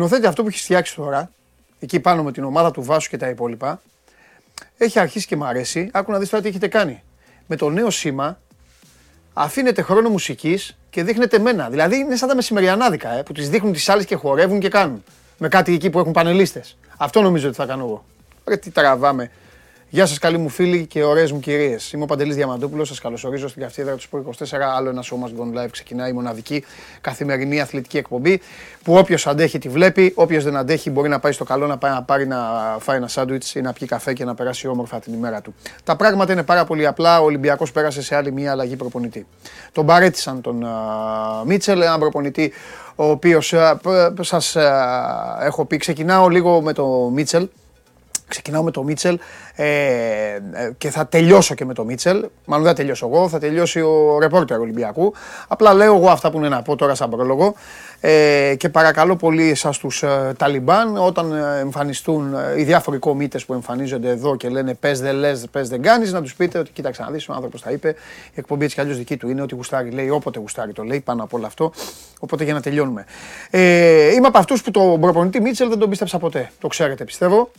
Σκηνοθέτη αυτό που έχεις φτιάξει τώρα, εκεί πάνω με την ομάδα του Βάσου και τα υπόλοιπα, έχει αρχίσει και μ' αρέσει. Άκου να δεις τώρα τι έχετε κάνει. Με το νέο σήμα αφήνετε χρόνο μουσικής και δείχνετε μένα. Δηλαδή είναι σαν τα μεσημεριανάδικα ε, που τις δείχνουν τις άλλες και χορεύουν και κάνουν. Με κάτι εκεί που έχουν πανελίστες. Αυτό νομίζω ότι θα κάνω εγώ. Ρε τι τραβάμε. Γεια σας, καλοί μου φίλοι και ωραίες μου κυρίες. Είμαι ο Παντελής Διαμαντούπουλος. Σας καλωσορίζω στην καυτήρα του Σπορ 24. Άλλο ένα show must go live ξεκινάει η μοναδική καθημερινή αθλητική εκπομπή. Που όποιος αντέχει τη βλέπει. Όποιος δεν αντέχει μπορεί να πάει στο καλό να πάει να πάρει να φάει ένα σάντουιτς ή να πιει καφέ και να περάσει όμορφα την ημέρα του. Τα πράγματα είναι πάρα πολύ απλά. Ο Ολυμπιακός πέρασε σε άλλη μία αλλαγή προπονητή. Τον παρέτησαν τον Μίτσελ, έναν προπονητή ο οποίος σας έχω πει. Ξεκινάω λίγο με το Μίτσελ Ξεκινάω με το Μίτσελ ε, ε, και θα τελειώσω και με το Μίτσελ. Μάλλον δεν θα τελειώσω εγώ, θα τελειώσει ο ρεπόρτερ Ολυμπιακού. Απλά λέω εγώ αυτά που είναι να πω τώρα σαν πρόλογο. Ε, και παρακαλώ πολύ εσάς τους ε, Ταλιμπάν όταν ε, εμφανιστούν ε, οι διάφοροι κομίτες που εμφανίζονται εδώ και λένε πες δεν λες, πες δεν κάνεις να τους πείτε ότι κοίταξε να δεις ο άνθρωπος τα είπε η εκπομπή έτσι κι αλλιώς δική του είναι ότι γουστάρει λέει όποτε γουστάρει το λέει πάνω από όλο αυτό οπότε για να τελειώνουμε ε, είμαι από αυτούς που το προπονητή Μίτσελ δεν τον πίστεψα ποτέ το ξέρετε πιστεύω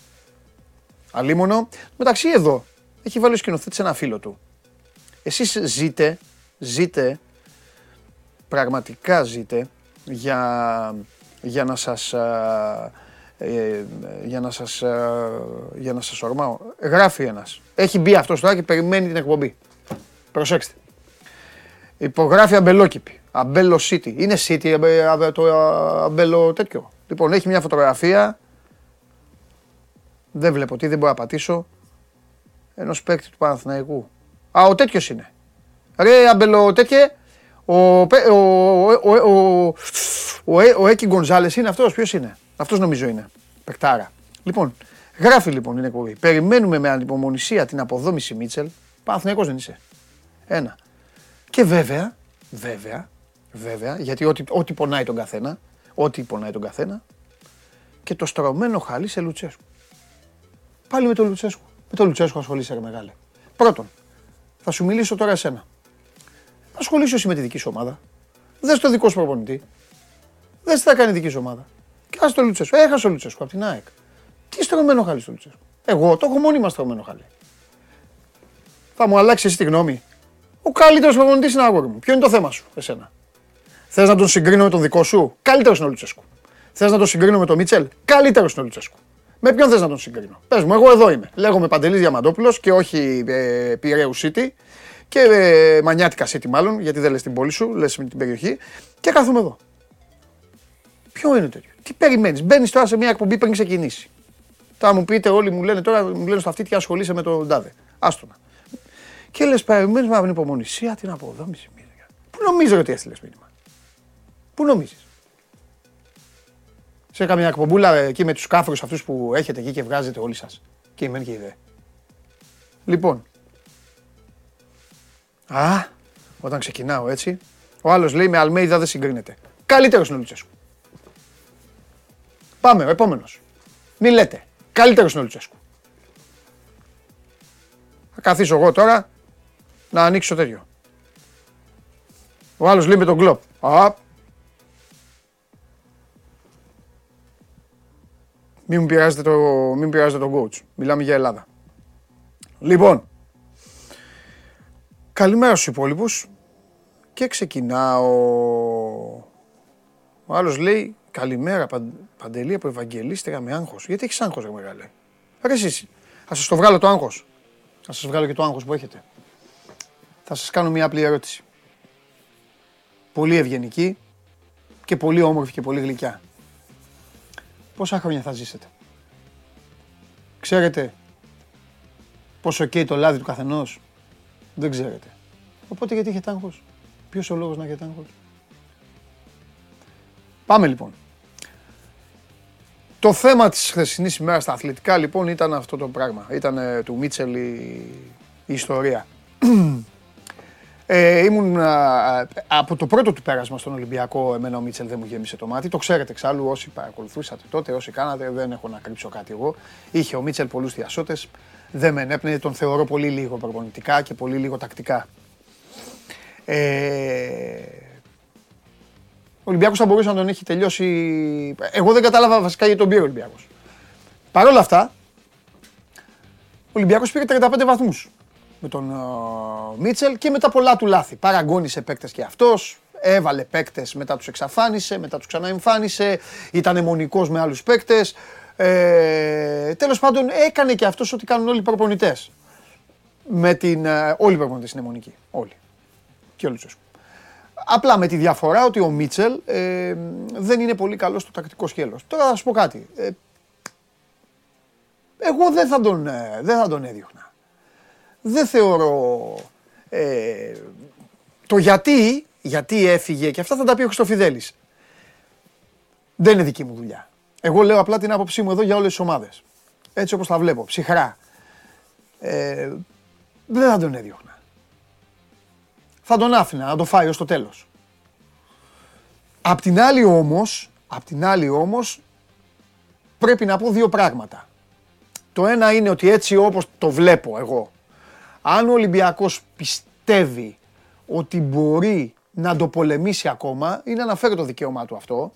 Αλίμονο. Μεταξύ εδώ έχει βάλει ο σκηνοθέτης ένα φίλο του. Εσείς ζείτε, ζείτε, πραγματικά ζείτε για, για να σας, ε, για να σας, για να σας ορμάω. Γράφει ένας. Έχει μπει αυτός τώρα και περιμένει την εκπομπή. Προσέξτε. Υπογράφει αμπελόκηπη. Αμπέλο City. Είναι City το αμπέλο τέτοιο. Λοιπόν, έχει μια φωτογραφία δεν βλέπω τι, δεν μπορώ να πατήσω. Ενός παίκτη του Παναθηναϊκού. Α, ο τέτοιος είναι. Ρε αμπελο τέτοιε. Ο, ο, ο, ο, ο, Έκη Γκονζάλες είναι αυτός. Ποιος είναι; Αυτός νομίζω είναι. Πεκτάρα. Λοιπόν, γράφει λοιπόν την εκπομπή. Περιμένουμε με ανυπομονησία την αποδόμηση Μίτσελ. Παναθηναϊκός δεν είσαι. Ένα. Και βέβαια, βέβαια, βέβαια, γιατί ό,τι, ό,τι πονάει τον καθένα, ό,τι πονάει τον καθένα, και το στρωμένο χαλί σε Λουτσέσκου. Πάλι με τον Λουτσέσκου. Με τον Λουτσέσκου ασχολείσαι, ρε μεγάλε. Πρώτον, θα σου μιλήσω τώρα εσένα. Ασχολείσαι εσύ με τη δική σου ομάδα. Δες το δικό σου προπονητή. Δες τι θα κάνει η δική σου ομάδα. Και άσε το Λουτσέσκου. Έχασε ο Λουτσέσκου από την ΑΕΚ. Τι στρωμένο χάλι στο Λουτσέσκου. Εγώ το έχω μόνιμα στρωμένο χάλι. Θα μου αλλάξει εσύ τη γνώμη. Ο καλύτερος προπονητής είναι αγόρι μου. Ποιο είναι το θέμα σου, εσένα; Θες να τον συγκρίνω με τον δικό σου; Καλύτερος είναι ο Λουτσέσκου. Θες να τον συγκρίνω με τον Μίτσελ; Καλύτερος είναι ο Λουτσέσκου. Με ποιον θες να τον συγκρίνω; Πες μου, εγώ εδώ είμαι. Λέγομαι Παντελής Διαμαντόπουλος και όχι ε, Πειραίου City και ε, Μανιάτικα City μάλλον, γιατί δεν λες την πόλη σου, λες με την περιοχή και κάθομαι εδώ. Ποιο είναι τέτοιο; Τι περιμένεις; Μπαίνεις τώρα σε μια εκπομπή πριν ξεκινήσει. Θα μου πείτε, όλοι μου λένε τώρα, μου λένε στο αυτή τι ασχολείσαι με τον Τάδε. Άστονα. Και λες, περιμένει με ανυπομονησία την αποδόμηση. Πού νομίζεις ότι έστειλες μήνυμα; Πού νομίζεις; Σε καμιά εκπομπούλα εκεί με τους κάφρους αυτούς που έχετε εκεί και βγάζετε όλοι σας. Και η μεν και η δε. Λοιπόν. Α, όταν ξεκινάω έτσι, ο άλλος λέει με Αλμέιδα δεν συγκρίνεται. Καλύτερος είναι ο Λουτσέσκου. Πάμε, ο επόμενος. Μη λέτε. Καλύτερος είναι ο Λουτσέσκου. Θα καθίσω εγώ τώρα να ανοίξω τέτοιο. Ο άλλος λέει με τον κλόπ. Α, Μην πειράζετε, το, μην πειράζετε τον coach. Μιλάμε για Ελλάδα. Λοιπόν, καλημέρα στους υπόλοιπους και ξεκινάω. Ο άλλος λέει καλημέρα Παντελή από Ευαγγελίστηκα με άγχος. Γιατί έχεις άγχος ρε μεγάλε; Ρε εσείς, θα σας το βγάλω το άγχος. Θα σας βγάλω και το άγχος που έχετε. Θα σας κάνω μια απλή ερώτηση. Πολύ ευγενική και πολύ όμορφη και πολύ γλυκιά πόσα χρόνια θα ζήσετε; Ξέρετε πόσο καίει το λάδι του καθενός; Δεν ξέρετε. Οπότε γιατί έχετε άγχος; Ποιος ο λόγος να έχετε άγχος; Πάμε λοιπόν. Το θέμα της χθεσινής ημέρας στα αθλητικά λοιπόν ήταν αυτό το πράγμα. Ήταν του Μίτσελ η ιστορία. Ε, ήμουν από το πρώτο του πέρασμα στον Ολυμπιακό, εμένα ο Μίτσελ δεν μου γέμισε το μάτι. Το ξέρετε εξάλλου όσοι παρακολουθούσατε τότε, όσοι κάνατε, δεν έχω να κρύψω κάτι εγώ. Είχε ο Μίτσελ πολλούς διασώτες. Δεν με ενέπνεε, τον θεωρώ πολύ λίγο προπονητικά και πολύ λίγο τακτικά. Ε, Ο Ολυμπιακός θα μπορούσε να τον έχει τελειώσει. Εγώ δεν κατάλαβα βασικά γιατί τον πήρε ο Ολυμπιακός. Παρ' όλα αυτά, ο Ολυμπιακός πήρε 35 βαθμούς με τον Μίτσελ και μετά πολλά του λάθη. Παραγκώνησε παίκτες και αυτός, έβαλε παίκτες, μετά τους εξαφάνισε, μετά τους ξαναεμφάνισε, ήταν αιμονικός με άλλους παίκτες. Ε, τέλος πάντων έκανε και αυτός ό,τι κάνουν όλοι οι προπονητές. Με την, ε, όλοι οι προπονητές είναι αιμονικοί, όλοι. Και ο Λουτσέσκου. Απλά με τη διαφορά ότι ο Μίτσελ ε, δεν είναι πολύ καλός στο τακτικό σκέλος. Τώρα θα σου πω κάτι. Ε, εγώ δεν θα τον, ε, δεν θα τον έδιωχνα. Δεν θεωρώ... Ε, το γιατί, γιατί έφυγε και αυτά θα τα πει ο Χριστοφιδέλης. Δεν είναι δική μου δουλειά. Εγώ λέω απλά την άποψή μου εδώ για όλες τις ομάδες. Έτσι όπως τα βλέπω, ψυχρά. Ε, δεν θα τον έδιωχνα. Θα τον άφηνα να το φάει ως το τέλος. Απ' την άλλη όμως, απ' την άλλη όμως, πρέπει να πω δύο πράγματα. Το ένα είναι ότι έτσι όπως το βλέπω εγώ, αν ο Ολυμπιακός πιστεύει ότι μπορεί να το πολεμήσει ακόμα, είναι να φέρει το δικαίωμά του αυτό,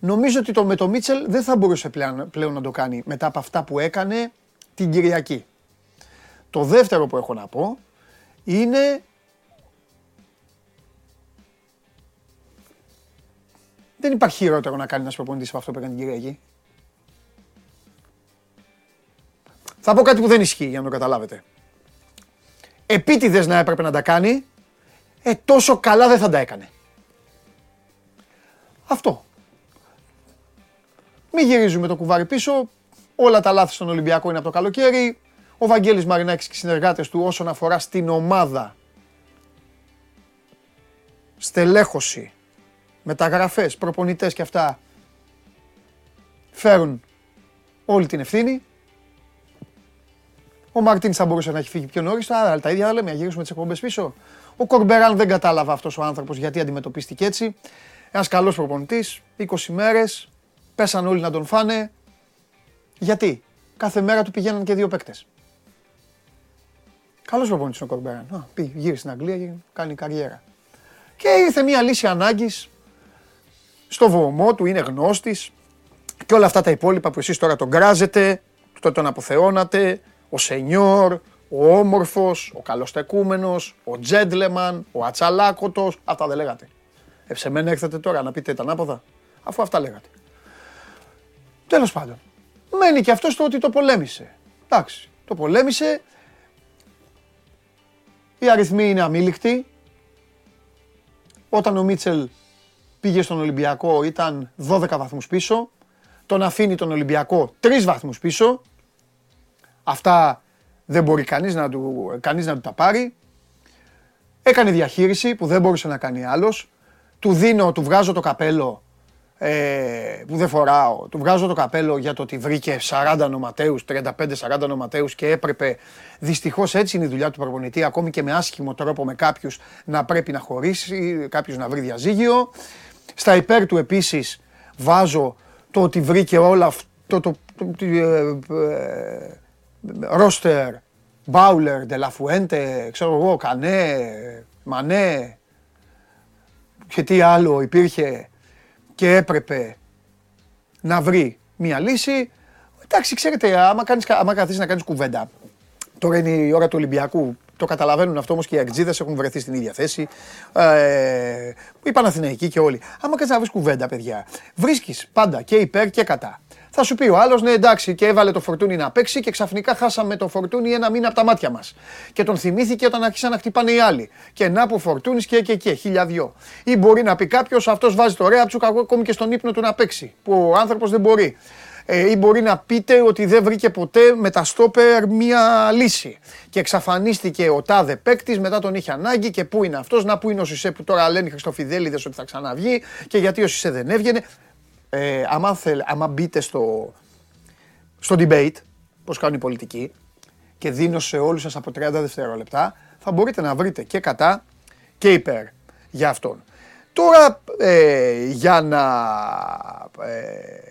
νομίζω ότι το με το Μίτσελ δεν θα μπορούσε πλέον, πλέον να το κάνει μετά από αυτά που έκανε την Κυριακή. Το δεύτερο που έχω να πω είναι δεν υπάρχει χειρότερο να κάνει ένας προπονητής από αυτό που έκανε την Κυριακή. Θα πω κάτι που δεν ισχύει για να το καταλάβετε. Επίτηδες να έπρεπε να τα κάνει, ε, τόσο καλά δεν θα τα έκανε. Αυτό. Μην γυρίζουμε το κουβάρι πίσω. Όλα τα λάθη στον Ολυμπιακό είναι από το καλοκαίρι. Ο Βαγγέλης Μαρινάκης και οι συνεργάτες του όσον αφορά στην ομάδα. Στελέχωση. Μεταγραφές, προπονητές και αυτά. Φέρουν όλη την ευθύνη. Ο Μαρτίν θα μπορούσε να έχει φύγει πιο νωρίς. Άρα τα ίδια λέμε, να γυρίσουμε τις εκπομπές πίσω. Ο Κορμπεράν δεν κατάλαβε αυτός ο άνθρωπος γιατί αντιμετωπίστηκε έτσι. Ένας καλός προπονητής, 20 μέρες, πέσαν όλοι να τον φάνε. Γιατί; Κάθε μέρα του πηγαίναν και δύο παίκτες. Καλός προπονητής ο Κορμπεράν. Πήγε, γύρισε στην Αγγλία και κάνει καριέρα. Και ήρθε μια λύση ανάγκης στο βωμό του, είναι γνώστης και όλα αυτά τα υπόλοιπα που εσείς τώρα τον κράζετε, τον αποθεώνατε, ο σενιόρ, ο όμορφος, ο καλοστεκούμενος, ο τζέντλεμαν, ο ατσαλάκωτος, αυτά δεν λέγατε. Ε, σε μένα έρθετε τώρα να πείτε τα ανάποδα, αφού αυτά λέγατε. Τέλος πάντων, μένει και αυτό το ότι το πολέμησε. Εντάξει, το πολέμησε, οι αριθμοί είναι αμήλικτοι. Όταν ο Μίτσελ πήγε στον Ολυμπιακό ήταν 12 βαθμούς πίσω, τον αφήνει τον Ολυμπιακό 3 βαθμούς πίσω, Αυτά δεν μπορεί κανείς να του, κανείς να του τα πάρει. Έκανε διαχείριση που δεν μπορούσε να κάνει άλλος. Του δίνω, του βγάζω το καπέλο ε, που δεν φοράω. Του βγάζω το καπέλο για το ότι βρήκε 40 νοματέους, 35-40 νοματέους και έπρεπε, δυστυχώς έτσι είναι η δουλειά του προπονητή, ακόμη και με άσχημο τρόπο με κάποιους να πρέπει να χωρίσει, κάποιους να βρει διαζύγιο. Στα υπέρ του επίσης βάζω το ότι βρήκε όλα αυτό το, ε, ε, Ρόστερ, Μπάουλερ, Ντελαφουέντε, ξέρω εγώ, Κανέ, Μανέ και τι άλλο υπήρχε και έπρεπε να βρει μία λύση. Εντάξει, ξέρετε, άμα, κάνεις, άμα καθίσεις να κάνεις κουβέντα, τώρα είναι η ώρα του Ολυμπιακού, το καταλαβαίνουν αυτό όμως και οι Αγτζίδες έχουν βρεθεί στην ίδια θέση. Ε, οι Παναθηναϊκοί και όλοι. Άμα κάνεις να βρεις κουβέντα, παιδιά, βρίσκεις πάντα και υπέρ και κατά. Θα σου πει ο άλλος, ναι, εντάξει, και έβαλε το φορτούνι να παίξει και ξαφνικά χάσαμε το φορτούνι ένα μήνα από τα μάτια μας. Και τον θυμήθηκε όταν άρχισαν να χτυπάνε οι άλλοι. Και να που φορτούνις και και και, χιλιαδιό. Ή μπορεί να πει κάποιος, αυτός βάζει το ρέα του ακόμη και στον ύπνο του να παίξει. Που ο άνθρωπος δεν μπορεί. Ε, ή μπορεί να πείτε ότι δεν βρήκε ποτέ με τα στόπερ μία λύση. Και εξαφανίστηκε ο τάδε παίκτης, μετά τον είχε ανάγκη και πού είναι αυτός, να πού είναι ο Σισε που τώρα λένε οι Χριστοφιδέλιδες ότι θα ξαναβγεί και γιατί ο Σισε δεν έβγαινε ε, άμα, θέλ, άμα μπείτε στο, στο debate, πώς κάνουν οι πολιτικοί, και δίνω σε όλους σας από 30 δευτερόλεπτα, θα μπορείτε να βρείτε και κατά και υπέρ για αυτόν. Τώρα, ε, για να... Ε,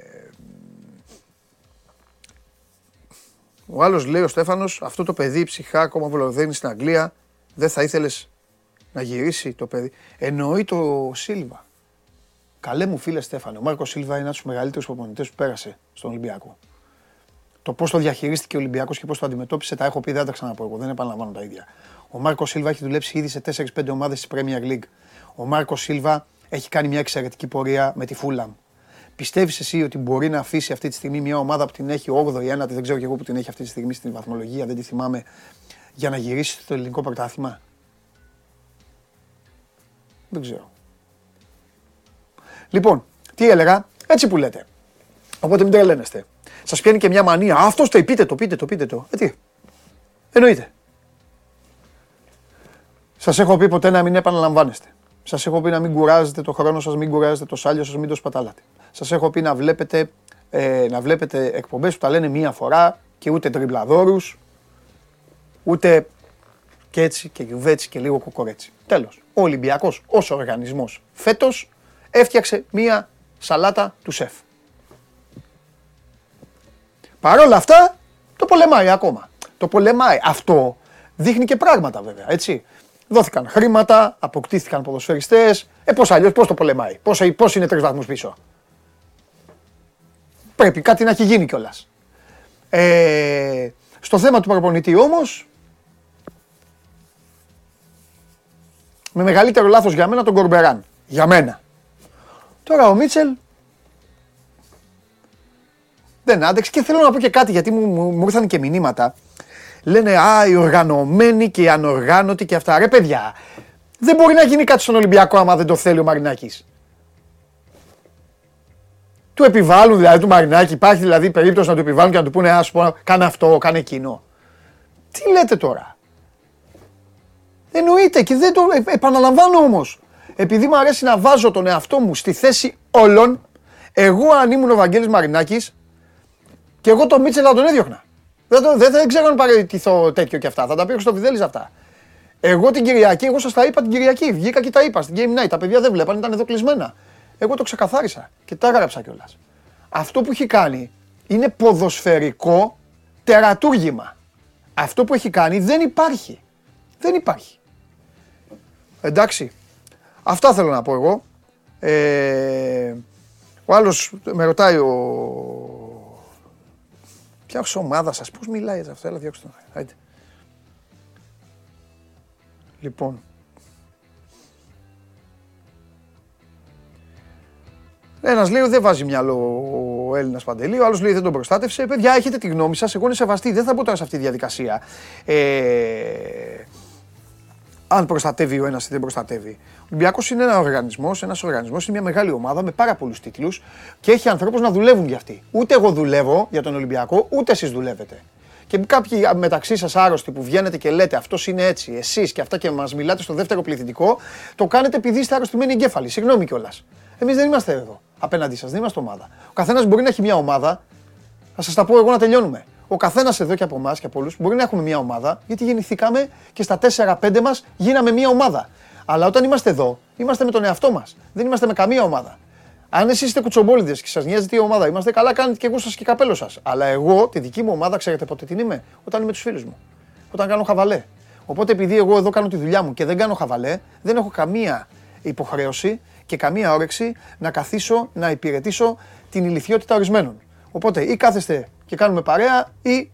ο άλλος λέει ο Στέφανος, αυτό το παιδί ψυχά ακόμα βολοδένει στην Αγγλία, δεν θα ήθελες να γυρίσει το παιδί. Εννοεί το Σίλβα. Καλέ μου φίλε Στέφανε, ο Μάρκο Σίλβα είναι ένας από τους μεγαλύτερους προπονητές που πέρασε στον Ολυμπιακό. Το πώς το διαχειρίστηκε ο Ολυμπιακός και πώς το αντιμετώπισε, τα έχω πει, δεν τα ξαναπώ εγώ. Δεν επαναλαμβάνω τα ίδια. Ο Μάρκο Σίλβα έχει δουλέψει ήδη σε 4-5 ομάδες της Premier League. Ο Μάρκο Σίλβα έχει κάνει μια εξαιρετική πορεία με τη Φούλαμ. Πιστεύεις εσύ ότι μπορεί να αφήσει αυτή τη στιγμή μια ομάδα που την έχει 8η, 1η, δεν ξέρω και εγώ που την έχει αυτή τη στιγμή στην βαθμολογία, δεν τη θυμάμαι, για να γυρίσει στο ελληνικό πρωτάθλημα; Δεν ξέρω. Λοιπόν, τι έλεγα, έτσι που λέτε. Οπότε μην τρελαίνεστε. Σας πιάνει και μια μανία. Αυτός το πείτε το, πείτε το, πείτε το. Ε, τι; Εννοείται. Σας έχω πει ποτέ να μην επαναλαμβάνεστε. Σας έχω πει να μην κουράζετε το χρόνο σας, μην κουράζετε το σάλιο σας, μην το σπαταλάτε. Σας έχω πει να βλέπετε, ε, να βλέπετε εκπομπές που τα λένε μία φορά και ούτε τριμπλαδόρους, ούτε και έτσι και γιουβέτσι και λίγο κοκορέτσι. Τέλος. Ο Ολυμπιακός ως οργανισμός φέτος έφτιαξε μία σαλάτα του σεφ. Παρ' όλα αυτά το πολεμάει ακόμα. Το πολεμάει. Αυτό δείχνει και πράγματα βέβαια, έτσι. Δόθηκαν χρήματα, αποκτήθηκαν ποδοσφαιριστές. Ε, πώς αλλιώς, πώς το πολεμάει; Πώς, πώς είναι τρεις βαθμούς πίσω; Πρέπει κάτι να έχει γίνει κιόλας. Ε, στο θέμα του προπονητή όμως, με μεγαλύτερο λάθος για μένα τον Κορμπεράν. Για μένα. Τώρα ο Μίτσελ δεν άντεξε και θέλω να πω και κάτι γιατί μου, μου, μου ήρθαν και μηνύματα. Λένε Α, οι οργανωμένοι και οι ανοργάνωτοι και αυτά. Ρε παιδιά, δεν μπορεί να γίνει κάτι στον Ολυμπιακό άμα δεν το θέλει ο Μαρινάκης. Του επιβάλλουν δηλαδή του Μαρινάκη, υπάρχει δηλαδή περίπτωση να του επιβάλλουν και να του πούνε Α, πω, κάνε αυτό, κάνε εκείνο. Τι λέτε τώρα; Εννοείται και δεν το ε, επαναλαμβάνω όμως. Επειδή μου αρέσει να βάζω τον εαυτό μου στη θέση όλων, εγώ αν ήμουν ο Βαγγέλης Μαρινάκης, και εγώ τον Μίτσελ θα τον έδιωχνα. Δεν, το, δεν, δεν ξέρω αν παραιτηθώ τέτοιο και αυτά. Θα τα πει στο Βιδέλη αυτά. Εγώ την Κυριακή, εγώ σας τα είπα την Κυριακή. Βγήκα και τα είπα στην Game Night. Τα παιδιά δεν βλέπαν, ήταν εδώ κλεισμένα. Εγώ το ξεκαθάρισα και τα έγραψα κιόλας. Αυτό που έχει κάνει είναι ποδοσφαιρικό τερατούργημα. Αυτό που έχει κάνει δεν υπάρχει. Δεν υπάρχει. Εντάξει. Αυτά θέλω να πω εγώ. Ε, ο άλλος με ρωτάει ο, Ποια ομάδα σας, πώς μιλάει για αυτό, έλα διώξτε τον. Λοιπόν. Ένας λέει δεν βάζει μυαλό ο Έλληνας Παντελή, ο άλλος λέει δεν τον προστάτευσε. Παιδιά, έχετε τη γνώμη σας. Εγώ είναι σεβαστή. Δεν θα μπω τώρα σε αυτή τη διαδικασία. Ε, αν προστατεύει ο ένας ή δεν προστατεύει. Ο Ολυμπιακός είναι ένα οργανισμός, ένας οργανισμός, είναι μια μεγάλη ομάδα με πάρα πολλούς τίτλους και έχει ανθρώπους να δουλεύουν για αυτή. Ούτε εγώ δουλεύω για τον Ολυμπιακό, ούτε εσείς δουλεύετε. Και κάποιοι μεταξύ σας άρρωστοι που βγαίνετε και λέτε αυτός είναι έτσι, εσείς και αυτά και μας μιλάτε στο δεύτερο πληθυντικό, το κάνετε επειδή είστε αρρωστημένοι εγκέφαλοι. Συγγνώμη κιόλας. Εμείς δεν είμαστε εδώ απέναντί σας, δεν είμαστε ομάδα. Ο καθένας μπορεί να έχει μια ομάδα. Θα σας τα πω εγώ να τελειώνουμε. Ο καθένας εδώ και από εμάς και από όλους μπορεί να έχουμε μια ομάδα, γιατί γεννηθήκαμε και στα 4-5 μας γίναμε μια ομάδα. Αλλά όταν είμαστε εδώ, είμαστε με τον εαυτό μας. Δεν είμαστε με καμία ομάδα. Αν εσείς είστε κουτσομπόλιδες και σας νοιάζει τι ομάδα είμαστε, καλά κάνετε και εγώ σας και καπέλο σας. Αλλά εγώ τη δική μου ομάδα, ξέρετε πότε την είμαι, όταν είμαι τους φίλους μου. Όταν κάνω χαβαλέ. Οπότε επειδή εγώ εδώ κάνω τη δουλειά μου και δεν κάνω χαβαλέ, δεν έχω καμία υποχρέωση και καμία όρεξη να καθίσω να υπηρετήσω την ηλικιότητα ορισμένων. Οπότε ή κάθεστε και κάνουμε παρέα ή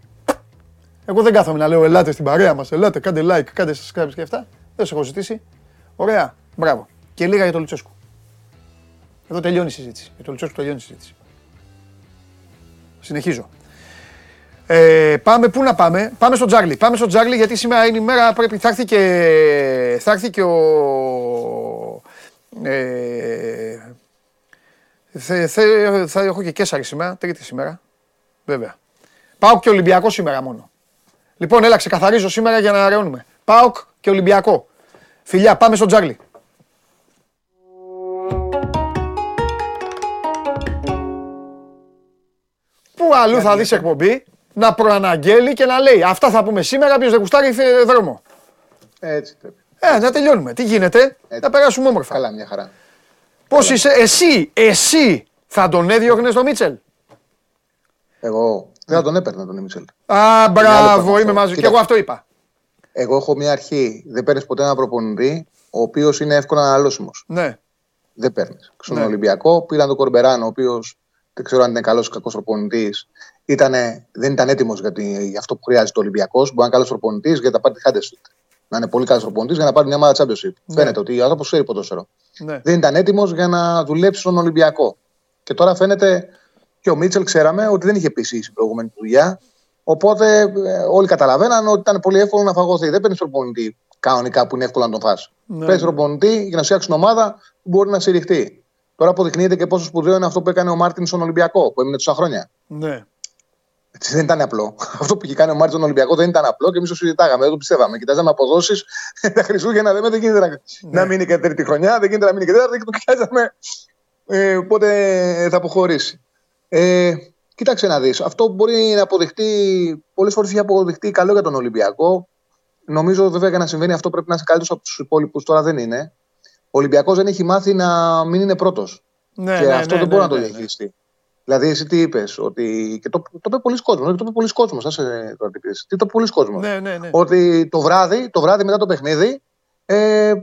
εγώ δεν κάθομαι να λέω ελάτε στην παρέα μας, ελάτε, κάντε like, κάντε subscribe και αυτά. Δεν σε έχω ζητήσει. Ωραία, μπράβο. Και λίγα για το Λουτσέσκου. Εδώ τελειώνει η συζήτηση. Για το Λουτσέσκου τελειώνει η συζήτηση. Συνεχίζω. Ε, πάμε, πού να πάμε, πάμε στο Τζάρλι. Πάμε στο Τζάρλι γιατί σήμερα είναι η μέρα, πρέπει, θα έρθει και, θα έρθει και ο, ε, θα, θα, θα έχω και Κέσσαρη σήμερα, τρίτη σήμερα. Βέβαια. Πάω και Ολυμπιακό σήμερα μόνο. Λοιπόν, έλα, ξεκαθαρίζω σήμερα για να αραιώνουμε. Πάω και Ολυμπιακό. Φιλιά, πάμε στο Τζάρλι. Πού αλλού θα δεις εκπομπή να προαναγγέλει και να λέει αυτά θα πούμε σήμερα, ποιος δεν κουστάρει δρόμο. Έτσι πρέπει. Ε, να τελειώνουμε. Τι γίνεται, να περάσουμε όμορφα. Καλά, μια χαρά. Πώς είσαι, εσύ, εσύ θα τον έδιωχνες το Μίτσελ; Εγώ δεν θα τον έπαιρνα τον Μίτσελ. Α, μπράβο, είμαι μαζί. Και εγώ αυτό είπα. Εγώ έχω μια αρχή. Δεν παίρνεις ποτέ ένα προπονητή ο οποίος είναι εύκολα αναλώσιμος. Ναι. Δεν παίρνεις. Στον ναι. Ολυμπιακό πήραν τον Κορμπεράν, ο οποίος δεν ξέρω αν είναι καλός ή κακός προπονητής. Δεν ήταν έτοιμος για αυτό που χρειάζεται ο Ολυμπιακός. Μπορεί να είναι καλός προπονητής για να πάρει τη Χάντεσφιλτ. Να είναι πολύ καλός προπονητής για να πάρει μια ομάδα Championship. Ναι. Φαίνεται ότι ο άνθρωπος ξέρει ποδόσφαιρο. Ναι. Δεν ήταν έτοιμος για να δουλέψει στον Ολυμπιακό. Και τώρα φαίνεται και ο Μίτσελ ξέραμε ότι δεν είχε επίση η προηγούμενη δουλειά. Οπότε ε, όλοι καταλαβαίναν ότι ήταν πολύ εύκολο να φαγωθεί. Δεν παίρνει προπονητή κανονικά που είναι εύκολο να τον φάσει. Ναι. Παίρνει προπονητή για να φτιάξει ομάδα που μπορεί να συρριχτεί. Τώρα αποδεικνύεται και πόσο σπουδαίο είναι αυτό που έκανε ο Μάρτιν στον Ολυμπιακό, που έμεινε τόσα χρόνια. Ναι. Έτσι δεν ήταν απλό. Αυτό που είχε κάνει ο Μάρτιν στον Ολυμπιακό δεν ήταν απλό και εμείς το συζητάγαμε, δεν το πιστεύαμε. Κοιτάζαμε αποδόσεις τα Χριστούγεννα, λέμε δεν γίνεται να, ναι. να μείνει και τρίτη χρονιά, δεν γίνεται να μείνει και τέταρτη και το κοιτάζαμε ε, πότε θα αποχωρήσει. Ε, κοίταξε να δεις. Αυτό μπορεί να αποδειχτεί, πολλές φορές έχει αποδειχτεί καλό για τον Ολυμπιακό. Νομίζω βέβαια για να συμβαίνει αυτό πρέπει να είσαι καλύτερος από τους υπόλοιπους. Τώρα δεν είναι. Ο Ολυμπιακός δεν έχει μάθει να μην είναι πρώτος. Ναι, και ναι, αυτό ναι, δεν μπορεί ναι, να το ναι, ναι. διαχειριστεί. Δηλαδή, εσύ τι είπες, ότι. και το, το είπε πολύς κόσμος. Το είπε πολύς κόσμος. Άσε το τι Τι το πολλοί κόσμος. Ναι, ναι, ναι. Ότι το βράδυ, το βράδυ μετά το παιχνίδι, ε,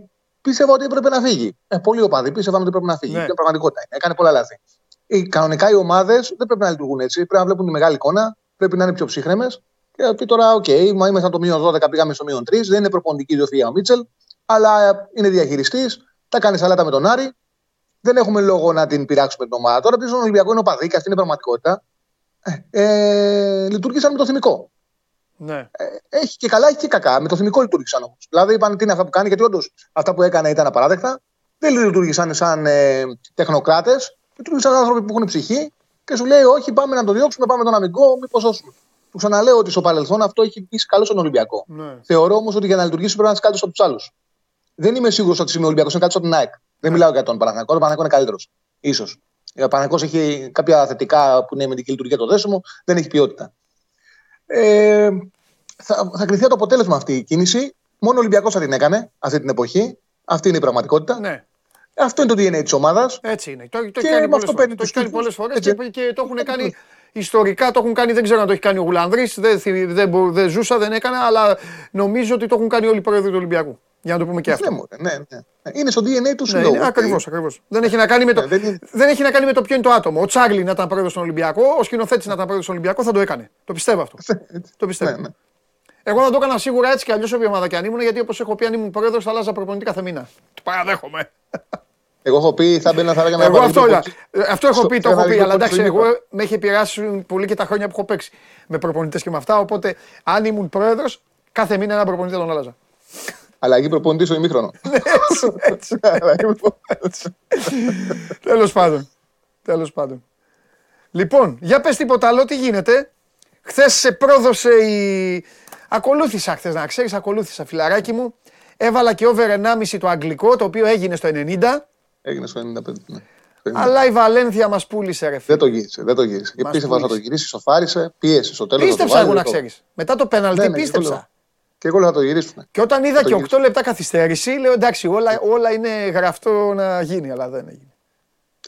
πίστευα ότι έπρεπε να φύγει. Ε, πολλοί οπαδοί πίστευαν ότι έπρεπε να φύγει. Ναι. Και πραγματικότητα είναι. Έκανε πολλά λάθη. Ε, κανονικά οι ομάδες δεν πρέπει να λειτουργούν έτσι. Πρέπει να βλέπουν τη μεγάλη εικόνα, πρέπει να είναι πιο ψύχραιμες. Και ότι τώρα, οκ, okay, μα είμαστε το μείον 12, πήγαμε στο μείον 3. Δεν είναι προπονητική ιδιοφυΐα ο Μίτσελ, αλλά είναι διαχειριστής. Τα κάνει σαλάτα με τον Άρη. Δεν έχουμε λόγο να την πειράξουμε την ομάδα. Τώρα πίσω στον Ολυμπιακό είναι ο Παδί και αυτή είναι η πραγματικότητα. Ε, ε, λειτουργήσαν με το θυμικό. Ναι. Ε, έχει και καλά, έχει και κακά. Με το θυμικό λειτουργήσαν όμως. Δηλαδή είπαν τι είναι αυτά που κάνει, γιατί όντως αυτά που έκανε ήταν απαράδεκτα. Δεν λειτουργήσαν σαν ε, τεχνοκράτες. Λειτουργήσαν σαν άνθρωποι που έχουν ψυχή και σου λέει: Όχι, πάμε να το διώξουμε, πάμε τον αμυγκό, μήπως σώσουμε. Του ξαναλέω ότι στο παρελθόν αυτό έχει πει καλό στον Ολυμπιακό. Ναι. Θεωρώ όμως ότι για να λειτουργήσει πρέπει να είσαι καλύτερο από τους άλλους. Δεν είμαι σίγουρος ότι σήμερα ο Ολυμπιακός είναι καλύτερο από την ΑΕΚ. Δεν μιλάω για τον Παναγιακό. Ο Παναγιακό είναι καλύτερος. σω. Ο Παναγιακό έχει κάποια θετικά που είναι με την λειτουργία το δέσιμο, δεν έχει ποιότητα. Ε, θα, θα κρυθεί το αποτέλεσμα αυτή η κίνηση. Μόνο ο Ολυμπιακός θα την έκανε αυτή την εποχή. Αυτή είναι η πραγματικότητα. Ναι. Αυτό είναι το DNA της ομάδας. Έτσι είναι. Το, το έχει κάνει πολλές φορές και, και το έχουν κάνει ιστορικά το έχουν κάνει, δεν ξέρω αν το έχει κάνει ο Γουλανδρής, δεν, δεν, δεν, ζούσα, δεν έκανα, αλλά νομίζω ότι το έχουν κάνει όλοι οι πρόεδροι του Ολυμπιακού. Για να το πούμε και αυτό. Ναι, ναι, ναι. Είναι στο DNA του συλλόγου. Ναι, ακριβώς. Ακριβώς. Δεν, έχει να κάνει με το, ναι, δεν, δεν έχει να κάνει με το ποιο είναι το άτομο. Ο Τσάρλι να ήταν πρόεδρος στον Ολυμπιακό, ο σκηνοθέτης να ήταν πρόεδρος στον Ολυμπιακό θα το έκανε. Το πιστεύω αυτό. το πιστεύω. Ναι, ναι. Εγώ θα το έκανα σίγουρα έτσι και αλλιώς όποια ομάδα και αν ήμουν, γιατί όπως έχω πει, αν ήμουν πρόεδρος θα άλλαζα προπονητή κάθε μήνα. Το παραδέχομαι. Εγώ έχω πει θα μπαίνα θα έλεγα να Εγώ αυτό, αυτό έχω πει, το έχω πει. Αλλά εντάξει, εγώ με έχει επηρεάσει πολύ και τα χρόνια που έχω παίξει με προπονητές και με αυτά. Οπότε αν ήμουν πρόεδρος, κάθε μήνα ένα προπονητή θα τον άλλαζα. Αλλαγή προπονητή στο ημίχρονο. Τέλος πάντων. Τέλος πάντων. Λοιπόν, για πες τίποτα άλλο, τι γίνεται. Χθες σε πρόδωσε η. Ακολούθησα χθες, να ξέρεις, ακολούθησα φιλαράκι μου. Έβαλα και over 1,5 το αγγλικό, το οποίο έγινε στο 90. Έγινε στο 95, ναι. Αλλά η Βαλένθια μας πούλησε, ρε φίλε. Δεν το γύρισε. Δεν το γύρισε. Πίστευα θα το γυρίσει, σοφάρισε, πίεσε στο τέλος. Πίστεψα εγώ να ξέρεις. Μετά το πέναλτι ναι, ναι, πίστεψα. Και εγώ λέω θα το γυρίσουν. Και όταν είδα και 8 λεπτά καθυστέρηση, λέω εντάξει, όλα, όλα είναι γραφτό να γίνει, αλλά δεν έγινε.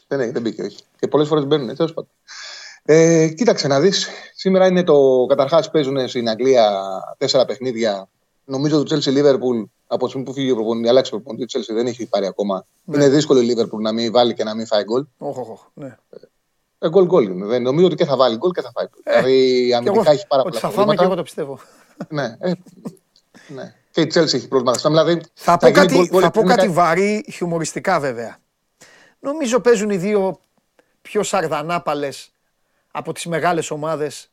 Δεν, έγινε, δεν μπήκε, όχι. Και πολλές φορές μπαίνουν, τέλος πάντων. Ε, κοίταξε να δεις. Σήμερα είναι το. Καταρχάς παίζουν στην Αγγλία τέσσερα παιχνίδια. Νομίζω το Chelsea Liverpool από τη στιγμή που φύγει ο προπονητής, αλλάξει ο προπονητής, Chelsea δεν έχει πάρει ακόμα. Ναι. Είναι δύσκολο η Liverpool να μην βάλει και να μην φάει γκολ. Όχι, όχι. Ναι. Ε, γκολ γκολ είναι. Νομίζω ότι και θα βάλει γκολ και θα φάει γκολ. Ε, δηλαδή αμυντικά έχει πάρα πολλά Θα φάμε και εγώ το πιστεύω. ναι, ε, ναι. Και η Chelsea έχει προβλήματα. Δηλαδή, θα, πω κάτι, γκολ, γκολ, θα πω κάτι βαρύ χιουμοριστικά βέβαια. Νομίζω παίζουν οι δύο πιο σαρδανάπαλες από τις μεγάλες ομάδες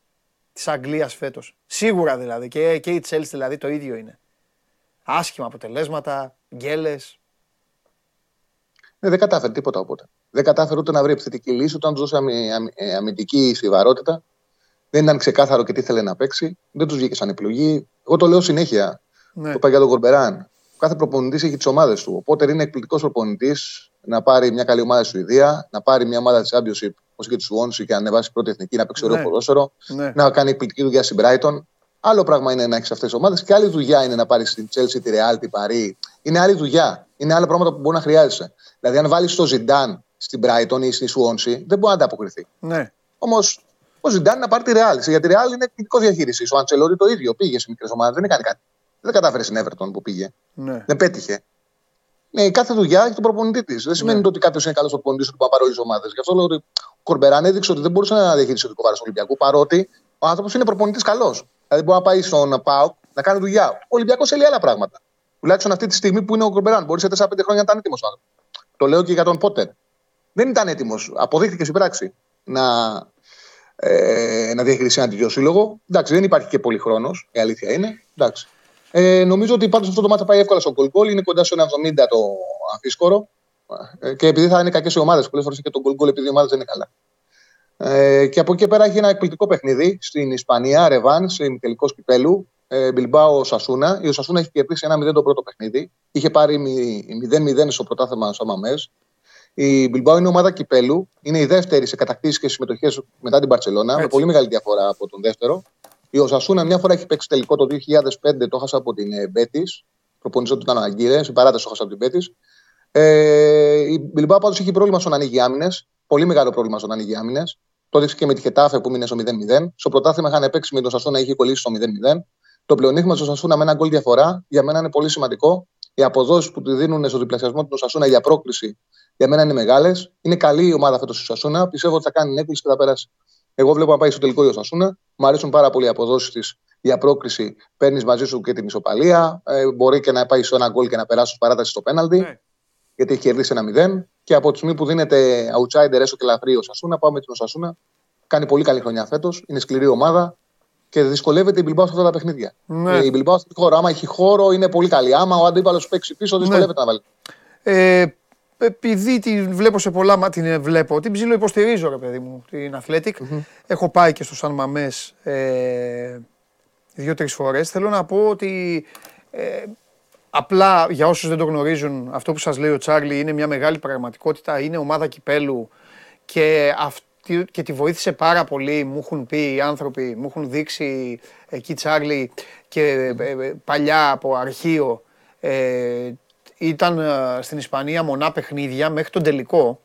της Αγγλίας φέτος. Σίγουρα δηλαδή. Και, και η Chelsea δηλαδή το ίδιο είναι. Άσχημα αποτελέσματα, γκέλες. Ναι, δεν κατάφερε τίποτα οπότε. Δεν κατάφερε ούτε να βρει επιθετική λύση, ούτε να του δώσει ε, αμυντική στιβαρότητα. Δεν ήταν ξεκάθαρο και τι θέλει να παίξει. Δεν τους βγήκε σαν επιλογή. Εγώ το λέω συνέχεια. Ναι. Το είπα για τον Κορμπεράν. Κάθε προπονητής έχει τις ομάδες του. Οπότε είναι εκπληκτικός προπονητής να πάρει μια καλή ομάδα στη Σουηδία, να πάρει μια ομάδα της Championship όπως και τη Σουόνση και να ανεβάσει πρώτη εθνική, να παίξει ωραίο ναι. ποδόσφαιρο, ναι. να κάνει εκπληκτική δουλειά στην Brighton. Άλλο πράγμα είναι να έχεις αυτές τις ομάδες και άλλη δουλειά είναι να πάρεις την Chelsea, τη Real, την Paris. Είναι άλλη δουλειά. Είναι άλλα πράγματα που μπορεί να χρειάζεσαι. Δηλαδή, αν βάλεις το Ζιντάν στην Brighton ή στη Σουόνση, δεν μπορεί να ανταποκριθεί. Ναι. Όμως, ο Ζιντάν να πάρει τη Real. Για τη Real είναι εκπληκτικό διαχείρισης. Ο Αντσελόρη το ίδιο. Πήγε σε μικρές ομάδες, δεν έκανε κάτι. Δεν κατάφερε στην Everton που πήγε. Ναι. Δεν πέτυχε. Ναι, η κάθε δουλειά έχει τον προπονητή της. Δεν σημαίνει ναι. ότι κάποιος είναι καλός προπονητής ότι μπορεί να πάρει όλε τι ομάδε. Γι' αυτό λέω ότι ο Κορμπεράν έδειξε ότι δεν μπορούσε να διαχειριστεί το βάρο του Ολυμπιακού παρότι ο άνθρωπος είναι προπονητής καλός. Δηλαδή μπορεί να πάει στον ΠΑΟΚ να κάνει δουλειά. Ο Ολυμπιακός θέλει άλλα πράγματα. Τουλάχιστον αυτή τη στιγμή που είναι ο Κορμπεράν. Μπορεί σε 4-5 χρόνια να ήταν έτοιμος άνθρωπος. Το λέω και για τον Πότερ. Δεν ήταν έτοιμος. Αποδείχθηκε στην πράξη να, ε, να διαχειριστεί ένα τέτοιο σύλλογο. Εντάξει, δεν υπάρχει και πολύ χρόνος. Η αλήθεια είναι. Εντάξει. Ε, νομίζω ότι πάντως αυτό το μάτι θα πάει εύκολα στο γκολ Είναι κοντά στο 1,70 το αφίσκορο. Ε, και επειδή θα είναι κακές οι ομάδες, πολλές φορές και το γκολ επειδή οι ομάδες δεν είναι καλά. Ε, και από εκεί πέρα έχει ένα εκπληκτικό παιχνίδι στην Ισπανία, Ρεβάν, σε τελικό κυπέλου. Ε, Μπιλμπάο Σασούνα. Η Σασούνα έχει κερδίσει ένα 0 το πρώτο παιχνίδι. Είχε πάρει 0-0 στο πρωτάθλημα στο Μαμέ. Η Μπιλμπάο είναι ομάδα κυπέλου. Είναι η δεύτερη σε κατακτήσεις και συμμετοχές μετά την Παρσελώνα. Με πολύ μεγάλη διαφορά από τον δεύτερο. Η Οσασούνα μια φορά έχει παίξει τελικό το 2005, το χάσα από την Μπέτη. Προπονητής του ήταν ο Αγκύρε, η παράταση το χάσα από την Μπέτη. Ε, η Μπιλμπάο πάντως έχει πρόβλημα στο να ανοίγει άμυνες. Πολύ μεγάλο πρόβλημα στο να ανοίγει άμυνες. Το έδειξε και με τη Χετάφε που μείνε στο 0-0. Στο πρωτάθλημα είχαν παίξει με τον Σασούνα, είχε κολλήσει στο 0-0. Το πλεονέκτημα του Σασούνα με ένα γκολ διαφορά για μένα είναι πολύ σημαντικό. Οι αποδόσεις που του δίνουν στο διπλασιασμό του Σασούνα για πρόκληση για μένα είναι μεγάλες. Είναι καλή η ομάδα φέτος του Σασούνα. Πιστεύω ότι θα κάνει έκπληξη και θα περάσει. Εγώ βλέπω να πάει στο τελικό η Σασούνα. Μου αρέσουν πάρα πολύ οι αποδόσεις της για πρόκληση. Παίρνεις μαζί σου και την ισοπαλία. Ε, μπορεί και να πάει σε ένα γκολ και να περάσει ως παράταση στο πέναλτι. Ναι. Γιατί έχει κερδίσει ένα μηδέν. Και από τη στιγμή που δίνεται outsider έσω και λαφρύ ο Σασούνα, πάμε με την Σασούνα. Κάνει πολύ καλή χρονιά φέτος. Είναι σκληρή ομάδα και δυσκολεύεται η Μπιλμπάου σε αυτά τα παιχνίδια. Ναι. Ε, η Μπιλμπάου αυτή χώρο, άμα έχει χώρο, είναι πολύ καλή. Άμα ο αντίπαλος παίξει πίσω, ναι. δυσκολεύεται ναι. να βάλει. Ε, επειδή την βλέπω σε πολλά μάτια, την βλέπω, την ψήλω υποστηρίζω, ρε παιδί μου, την Athletic. Mm-hmm. Έχω πάει και στο Σαν Μαμέ ε, δύο-τρεις φορές. Θέλω να πω ότι ε, απλά για όσους δεν το γνωρίζουν, αυτό που σας λέει ο Τσάρλι είναι μια μεγάλη πραγματικότητα. Είναι ομάδα κυπέλου και αυτό και τη βοήθησε πάρα πολύ. Μου έχουν πει οι άνθρωποι, μου έχουν δείξει εκεί Τσάρλι και ε, ε, παλιά από αρχείο. Ε, ήταν στην Ισπανία μονά παιχνίδια μέχρι τον τελικό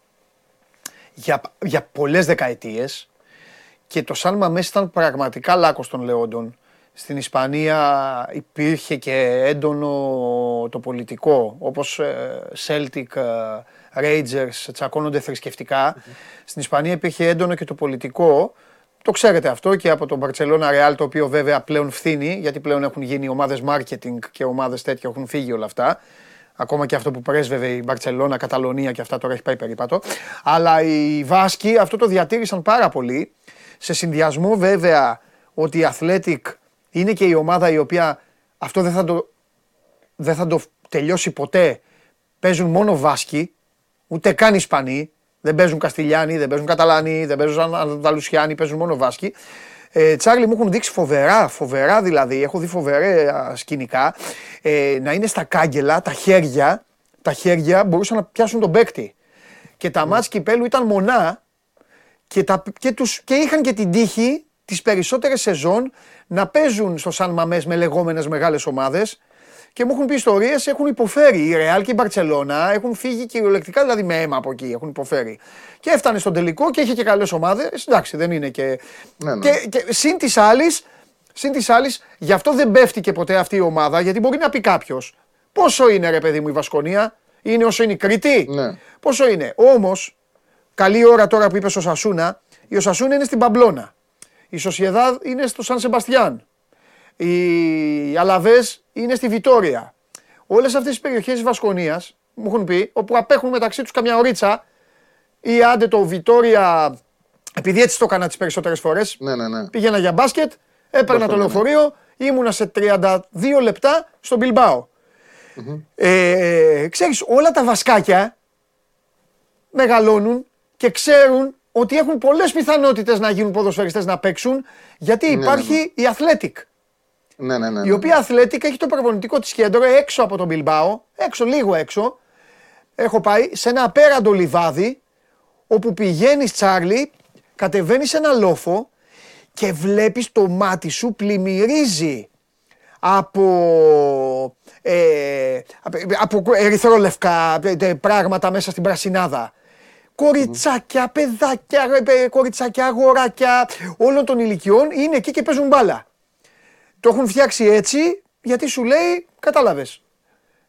για, για πολλές δεκαετίες και το Σαν Μαμές ήταν πραγματικά λάκκος των Λεόντων. Στην Ισπανία υπήρχε και έντονο το πολιτικό, όπως Celtic Rangers τσακώνονται Στην Ισπανία υπήρχε έντονο και το πολιτικό. Το ξέρετε αυτό και από τον Barcelona Real, το οποίο βέβαια πλέον φθήνει, γιατί πλέον έχουν γίνει ομάδες marketing και ομάδες τέτοια έχουν φύγει όλα αυτά. Ακόμα και αυτό που πρέσβευε η Μπαρσελόνα, Καταλωνία και αυτά τώρα έχει πάει περίπατο. Αλλά οι Βάσκοι αυτό το διατήρησαν πάρα πολύ. Σε συνδυασμό βέβαια ότι η Athletic είναι και η ομάδα η οποία αυτό δεν θα το, δεν θα το τελειώσει ποτέ. Παίζουν μόνο Βάσκοι Ούτε καν Ισπανοί. Δεν παίζουν Καστιλιάνοι, δεν παίζουν Καταλάνοι, δεν παίζουν Ανδαλουσιάνοι, παίζουν μόνο Βάσκοι. Ε, Τσάρλι μου έχουν δείξει φοβερά, φοβερά δηλαδή, έχω δει φοβερά σκηνικά, ε, να είναι στα κάγκελα, τα χέρια, τα χέρια μπορούσαν να πιάσουν τον παίκτη. Και τα mm. μάτς κυπέλου ήταν μονά και, τα, και, τους, και είχαν και την τύχη τις περισσότερες σεζόν να παίζουν στο Σαν Μαμές με λεγόμενες μεγάλες ομάδες και μου έχουν πει ιστορίες, έχουν υποφέρει. Η Ρεάλ και η Μπαρσελόνα έχουν φύγει κυριολεκτικά, δηλαδή με αίμα από εκεί, έχουν υποφέρει. Και έφτανε στον τελικό και είχε και καλές ομάδες. Εντάξει, δεν είναι και. Ναι, ναι. Και, και συν της άλλη, συν της άλλης, γι' αυτό δεν πέφτει και ποτέ αυτή η ομάδα, γιατί μπορεί να πει κάποιος. Πόσο είναι ρε παιδί μου η Βασκονία, είναι όσο είναι η Κρήτη; Ναι. Πόσο είναι; Όμως, καλή ώρα τώρα που είπες ο Σασούνα, η Σασούνα είναι στην Παμπλώνα. Η Σοσιεδάδ είναι στο Σαν Σεμπαστιάν. Οι Αλαβές είναι στη Βιτόρια. Όλες αυτές τι περιοχές της Βασκονίας μου έχουν πει, όπου απέχουν μεταξύ τους καμιά ωρίτσα ή άντε το Βιτόρια, επειδή έτσι το έκανα τις περισσότερες φορές. Ναι, ναι, ναι. Πήγαινα για μπάσκετ, έπαιρνα το λεωφορείο, ήμουνα σε 32 λεπτά στον Μπιλμπάο. Ε, ξέρεις, όλα τα βασκάκια μεγαλώνουν και ξέρουν ότι έχουν πολλές πιθανότητες να γίνουν ποδοσφαιριστές να παίξουν γιατί ναι, ναι, υπάρχει η Athletic. Ναι, ναι, ναι, η οποία αθλέτικα έχει το προπονητικό της κέντρο έξω από τον Μπιλμπάο, έξω, λίγο έξω. Έχω πάει σε ένα απέραντο λιβάδι, όπου πηγαίνεις Τσάρλι, κατεβαίνεις σε ένα λόφο και βλέπεις το μάτι σου πλημμυρίζει από, ε, από ερυθρόλευκα ε, πράγματα μέσα στην πρασινάδα. Κοριτσάκια, παιδάκια, ε, κοριτσάκια, αγοράκια όλων των ηλικιών είναι εκεί και παίζουν μπάλα. Το έχουν φτιάξει έτσι γιατί σου λέει, κατάλαβες.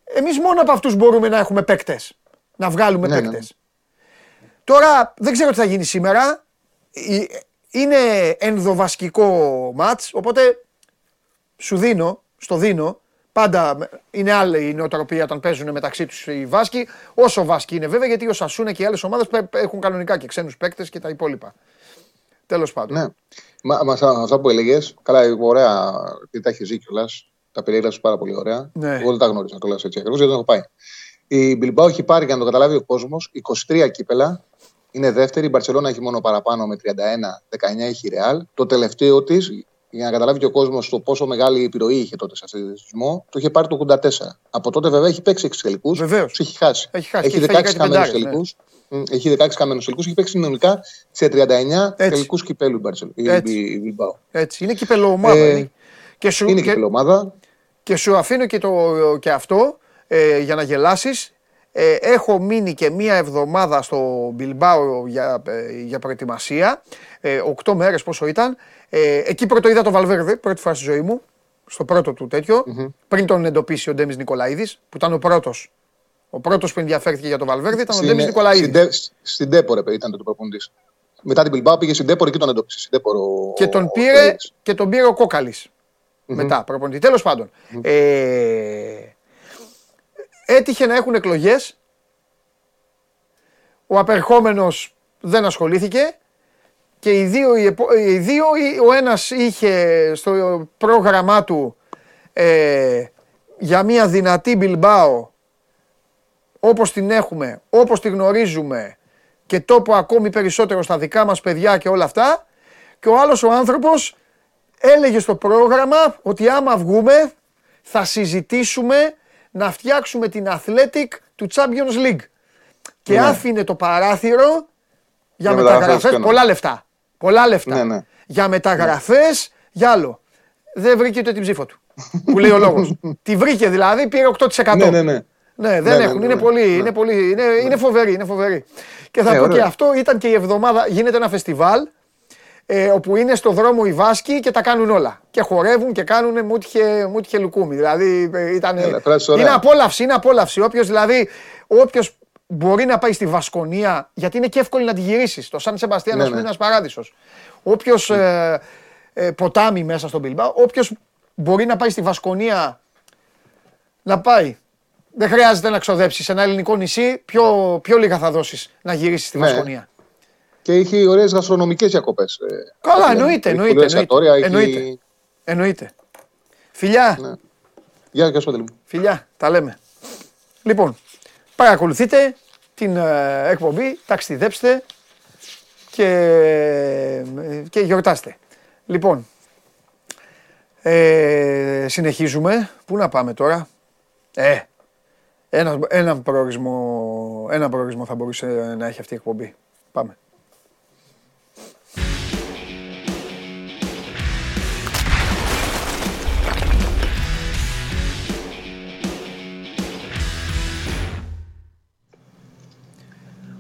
Εμείς μόνο από αυτούς μπορούμε να έχουμε παίκτες. Να βγάλουμε Ναι, ναι, παίκτες. Τώρα δεν ξέρω τι θα γίνει σήμερα. Ε, Είναι ενδοβασκικό μάτς, οπότε σου δίνω, στο δίνω, πάντα είναι άλλη η νοοτροπία όταν παίζουν μεταξύ τους οι Βάσκοι, όσο Βάσκοι είναι βέβαια, γιατί ο Σασούνα και οι άλλες ομάδες πε- έχουν κανονικά και ξένους παίκτες και τα υπόλοιπα. Τέλος πάντων. Ναι. Μα, μα, αυτά- αυτά που έλεγες, καλά, ωραία, γιατί τα έχεις ζει κιόλας. Τα περιέγραψες πάρα πολύ ωραία. Ναι. Εγώ δεν τα γνώριζα κιόλας έτσι ακριβώς, γιατί δεν έχω πάει. Η Μπιλμπάου έχει πάρει, για να το καταλάβει ο κόσμος, 23 κύπελα. Είναι δεύτερη. Η Μπαρσελόνα έχει μόνο παραπάνω με 31, 19 έχει η Ρεάλ. Το τελευταίο της, για να καταλάβει και ο κόσμος το πόσο μεγάλη επιρροή είχε τότε σε αυτό το θεσμό, το είχε πάρει το 84. Από τότε βέβαια έχει παίξει 6 τελικούς. Βεβαίως. Τους έχει χάσει. Έχει χάσει και Έχει έχει φέρει 16 κάτι χαμένους πεντάρες, ναι. τελικούς. Έχει 16 χαμένους τελικούς. Έχει παίξει συνολικά σε 39 Έτσι. τελικούς κυπέλου η Μπαρσελ- η Έτσι. η Μπιλμπάου. Έτσι, είναι κυπελοομάδα. Ε, είναι. Και σου, Είναι και, και ομάδα. και σου αφήνω και, το, και αυτό ε, για να γελάσεις. Ε, έχω μείνει και μία εβδομάδα στο Μπιλμπάο για, ε, για προετοιμασία. Ε, οκτώ μέρες πόσο ήταν. Ε, εκεί πρώτο είδα το Βαλβέρδε, πρώτη φορά στη ζωή μου. Στο πρώτο του τέτοιο. Πριν τον εντοπίσει ο Ντέμις Νικολαίδης, που ήταν ο πρώτος. Ο πρώτος που ενδιαφέρθηκε για το Βαλβέρδε ήταν ο Στην- Ντέμις Νικολαίδης. στην Ντε- Στην Ντέπορε ήταν το προπονητής. Μετά την Μπιλμπάου πήγε στην Ντέπορε και τον εντόπισε. Στην Ντέπορε ο- Και τον ο πήρε, Φέληξ. και τον πήρε ο κοκαλης Μετά, προπονητή. Τέλος πάντων. Ε, έτυχε να έχουν εκλογές. Ο απερχόμενος δεν ασχολήθηκε. Και οι δύο, οι επο- οι δύο, ο ένας είχε στο πρόγραμμά του ε, για μια δυνατή Μπιλμπάο όπως την έχουμε, όπως τη γνωρίζουμε και τόπο ακόμη περισσότερο στα δικά μας παιδιά και όλα αυτά και ο άλλος ο άνθρωπος έλεγε στο πρόγραμμα ότι άμα βγούμε θα συζητήσουμε να φτιάξουμε την Athletic του Champions League. Και Ναι. άφηνε το παράθυρο για, Για μεταγραφές, μεταγραφές και πολλά λεφτά. Πολλά λεφτά. Ναι, ναι. Για μεταγραφές, για άλλο. Δεν βρήκε ούτε την ψήφο του. που λέει ο λόγος. Τη βρήκε δηλαδή, πήρε 8%. Ναι, ναι, ναι. Ναι, δεν Ναι, ναι, έχουν. ναι, είναι ναι. πολύ, Ναι. είναι πολύ, είναι, είναι φοβερή, είναι φοβερή. Και θα Ναι, πω ωραία. και αυτό, ήταν και η εβδομάδα, γίνεται ένα φεστιβάλ, ε, όπου είναι στο δρόμο οι Βάσκοι και τα κάνουν όλα. Και χορεύουν και κάνουν μου είχε, μου είχε λουκούμι. Δηλαδή ε, ήταν, Έλα, πράττεις ωραία. είναι απόλαυση, είναι απόλαυση. Όποιος δηλαδή, όποιος μπορεί να πάει στη Βασκονία, γιατί είναι και εύκολο να τη γυρίσεις. Το Σαν Σεμπαστιάν, Ναι, ας πούμε, ναι. είναι ένας παράδεισος. Όποιος ε, ε, ποτάμι μέσα στον Μπιλμπάο, όποιος μπορεί να πάει στη Βασκονία να πάει. Δεν χρειάζεται να ξοδέψεις σε ένα ελληνικό νησί. Πιο, πιο λίγα θα δώσεις να γυρίσεις στη Ναι. Βασκονία. Και έχει ωραίες γαστρονομικές διακοπές. Καλά, εννοείται, εννοείται. εννοείται, εννοείται. εννοείται. Φιλιά, Ναι. Γεια σα, Παντελή μου. φιλιά, τα λέμε. Λοιπόν, παρακολουθείτε την ε, εκπομπή, ταξιδέψτε και, ε, και γιορτάστε. Λοιπόν, ε, συνεχίζουμε. Πού να πάμε τώρα; Ε, ένα, έναν, προορισμό, έναν προορισμό θα μπορούσε να έχει αυτή η εκπομπή. Πάμε.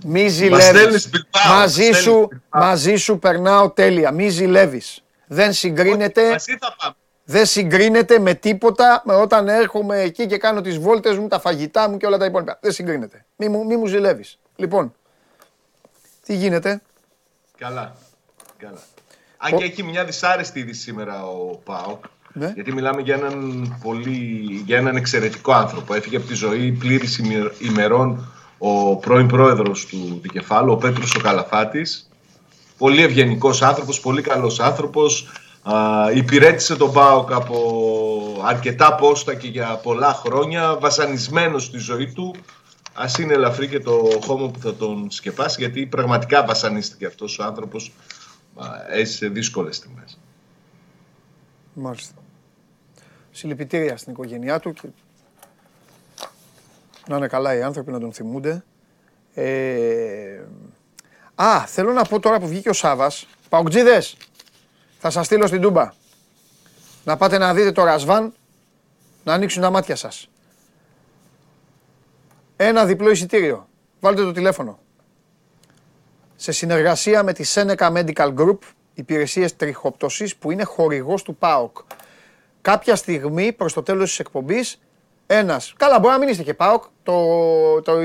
Μη Μας ζηλεύεις. στέλνεις Bilbao, Μαζί μας σου, στέλνεις Bilbao. μαζί σου περνάω τέλεια. Μη ζηλεύεις. Δεν συγκρίνεται, Μαζί θα πάμε. δεν συγκρίνεται με τίποτα με όταν έρχομαι εκεί και κάνω τις βόλτες μου, τα φαγητά μου και όλα τα υπόλοιπα. Δεν συγκρίνεται. Μη μου, μη μου ζηλεύεις. Λοιπόν, τι γίνεται; Καλά. Καλά. Αν και έχει μια δυσάρεστη είδηση σήμερα ο Πάοκ. Ναι. Γιατί μιλάμε για έναν, πολύ, για έναν εξαιρετικό άνθρωπο. Έφυγε από τη ζωή πλήρης ημερών ο πρώην πρόεδρος του Δικεφάλου, ο Πέτρος ο Καλαφάτης. Πολύ ευγενικός άνθρωπος, πολύ καλός άνθρωπος. Α, υπηρέτησε τον ΠΑΟΚ από αρκετά πόστα και για πολλά χρόνια, βασανισμένος στη ζωή του. Ας είναι ελαφρύ και το χώμα που θα τον σκεπάσει, γιατί πραγματικά βασανίστηκε αυτός ο άνθρωπος. Α, Έζησε δύσκολες στιγμές. Μάλιστα. Συλληπιτήρια στην οικογένειά του και να είναι καλά οι άνθρωποι να τον θυμούνται. Ε... Α, θέλω να πω τώρα που βγήκε ο Σάβας, Παοκτζίδες, θα σας στείλω στην Τούμπα. Να πάτε να δείτε το Ρασβάν, να ανοίξουν τα μάτια σας. Ένα διπλό εισιτήριο. Βάλτε το τηλέφωνο. Σε συνεργασία με τη Seneca Medical Group, υπηρεσίες τριχοπτωσής που είναι χορηγός του ΠΑΟΚ. Κάποια στιγμή προς το τέλος της εκπομπής Ένας. Καλά, μπορεί να μην είστε και ΠΑΟΚ. Το, το,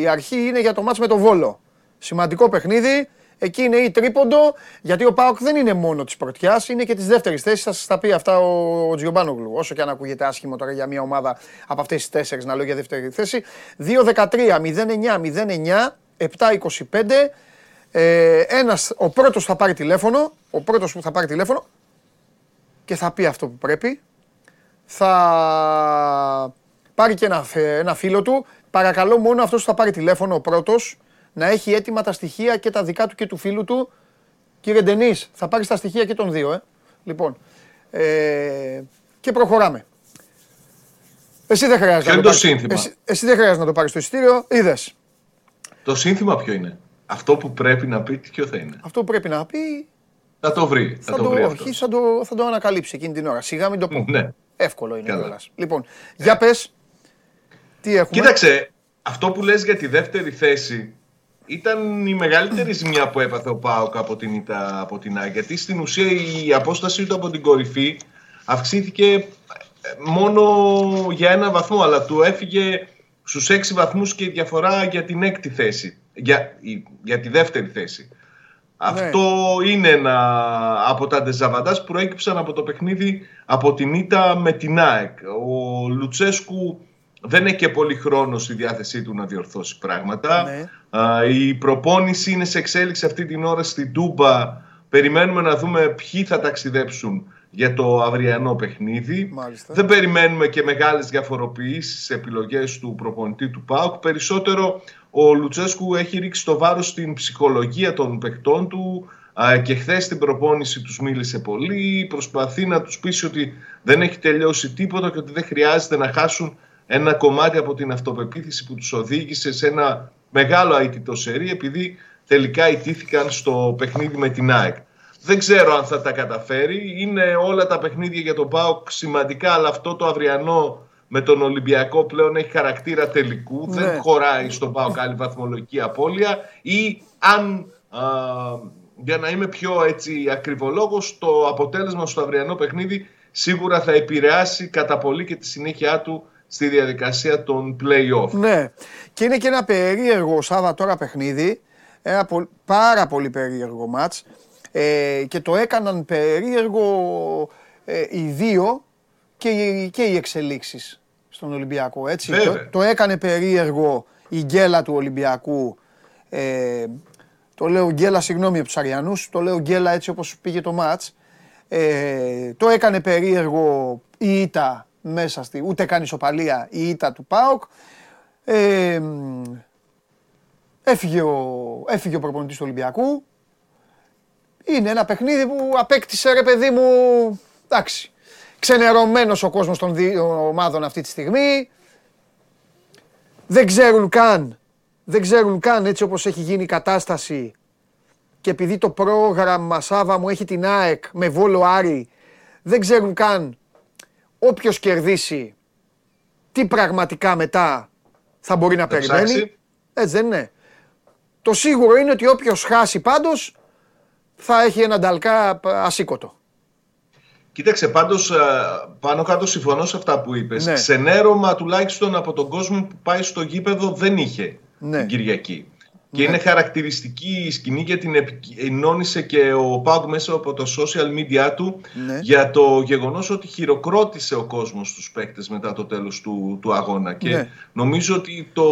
η αρχή είναι για το μάτς με το Βόλο. Σημαντικό παιχνίδι. Εκεί είναι ή τρίποντο, γιατί ο Πάοκ δεν είναι μόνο της πρωτιάς, είναι και της δεύτερης θέσης. Θα σας τα πει αυτά ο, ο Τζιομπάνογλου. Όσο και αν ακούγεται άσχημο τώρα για μια ομάδα από αυτές τις τέσσερις να λέω για δεύτερη θέση. 2-13, 0-9, 0-9, 7-25. Ε, ένας, ο πρώτος θα πάρει τηλέφωνο, ο πρώτος που θα πάρει τηλέφωνο και θα πει αυτό που πρέπει. Θα πάρει και ένα, ένα φίλο του. Παρακαλώ μόνο αυτός που θα πάρει τηλέφωνο ο πρώτος να έχει έτοιμα τα στοιχεία και τα δικά του και του φίλου του. Κύριε Ντενής, θα πάρεις τα στοιχεία και των δύο, ε. Λοιπόν, ε, και προχωράμε. Εσύ δεν χρειάζεται ποιο να το, το σύνθημα; Εσύ, εσύ, δεν χρειάζεται να το πάρεις στο εισιτήριο, είδες. Το σύνθημα ποιο είναι; Αυτό που πρέπει να πει, ποιο θα είναι; Αυτό που πρέπει να πει. Θα το βρει. Θα, θα το, βρει όχι, θα το, θα το ανακαλύψει εκείνη την ώρα. Σιγά μην το πω. Ναι. Εύκολο είναι κιόλα. Λοιπόν, για πες. Τι έχουμε; Κοίταξε, αυτό που λες για τη δεύτερη θέση ήταν η μεγαλύτερη ζημιά που έπαθε ο Πάοκ από την ΙΤΑ από την ΑΕΚ. Γιατί στην ουσία η απόστασή του από την κορυφή αυξήθηκε ε, μόνο για ένα βαθμό, αλλά του έφυγε στους έξι βαθμούς και η διαφορά για την έκτη θέση, για, για τη δεύτερη θέση. Ναι. Αυτό είναι ένα από τα ντεζαβαντάς που προέκυψαν από το παιχνίδι από την ΙΤΑ με την ΑΕΚ. Ο Λουτσέσκου δεν έχει και πολύ χρόνο στη διάθεσή του να διορθώσει πράγματα. Ναι. η προπόνηση είναι σε εξέλιξη αυτή την ώρα στην Τούμπα. Περιμένουμε να δούμε ποιοι θα ταξιδέψουν για το αυριανό παιχνίδι. Δεν περιμένουμε και μεγάλες διαφοροποιήσεις σε επιλογές του προπονητή του ΠΑΟΚ. Περισσότερο ο Λουτσέσκου έχει ρίξει το βάρος στην ψυχολογία των παιχτών του και χθες στην προπόνηση τους μίλησε πολύ. Προσπαθεί να τους πείσει ότι δεν έχει τελειώσει τίποτα και ότι δεν χρειάζεται να χάσουν ένα κομμάτι από την αυτοπεποίθηση που τους οδήγησε σε ένα μεγάλο αιτητό σερί επειδή τελικά ιτήθηκαν στο παιχνίδι με την ΑΕΚ. Δεν ξέρω αν θα τα καταφέρει. Είναι όλα τα παιχνίδια για τον ΠΑΟΚ σημαντικά, αλλά αυτό το αυριανό με τον Ολυμπιακό πλέον έχει χαρακτήρα τελικού. Ναι. Δεν χωράει στον ΠΑΟΚ άλλη βαθμολογική απώλεια. Ή αν, α, για να είμαι πιο έτσι ακριβολόγος, το αποτέλεσμα στο αυριανό παιχνίδι σίγουρα θα επηρεάσει κατά πολύ και τη συνέχεια του στη διαδικασία των play-off. Ναι. Και είναι και ένα περίεργο Σάβα τώρα παιχνίδι. Ένα πάρα πολύ περίεργο μάτς. Ε, και το έκαναν περίεργο ε, οι δύο και, και οι εξελίξεις στον Ολυμπιακό. Έτσι. Το, το, έκανε περίεργο η γκέλα του Ολυμπιακού. Ε, το λέω γκέλα, συγγνώμη από τους Αριανούς, το λέω γκέλα έτσι όπως πήγε το μάτς. Ε, το έκανε περίεργο η ήττα μέσα στη, ούτε καν ισοπαλία η ήττα του ΠΑΟΚ. Ε, έφυγε, ο, έφυγε ο προπονητής του Ολυμπιακού. Είναι ένα παιχνίδι που απέκτησε ρε παιδί μου, εντάξει, ξενερωμένος ο κόσμος των δύο ομάδων αυτή τη στιγμή. Δεν ξέρουν καν, δεν ξέρουν καν έτσι όπως έχει γίνει η κατάσταση και επειδή το πρόγραμμα Σάβα μου έχει την ΑΕΚ με Βόλο Άρη, δεν ξέρουν καν όποιος κερδίσει τι πραγματικά μετά θα μπορεί να περιμένει. Έτσι δεν είναι. Το σίγουρο είναι ότι όποιος χάσει πάντως θα έχει ένα νταλκά ασήκωτο. Κοίταξε, πάντως ε, πάνω κάτω συμφωνώ σε αυτά που είπες. Ναι. Ξενέρωμα τουλάχιστον από τον κόσμο που πάει στο γήπεδο δεν είχε ναι. την Κυριακή. Και είναι χαρακτηριστική η σκηνή γιατί την επικοινώνησε και ο Πάουκ μέσα από το social media του ναι. για το γεγονός ότι χειροκρότησε ο κόσμος τους παίκτες μετά το τέλος του, του αγώνα. Και ναι. νομίζω ότι το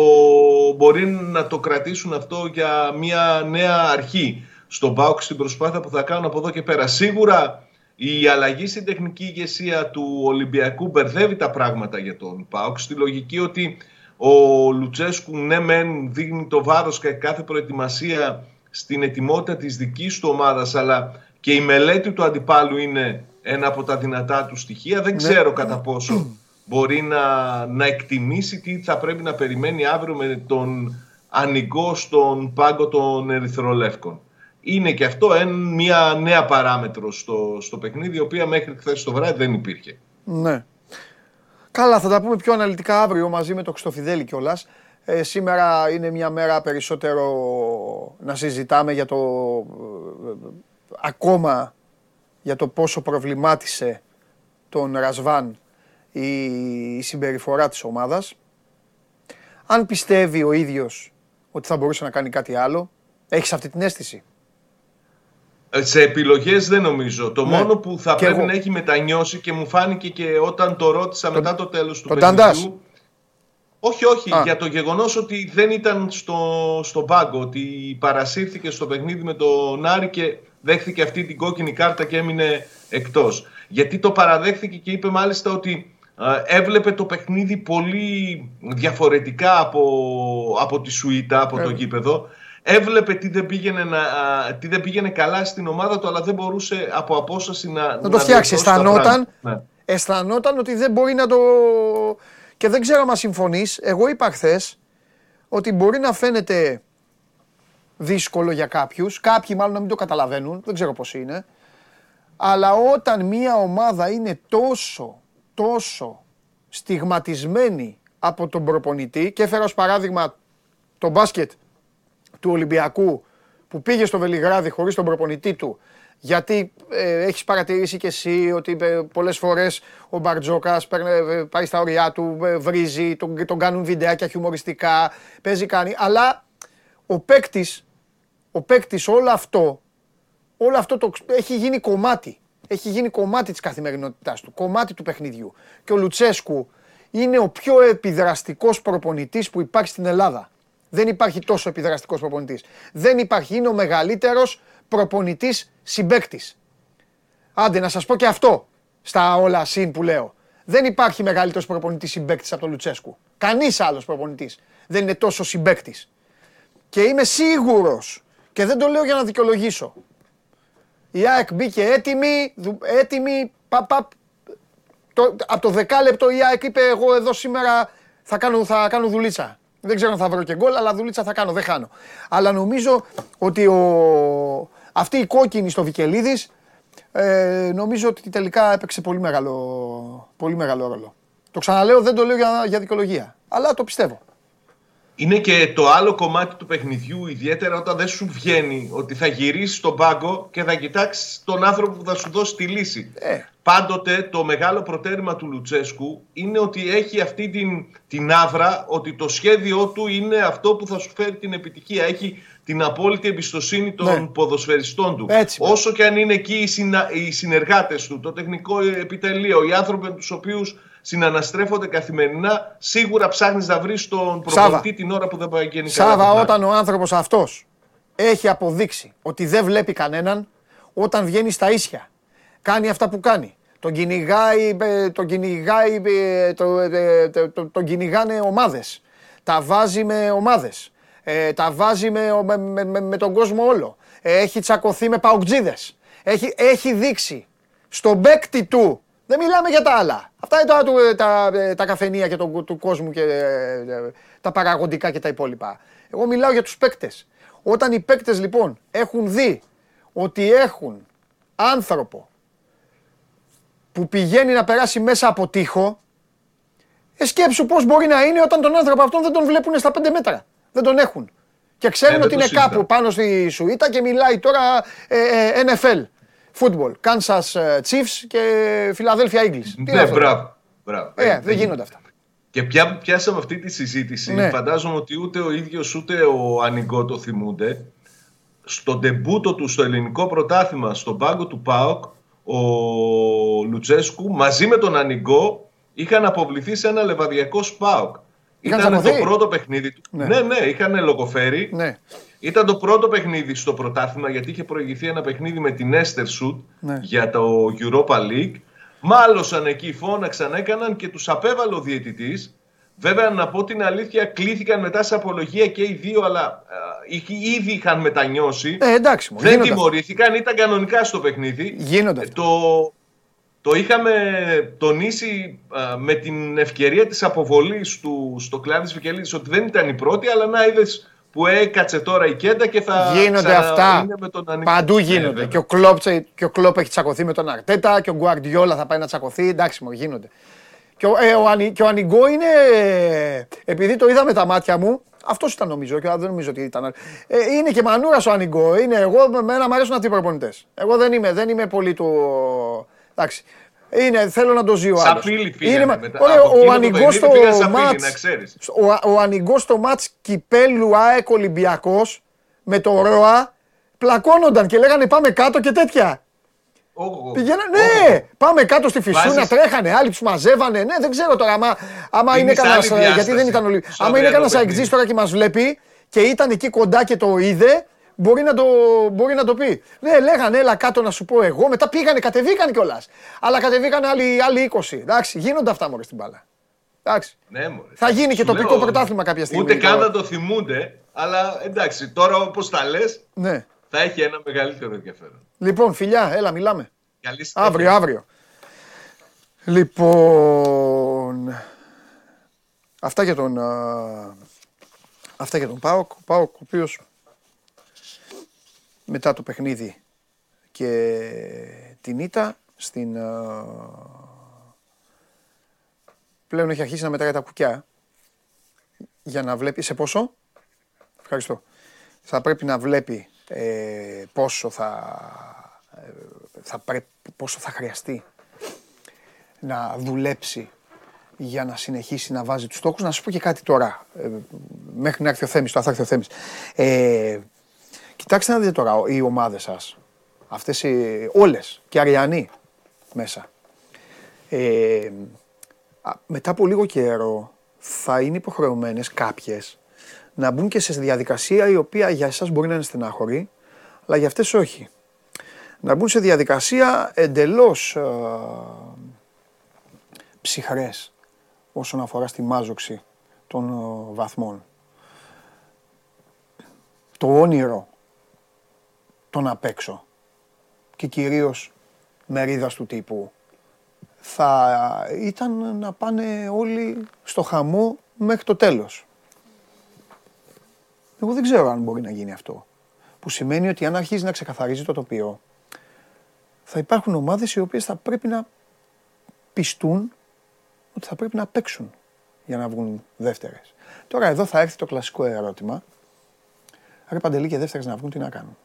μπορεί να το κρατήσουν αυτό για μια νέα αρχή στον Πάουκ στην προσπάθεια που θα κάνουν από εδώ και πέρα. Σίγουρα η αλλαγή στην τεχνική ηγεσία του Ολυμπιακού μπερδεύει τα πράγματα για τον Πάουκ στη λογική ότι ο Λουτσέσκου ναι μεν δείχνει το βάρος και κάθε προετοιμασία στην ετοιμότητα της δικής του ομάδας αλλά και η μελέτη του αντιπάλου είναι ένα από τα δυνατά του στοιχεία. Δεν ναι. ξέρω κατά πόσο μπορεί να, να εκτιμήσει τι θα πρέπει να περιμένει αύριο με τον ανοιγό στον πάγκο των Ερυθρολεύκων. Είναι και αυτό εν, μια νέα παράμετρο στο, στο παιχνίδι, η οποία μέχρι χθες το βράδυ δεν υπήρχε. Ναι. Καλά, θα τα πούμε πιο αναλυτικά αύριο μαζί με το Χρυστοφιδέλη κιόλας. Ε, σήμερα είναι μια μέρα περισσότερο να συζητάμε για το ε, ακόμα για το πόσο προβλημάτισε τον Ρασβάν η συμπεριφορά της ομάδας. Αν πιστεύει ο ίδιος ότι θα μπορούσε να κάνει κάτι άλλο, έχεις αυτή την αίσθηση; Ε, σε επιλογές δεν νομίζω. Το Ναι. μόνο που θα Και πρέπει εγώ. να έχει μετανιώσει και μου φάνηκε και όταν το ρώτησα μετά το τέλος του τον παιχνιδιού. Νταντάς. Όχι, όχι. Α. Για το γεγονός ότι δεν ήταν στο, στο πάγκο. Ότι παρασύρθηκε στο παιχνίδι με τον Άρη και δέχθηκε αυτή την κόκκινη κάρτα και έμεινε εκτός. Γιατί το παραδέχθηκε και είπε μάλιστα ότι ε, έβλεπε το παιχνίδι πολύ διαφορετικά από, από τη Σουήτα, από το Ε. γήπεδο. Έβλεπε τι δεν, πήγαινε να, α, τι δεν πήγαινε καλά στην ομάδα του, αλλά δεν μπορούσε από απόσταση να, Να το φτιάξει. διορθώσει τα Αισθανόταν, πράγματα. Ναι. αισθανόταν ότι δεν μπορεί να το. Και δεν ξέρω αν συμφωνείς. Εγώ είπα χθες ότι μπορεί να φαίνεται δύσκολο για κάποιους. Κάποιοι μάλλον να μην το καταλαβαίνουν. Δεν ξέρω πώς είναι. Αλλά όταν μια ομάδα είναι τόσο, τόσο στιγματισμένη από τον προπονητή και έφερα ως παράδειγμα το μπάσκετ του Ολυμπιακού που πήγε στο Βελιγράδι χωρίς τον προπονητή του γιατί ε, έχεις παρατηρήσει και εσύ ότι ε, πολλές φορές ο Μπαρτζόκας παίρνε, ε, πάει στα ωριά του, ε, βρίζει, τον, τον κάνουν βιντεάκια χιουμοριστικά, παίζει κάνει. Αλλά ο παίκτης, ο παίκτης όλο αυτό, όλο αυτό το, έχει γίνει κομμάτι. Έχει γίνει κομμάτι της καθημερινότητάς του, κομμάτι του παιχνιδιού. Και ο Λουτσέσκου είναι ο πιο επιδραστικός προπονητής που υπάρχει στην Ελλάδα. Δεν υπάρχει τόσο επιδραστικός προπονητής. Δεν υπάρχει, είναι ο μεγαλύτερος προπονητής συμπέκτης. Άντε να σας πω και αυτό στα όλα συν που λέω. Δεν υπάρχει μεγαλύτερος προπονητής συμπέκτης από τον Λουτσέσκου. Κανείς άλλος προπονητής δεν είναι τόσο συμπέκτης. Και είμαι σίγουρος και δεν το λέω για να δικαιολογήσω. Η ΑΕΚ μπήκε έτοιμη, δου- έτοιμη, παπ, παπ. Το, από το δεκάλεπτο η ΑΕΚ είπε εγώ εδώ σήμερα θα κάνω, θα κάνω δουλίτσα. Δεν ξέρω αν θα βρω και γκολ, αλλά δουλίτσα θα κάνω, δεν χάνω. Αλλά νομίζω ότι ο, αυτή η κόκκινη στο Βικελίδης ε, νομίζω ότι τελικά έπαιξε πολύ μεγάλο, πολύ μεγάλο ρόλο. Το ξαναλέω, δεν το λέω για, για δικαιολογία, αλλά το πιστεύω. Είναι και το άλλο κομμάτι του παιχνιδιού, ιδιαίτερα όταν δεν σου βγαίνει ότι θα γυρίσεις στον πάγκο και θα κοιτάξεις τον άνθρωπο που θα σου δώσει τη λύση. Ε. Πάντοτε το μεγάλο προτέρημα του Λουτσέσκου είναι ότι έχει αυτή την, την άβρα ότι το σχέδιό του είναι αυτό που θα σου φέρει την επιτυχία. Έχει την απόλυτη εμπιστοσύνη των Ναι. ποδοσφαιριστών του. Έτσι, Όσο και αν είναι εκεί οι, συνα, οι συνεργάτες του, το τεχνικό επιτελείο, οι άνθρωποι με τους οποίους συναναστρέφονται καθημερινά, σίγουρα ψάχνεις να βρεις τον Σάβα. προπονητή την ώρα που δεν πάει γίνει καλά. Σάβα, το πράγμα. όταν ο άνθρωπος αυτός έχει αποδείξει ότι δεν βλέπει κανέναν, όταν βγαίνει στα ίσια, κάνει αυτά που κάνει. Τον κυνηγάει, ε, τον κυνηγάει, ε, το, ε, το- το- τον κυνηγάνε ομάδες. Τα βάζει με ομάδες. Ε, τα βάζει με, με, με- με- με τον κόσμο όλο. Ε, έχει τσακωθεί με παουτζίδες. Έχει, έχει δείξει στον παίκτη του. Δεν μιλάμε για τα άλλα. Αυτά είναι τώρα του, ε, τα, ε, τα καφενεία και του, του κόσμου και ε, ε, τα παραγωγικά και τα υπόλοιπα. Εγώ μιλάω για τους παίκτες. Όταν οι παίκτες λοιπόν έχουν δει ότι έχουν άνθρωπο που πηγαίνει να περάσει μέσα από τείχο, ε, σκέψου πώς μπορεί να είναι όταν τον άνθρωπο αυτόν δεν τον βλέπουν στα πέντε μέτρα. Δεν τον έχουν. Και ξέρουν Ε, δεν ότι το είναι συζητάω. κάπου πάνω στη Σουήτα και μιλάει τώρα ε, ε, NFL, football, Kansas ε, Chiefs και Philadelphia Eagles. Τι είναι Ναι, αυτό; μπράβο. μπράβο. Ε, δεν γίνονται αυτά. Και πια που πιάσαμε αυτή τη συζήτηση, Ναι. φαντάζομαι ότι ούτε ο ίδιος ούτε ο Ανιγκό το θυμούνται. Στο ντεμπούτο του στο ελληνικό πρωτάθλημα, στον πάγκο του ΠΑΟΚ, ο Λουτσέσκου μαζί με τον Ανιγκό είχαν αποβληθεί σε ένα λεβαδιακό ΣΠΑΟΚ. Είχαν Ήταν το τσακωθεί; πρώτο παιχνίδι του. Ναι. Ναι, ναι, είχαν λογοφέρει. Ναι. Ήταν το πρώτο παιχνίδι στο πρωτάθλημα γιατί είχε προηγηθεί ένα παιχνίδι με την Έστερ Σουτ Ναι. για το Europa League. Μάλωσαν εκεί, φώναξαν, έκαναν και τους απέβαλε ο διαιτητής. Βέβαια, να πω την αλήθεια, κλήθηκαν μετά σε απολογία και οι δύο, αλλά α, είχ- ήδη είχαν μετανιώσει. Ε, εντάξει, μου, Δεν γίνονται αυτά. τιμωρήθηκαν, ήταν κανονικά στο παιχνίδι. Γίνονται Ε, αυτά. Το, το είχαμε τονίσει α, με την ευκαιρία της αποβολής του στο κλάδι της Βικελίδης ότι δεν ήταν η πρώτη, αλλά να είδες που έκατσε τώρα η Κέντα και θα Γίνονται ξανα- αυτά. είναι με τον Ανιγκό. Παντού Ναι, γίνονται. βέβαια. και, ο Κλόπ, και ο Κλόπ έχει τσακωθεί με τον Αρτέτα και ο Γκουαρντιόλα θα πάει να τσακωθεί. Εντάξει, μου γίνονται. Και ο, ε, ο, Ανι- και ο Ανιγκό είναι. ε, επειδή το είδα με τα μάτια μου, αυτός ήταν νομίζω και δεν νομίζω ότι ήταν. Ε, είναι και μανούρας ο Ανιγκό. Είναι εγώ, με μένα μου αρέσουν αυτοί οι προπονητές. Εγώ δεν είμαι, δεν είμαι πολύ του. Εντάξει. Είναι, θέλω να το ζει ο Σαν άλλος. φίλοι Είναι, φύγανε μα- μετά. Ωραία, Από ο εκείνο το ανοιγός παιχνίδι στο πήγαν σαν φίλοι, μάτς, να ξέρεις. ο, ο ανοιγός στο μάτς κυπέλου ΑΕΚ Ολυμπιακός με το ΡΟΑ πλακώνονταν και λέγανε πάμε κάτω και τέτοια. Ω, ω, ω. Πηγαίνανε, Ω, ω. ναι, πάμε κάτω στη φυσούνα, Βάζεις- τρέχανε, άλλοι τους μαζεύανε. Ναι, δεν ξέρω τώρα. Άμα, άμα Είναι είναι σε κανένας. άλλη διάσταση. Γιατί δεν ήταν όλοι. Στο Άμα είναι αυριανό κανένα παιχνίδι. αεξή τώρα και μας βλέπει και ήταν εκεί κοντά και το είδε, μπορεί να το, μπορεί να το πει. Ναι, λέγανε, έλα κάτω να σου πω εγώ. Μετά πήγανε, κατεβήκαν κιόλας. Αλλά κατεβήκαν άλλοι, άλλοι 20. Εντάξει, γίνονται αυτά μόνο στην μπάλα. Εντάξει. Ναι, μωρέ. Θα γίνει και Σου τοπικό λέω, πρωτάθλημα κάποια στιγμή. Ούτε καν τώρα. θα το θυμούνται, αλλά εντάξει, τώρα όπως τα λες, Ναι. θα έχει ένα μεγαλύτερο ενδιαφέρον. Λοιπόν, φιλιά, έλα, μιλάμε. Καλή συνέχεια. Αύριο, αύριο. Λοιπόν. Αυτά για τον. α, αυτά για τον Πάοκ. Ο Πάοκ, ο οποίος μετά το παιχνίδι και την ήττα στην. α, πλέον έχει αρχίσει να μετράει τα κουκιά για να βλέπει. Σε πόσο; Ευχαριστώ. Θα πρέπει να βλέπει ε, πόσο θα, ε, θα πρέπει, πόσο θα χρειαστεί να δουλέψει για να συνεχίσει να βάζει τους στόχους. Να σου πω και κάτι τώρα, ε, μέχρι να έρθει ο Θέμης, τώρα θα έρθει ο Θέμης. Ε, κοιτάξτε να δείτε τώρα οι ομάδες σας, αυτές οι, όλες και αριανοί μέσα. Ε, α, μετά από λίγο καιρό θα είναι υποχρεωμένες κάποιες να μπουν και σε διαδικασία η οποία για εσάς μπορεί να είναι στενάχωρη, αλλά για αυτές όχι. Να μπουν σε διαδικασία εντελώς ε, ψυχρές όσον αφορά στη μάζοξη των ε, βαθμών. Το όνειρο το να παίξω και κυρίως μερίδας του τύπου θα ήταν να πάνε όλοι στο χαμό μέχρι το τέλος. Εγώ δεν ξέρω αν μπορεί να γίνει αυτό. Που σημαίνει ότι αν αρχίζει να ξεκαθαρίζει το τοπίο, θα υπάρχουν ομάδες οι οποίες θα πρέπει να πιστούν ότι θα πρέπει να παίξουν για να βγουν δεύτερες. Τώρα εδώ θα έρθει το κλασικό ερώτημα. Ρε Παντελή και δεύτερες να βγουν τι να κάνουν;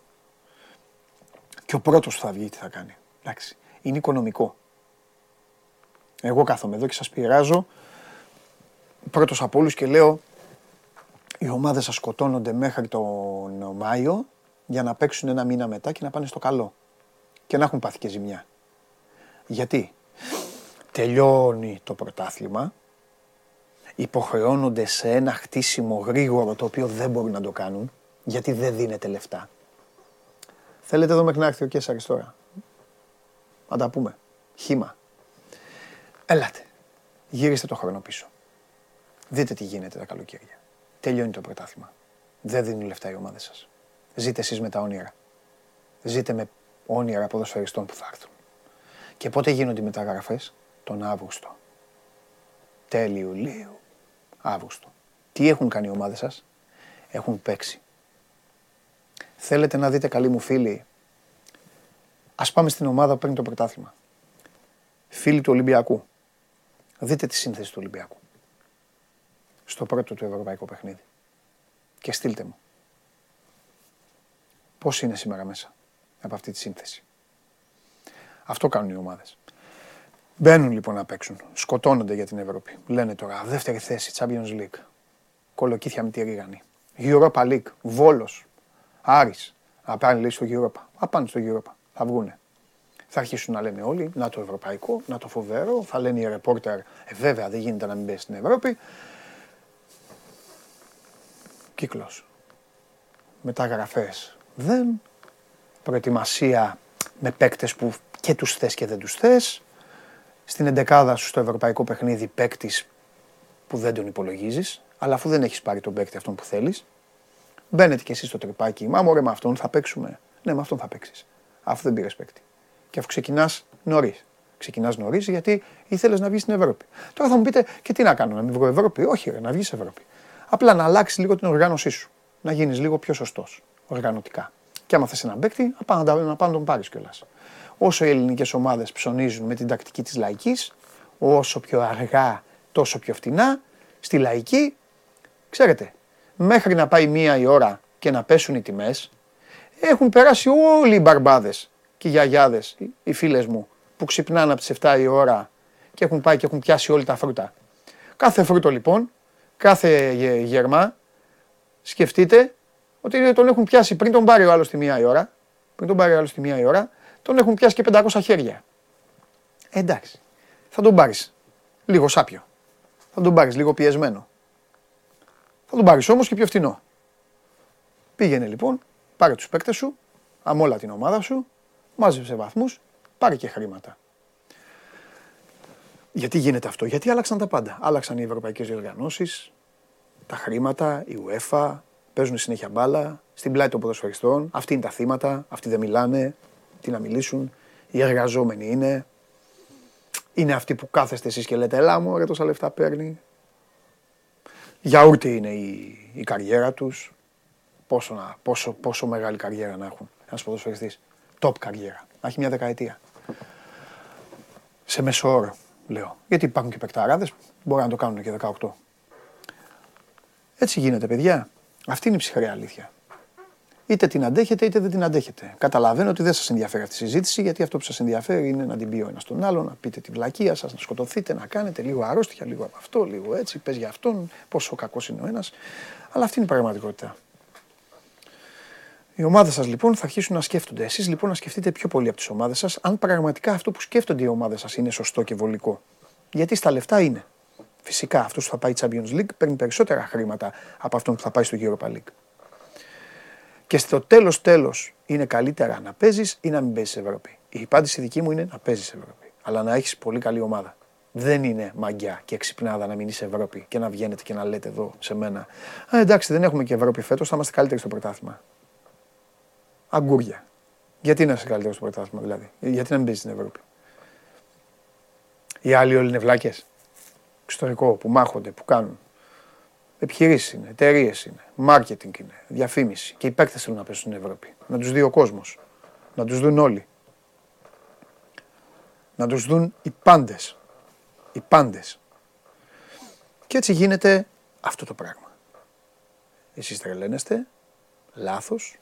Και ο πρώτος που θα βγει τι θα κάνει. Εντάξει. Είναι οικονομικό. Εγώ κάθομαι εδώ και σας πειράζω πρώτος από όλους και λέω οι ομάδες θα σκοτώνονται μέχρι τον Μάιο για να παίξουν ένα μήνα μετά και να πάνε στο καλό. Και να έχουν πάθει και ζημιά. Γιατί; Τελειώνει το πρωτάθλημα, υποχρεώνονται σε ένα χτίσιμο γρήγορο το οποίο δεν μπορούν να το κάνουν, γιατί δεν δίνεται λεφτά. Θέλετε εδώ μέχρι να έρθει ο Κέσσαρης τώρα. Να τα πούμε. Χήμα. Έλατε. Γύριστε το χρόνο πίσω. Δείτε τι γίνεται τα καλοκαίρια. Τελειώνει το πρωτάθλημα. Δεν δίνουν λεφτά οι ομάδες σας. Ζείτε εσείς με τα όνειρα. Ζείτε με όνειρα ποδοσφαιριστών που θα έρθουν. Και πότε γίνονται οι μεταγραφές; Τον Αύγουστο. Τέλη Ιουλίου. Αύγουστο. Τι έχουν κάνει οι ομάδες σας; Έχουν παίξει. Θέλετε να δείτε καλοί μου φίλοι; Ας πάμε στην ομάδα που παίρνει το πρωτάθλημα. Φίλοι του Ολυμπιακού. Δείτε τη σύνθεση του Ολυμπιακού. Στο πρώτο του ευρωπαϊκό παιχνίδι. Και στείλτε μου. Πώς είναι σήμερα μέσα από αυτή τη σύνθεση; Αυτό κάνουν οι ομάδες. Μπαίνουν λοιπόν να παίξουν. Σκοτώνονται για την Ευρώπη. Λένε τώρα δεύτερη θέση Champions League. Κολοκύθια με τη Ρίγανη. Europa League. Βόλος. Άρης. Να πάνε λέει στο Europa. Α πάνε στο Europa. Θα βγουνε. Θα αρχίσουν να λένε όλοι, να το ευρωπαϊκό, να το φοβερό. Θα λένε οι ρεπόρτερ, ε, βέβαια δεν γίνεται να μην μπει στην Ευρώπη. Κύκλος. Μεταγραφές δεν. Προετοιμασία με παίκτες που και τους θες και δεν τους θες. Στην εντεκάδα σου στο ευρωπαϊκό παιχνίδι παίκτης που δεν τον υπολογίζεις, αλλά αφού δεν έχεις πάρει τον παίκτη αυτόν που θέλεις, μπαίνετε κι εσύ στο τρυπάκι. Μα μωρέ με αυτόν θα παίξουμε. Ναι, με αυτόν θα παίξεις. Αφού δεν πήρες παίκτη. Και αφού ξεκινάς νωρίς. Ξεκινάς νωρίς γιατί ήθελες να βγεις στην Ευρώπη. Τώρα θα μου πείτε και τι να κάνω, να μην βγω Ευρώπη; Όχι, ρε, να βγεις Ευρώπη. Απλά να αλλάξεις λίγο την οργάνωσή σου. Να γίνεις λίγο πιο σωστός οργανωτικά. Και άμα θες έναν παίκτη, να πάνε να, να, να τον πάρεις κιόλας. Όσο οι ελληνικές ομάδες ψωνίζουν με την τακτική της λαϊκής, όσο πιο αργά, τόσο πιο φτηνά, στη λαϊκή, ξέρετε, μέχρι να πάει μία η ώρα και να πέσουν οι τιμές, έχουν περάσει όλοι οι μπαρμπάδες και οι γιαγιάδες, οι φίλες μου, που ξυπνάνε από τις 7 η ώρα και έχουν πάει και έχουν πιάσει όλη τα φρούτα. Κάθε φρούτο λοιπόν, κάθε γερμά, σκεφτείτε ότι τον έχουν πιάσει πριν τον πάρει ο άλλος τη μία η ώρα, πριν τον πάρει ο άλλος τη μία η ώρα, τον έχουν πιάσει και 500 χέρια. Ε, εντάξει, θα τον πάρεις λίγο σάπιο. Θα τον πάρεις λίγο πιεσμένο. Θα τον πάρεις όμως και πιο φθηνό. Πήγαινε λοιπόν, πάρε τους παίκτες σου, αμόλα την ομάδα σου, μάζεψε βαθμούς, πάρε και χρήματα. Γιατί γίνεται αυτό, γιατί άλλαξαν τα πάντα. Άλλαξαν οι ευρωπαϊκές διοργανώσεις, τα χρήματα, η UEFA, παίζουν συνέχεια μπάλα, στην πλάτη των ποδοσφαιριστών. Αυτοί είναι τα θύματα, αυτοί δεν μιλάνε, τι να μιλήσουν. Οι εργαζόμενοι είναι. Είναι αυτοί που κάθεστε εσείς και λέτε «Ελά μου, ρε τόσα λεφτά παίρνει». Γιαούρτι είναι η, η καριέρα τους. Πόσο, να, πόσο, πόσο μεγάλη καριέρα να έχουν ένας ποδοσφαιριστής. Top καριέρα. Να έχει μια δεκαετία. Σε μέσο όρο, λέω. Γιατί υπάρχουν και παικταράδες, μπορεί να το κάνουν και 18. Έτσι γίνεται, παιδιά. Αυτή είναι η ψυχρή αλήθεια. Είτε την αντέχετε είτε δεν την αντέχετε. Καταλαβαίνω ότι δεν σας ενδιαφέρει αυτή η συζήτηση, γιατί αυτό που σας ενδιαφέρει είναι να την πει ο ένας τον άλλο, να πείτε τη βλακεία σας, να σκοτωθείτε, να κάνετε λίγο αρρώστια, λίγο από αυτό, λίγο έτσι, πες για αυτόν, πόσο κακός είναι ο ένας. Αλλά αυτή είναι η πραγματικότητα. Οι ομάδες σας λοιπόν θα αρχίσουν να σκέφτονται. Εσείς λοιπόν να σκεφτείτε πιο πολύ από τις ομάδες σας, αν πραγματικά αυτό που σκέφτονται οι ομάδες σας είναι σωστό και βολικό. Γιατί στα λεφτά είναι. Φυσικά αυτός που θα πάει Champions League παίρνει περισσότερα χρήματα από αυτόν που θα πάει στο Europa League. Και στο τέλος τέλος είναι καλύτερα να παίζεις ή να μην παίζεις Ευρώπη. Η απάντηση δική μου είναι να παίζεις Ευρώπη. Αλλά να έχεις πολύ καλή ομάδα. Δεν είναι μαγιά και εξυπνάδα να μην είσαι Ευρώπη και να βγαίνετε και να λέτε εδώ σε μένα. Α, εντάξει, δεν έχουμε και Ευρώπη φέτος, θα είμαστε καλύτεροι στο πρωτάθλημα. Αγκούρια. Γιατί να είσαι καλύτερος στο πρωτάθλημα, δηλαδή; Γιατί να μην παίζεις στην Ευρώπη; Οι άλλοι όλοι είναι βλάκες. Εξωτερικό που μάχονται, που κάνουν. Επιχειρήσεις είναι, εταιρείες είναι, marketing είναι, διαφήμιση. Και οι παίκτες θέλουν να πέσουν στην Ευρώπη. Να τους δει ο κόσμος. Να τους δουν όλοι. Να τους δουν οι πάντες. Οι πάντες. Και έτσι γίνεται αυτό το πράγμα. Εσείς τρελαίνεστε, λάθος.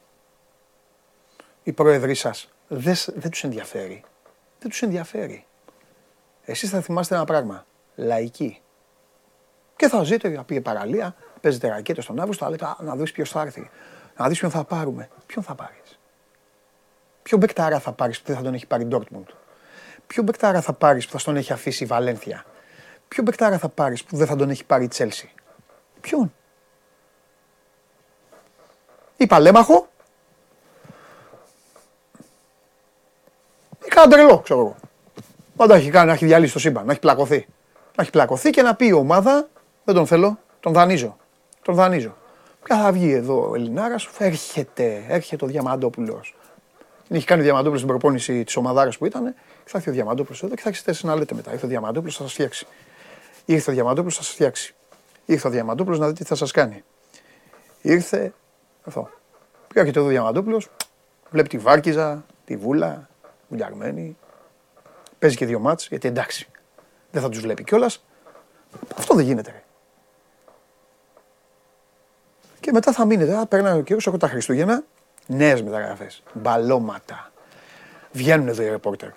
Οι πρόεδροι σας δεν, δεν τους ενδιαφέρει. Δεν τους ενδιαφέρει. Εσείς θα θυμάστε ένα πράγμα. Λαϊκή. Και θα ζείτε για πήγε παραλία, παίζετε ρακέτε στον Αύγουστο, αλλά να δεις ποιος θα έρθει. Να δεις ποιον θα πάρουμε. Ποιον θα πάρεις; Ποιο μπεκτάρα θα πάρεις που δεν θα τον έχει πάρει Ντόρτμουντ. Ποιο μπεκτάρα θα πάρεις που θα τον έχει αφήσει η Βαλένθια; Ποιο μπεκτάρα θα πάρεις που δεν θα τον έχει πάρει η Τσέλσι. Ποιον; Ή παλέμαχο; Ή κανένα τρελό, ξέρω εγώ. Πάντα έχει κάνει, να έχει διαλύσει το σύμπαν, να έχει πλακωθεί. Να έχει πλακωθεί και να πει η ομάδα δεν τον θέλω, τον δανείζω. Τον δανείζω. Και θα βγει εδώ ο Ελληνάρας, έρχεται, έρχεται ο Διαμαντόπουλος. Έχει κάνει ο Διαμαντόπουλος την προπόνηση της ομαδάρας που ήταν. Και θα έρθει ο Διαμαντόπουλος εδώ και θα έχετε να λέτε μετά. Ήρθε ο Διαμαντόπουλος, θα σας φτιάξει. Ήρθε ο Διαμαντόπουλος, θα σας φτιάξει. Ήρθε ο Διαμαντόπουλος να δείτε τι θα σας κάνει. Ήρθε. Αυτό. Και έρχεται εδώ ο Διαμαντόπουλος, βλέπει τη Βάρκιζα, τη Βούλα, βουλιαγμένη. Παίζει και δύο μάτς, γιατί εντάξει, δεν θα τους βλέπει κιόλας. Αυτό δεν γίνεται. Και μετά θα μείνετε. Α, περνάει ο κύριος από τα Χριστούγεννα. Νέες μεταγραφές. Μπαλώματα. Βγαίνουν εδώ οι ρεπόρτερ.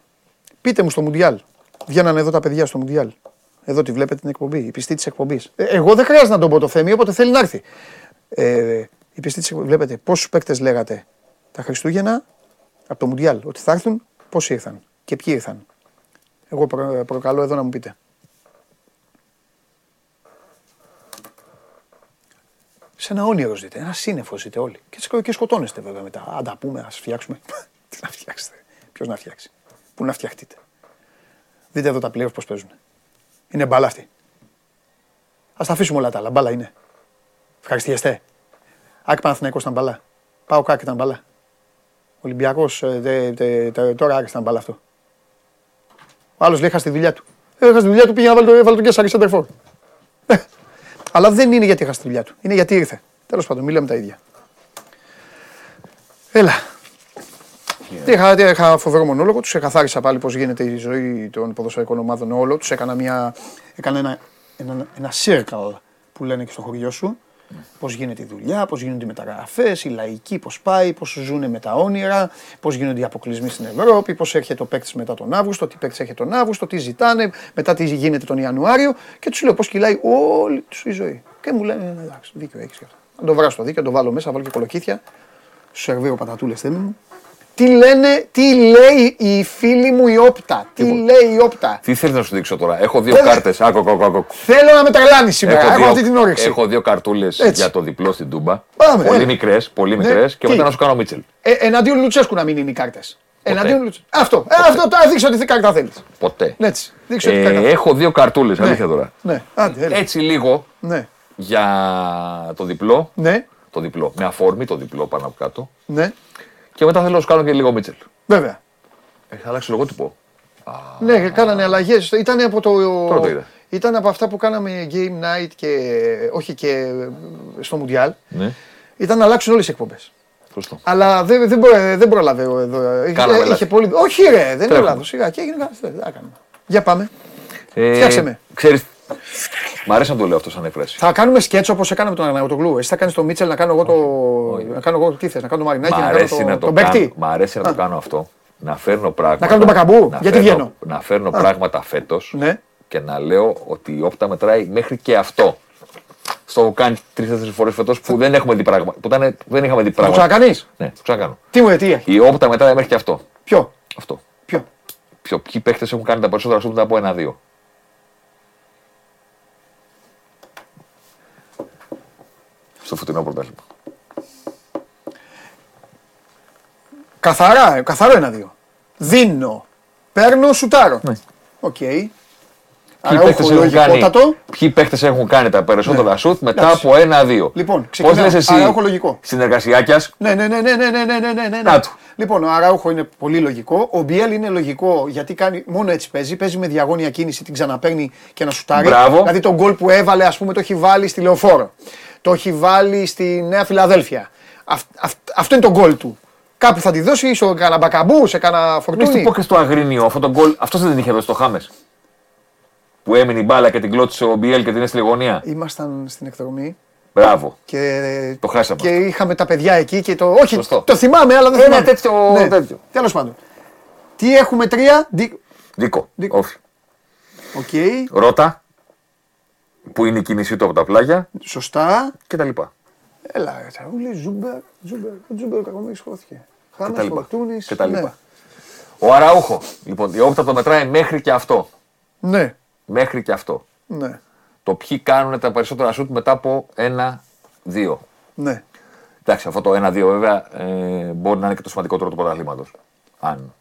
Πείτε μου στο Μουντιάλ. Βγαίνανε εδώ τα παιδιά στο Μουντιάλ. Εδώ τη βλέπετε την εκπομπή, η πιστή της εκπομπής. Ε, εγώ δεν χρειάζεται να τον πω το Θέμη, όποτε θέλει να έρθει. Ε, η πιστή της εκπομπής. Βλέπετε πόσους παίκτες λέγατε τα Χριστούγεννα από το Μουντιάλ ότι θα έρθουν, πόσοι ήρθαν και ποιοι ήρθαν. Εγώ προ, προκαλώ εδώ να μου πείτε. Σε ένα όνειρο ζείτε, ένα σύννεφο ζείτε όλοι. Και, και σκοτώνεστε βέβαια μετά. Αν τα πούμε, ας φτιάξουμε. Τι να φτιάξετε; Ποιος να φτιάξει; Πού να φτιαχτείτε; Δείτε εδώ τα πλοία πώς παίζουν. Είναι μπάλα αυτή. Α τα αφήσουμε όλα τα άλλα. Μπάλα είναι. Ευχαριστιέστε. Άκη Παναθηναϊκός ήταν μπάλα. Πάω κάκι ήταν μπάλα. Ολυμπιακός ε, τώρα άρχισε να μπάλα αυτό. Ο άλλος λέει: Είχα στη δουλειά του. Έχασε τη δουλειά του, πήγε να βάλει το, το Σέντερφορ. Ε, αλλά δεν είναι γιατί έχασε τη δουλειά του. Είναι γιατί ήρθε. Τέλος πάντων, μιλάμε τα ίδια. Έλα. Yeah. Είχα, είχα φοβερό μονόλογο, τους εκαθάρισα πάλι πώς γίνεται η ζωή των ποδοσφαιρικών ομάδων όλο. Τους έκανα, μια, έκανα ένα, ένα, ένα circle που λένε και στο χωριό σου. Πώς γίνεται η δουλειά, πώς γίνονται οι μεταγραφές, οι λαϊκοί, πώς πάει, πώς ζουν με τα όνειρα, πώς γίνονται οι αποκλεισμοί στην Ευρώπη, πώς έρχεται ο παίκτης μετά τον Αύγουστο, τι παίκτης έρχεται τον Αύγουστο, τι ζητάνε, μετά τι γίνεται τον Ιανουάριο και τους λέω πώς κυλάει όλη τους η ζωή. Και μου λένε «Ε, εντάξει, δίκιο έχεις και αυτό. Να το βράσω το δίκιο, να το βάλω μέσα, βάλω και κολοκύθια. Σου σερβίρω πατατούλες θέλει μου. Τι λένε, τι λέει η φίλη μου η όπτα; Τι λέει η όπτα; Τι θέλεις να σου δείξω τώρα; Έχω δύο Δεν- κάρτες. Άκου, άκου, άκου. Θέλω να με τρελάνεις σήμερα. Έχω, δύο- αυτή την όρεξη. έχω δύο καρτούλες Έτσι. για το διπλό στην Τούμπα. Πάμε, πολύ έλα. μικρές, πολύ Ναι, μικρές και τι; μετά να σου κάνω Μίτσελ. Ε, εναντίον Λουτσέσκου να μην είναι οι κάρτες. Εναντίον Λουτσέσκου. Αυτό. Ε, αυτό τώρα δείξω τι κάρτα θέλεις. Ποτέ. Έτσι. Δείξω τι Ε, κάρτα. έχω δύο καρτούλες, αλήθεια τώρα. Ναι, άντε, έλα. Έτσι λίγο Ναι, για το διπλό. ναι, Το διπλό. Με αφορμή το διπλό πάνω από κάτω. ναι. Και μετά θέλω να σου κάνω και λίγο Μίτσελ. Βέβαια. Έχει αλλάξει λογότυπο. Ναι, κάνανε αλλαγές. Ήταν από το. Τώρα το είδα. Ήταν από αυτά που κάναμε game night και. Όχι και στο Μουντιάλ. Ναι. Ήταν να αλλάξουν όλες οι εκπομπές. Σωστό. Αλλά δεν, δεν, προ- δεν πρόλαβε ο- εδώ. Είχε- Κάναμε είχε λάθη. πολύ. Όχι, ρε, δεν είναι Τρέχουμε. λάθος. Σιγά και έγινε κάτι. Δεν θα κάνουμε. Για πάμε. Ε, Φτιάξε με. Ξέρεις, μ' αρέσει να το λέω αυτό σαν έκφραση. Θα κάνουμε σκέτσο όπως έκανα με τον Αναγωτογλου. Εσύ θα κάνεις το Μίτσελ να κάνω εγώ το. Να κάνω εγώ τι θες, να κάνω το Μαρινάκι, Μ' να κάνω αρέσει το, να το τον κάνω, παίκτη. μ' αρέσει να το κάνω αυτό. Να φέρνω πράγματα. Να κάνω τον Μπακαμπού, να γιατί φέρνω- βγαίνω; Να φέρνω πράγματα φέτος Ναι. και να λέω ότι η όπτα μετράει μέχρι και αυτό. Στο έχω κάνει τρει-τέσσερι φορές φέτος που δεν έχουμε δει πράγματα. Που, ήταν, που δεν είχαμε δει Θα το πράγματα. ξανακάνεις; Ναι, το ξανακάνω. Τι μου, ε, τι έχει; Η όπτα μετράει μέχρι και αυτό. Ποιο; αυτό. Ποιο; Ποιο, ποιοι παίχτε έχουν κάνει τα περισσότερα σου μετά από ένα-δύο. Στο φωτεινό πρωτάθλημα. Καθαρά, ε, καθαρό ένα-δύο. Δίνω. Παίρνω, σουτάρω. Ναι. Οκ. Ποιοι Άρα παίχτες έχω έχουν, κάνει, λογικότατο. ποιοι παίχτες έχουν κάνει τα περισσότερα σουτ μετά Εντάξει. από ένα-δύο; Λοιπόν, Πώς ξεκινάω. λες εσύ, Αραούχο λογικό. συνεργασιάκιας, Ναι, ναι, ναι, ναι, ναι, ναι, ναι, ναι, ναι, ναι. Να του. Λοιπόν, ο Αράουχο είναι πολύ λογικό. Ο Μπιέλ είναι λογικό γιατί κάνει, μόνο έτσι παίζει. Παίζει με διαγώνια κίνηση, την ξαναπαίρνει και να σουτάρει. Μπράβο. Δηλαδή τον γκολ που έβαλε, ας πούμε, το έχει βάλει στη Λεωφόρο. Το έχει βάλει στη Νέα Φιλαδέλφια. Αυ, αυ- αυτό είναι το γκολ του. Κάπου θα τη δώσει, σε κανένα μπακαμπού, σε κανένα Μην φορτούνι. του πω και στο Αγρίνιο, αυτό το γκολ, αυτός δεν την είχε δώσει στο Χάμες. Που έμεινε η μπάλα και την κλώτησε ο Μπιέλ και την έστειλε γωνία. Ήμασταν στην εκδρομή Μπράβο. και, Το χάσαμε. και είχαμε τα παιδιά εκεί και το. Όχι, Σωστό. το θυμάμαι, αλλά δεν Ένα θυμάμαι. τέτοιο- τέτοιο. Τέλος πάντων. Τι έχουμε τρία; Δι... Δίκο. Δίκο. Όχι. Οκ. Ρώτα. Που είναι η κίνησή του από τα πλάγια Σωστά. και τα λοιπά. Έλα, ρε, Τσαούλη, Ζούμπερ, Ζούμπερ, ο Τζούμπερ Κακομοίρης χώθηκε. Και Χάμας, τα λοιπά. Φορτούνης. Και τα ναι. λοιπά. Ο Αραούχο. Λοιπόν, η όπτα το μετράει μέχρι και αυτό. Ναι, Μέχρι και αυτό. ναι, Το ποιοι κάνουν τα περισσότερα σουτ μετά από ένα-δύο. ναι. Εντάξει, αυτό το 1-2 βέβαια ε, μπορεί να είναι και το σημαντικότερο του πρωταθλήματος. Αν.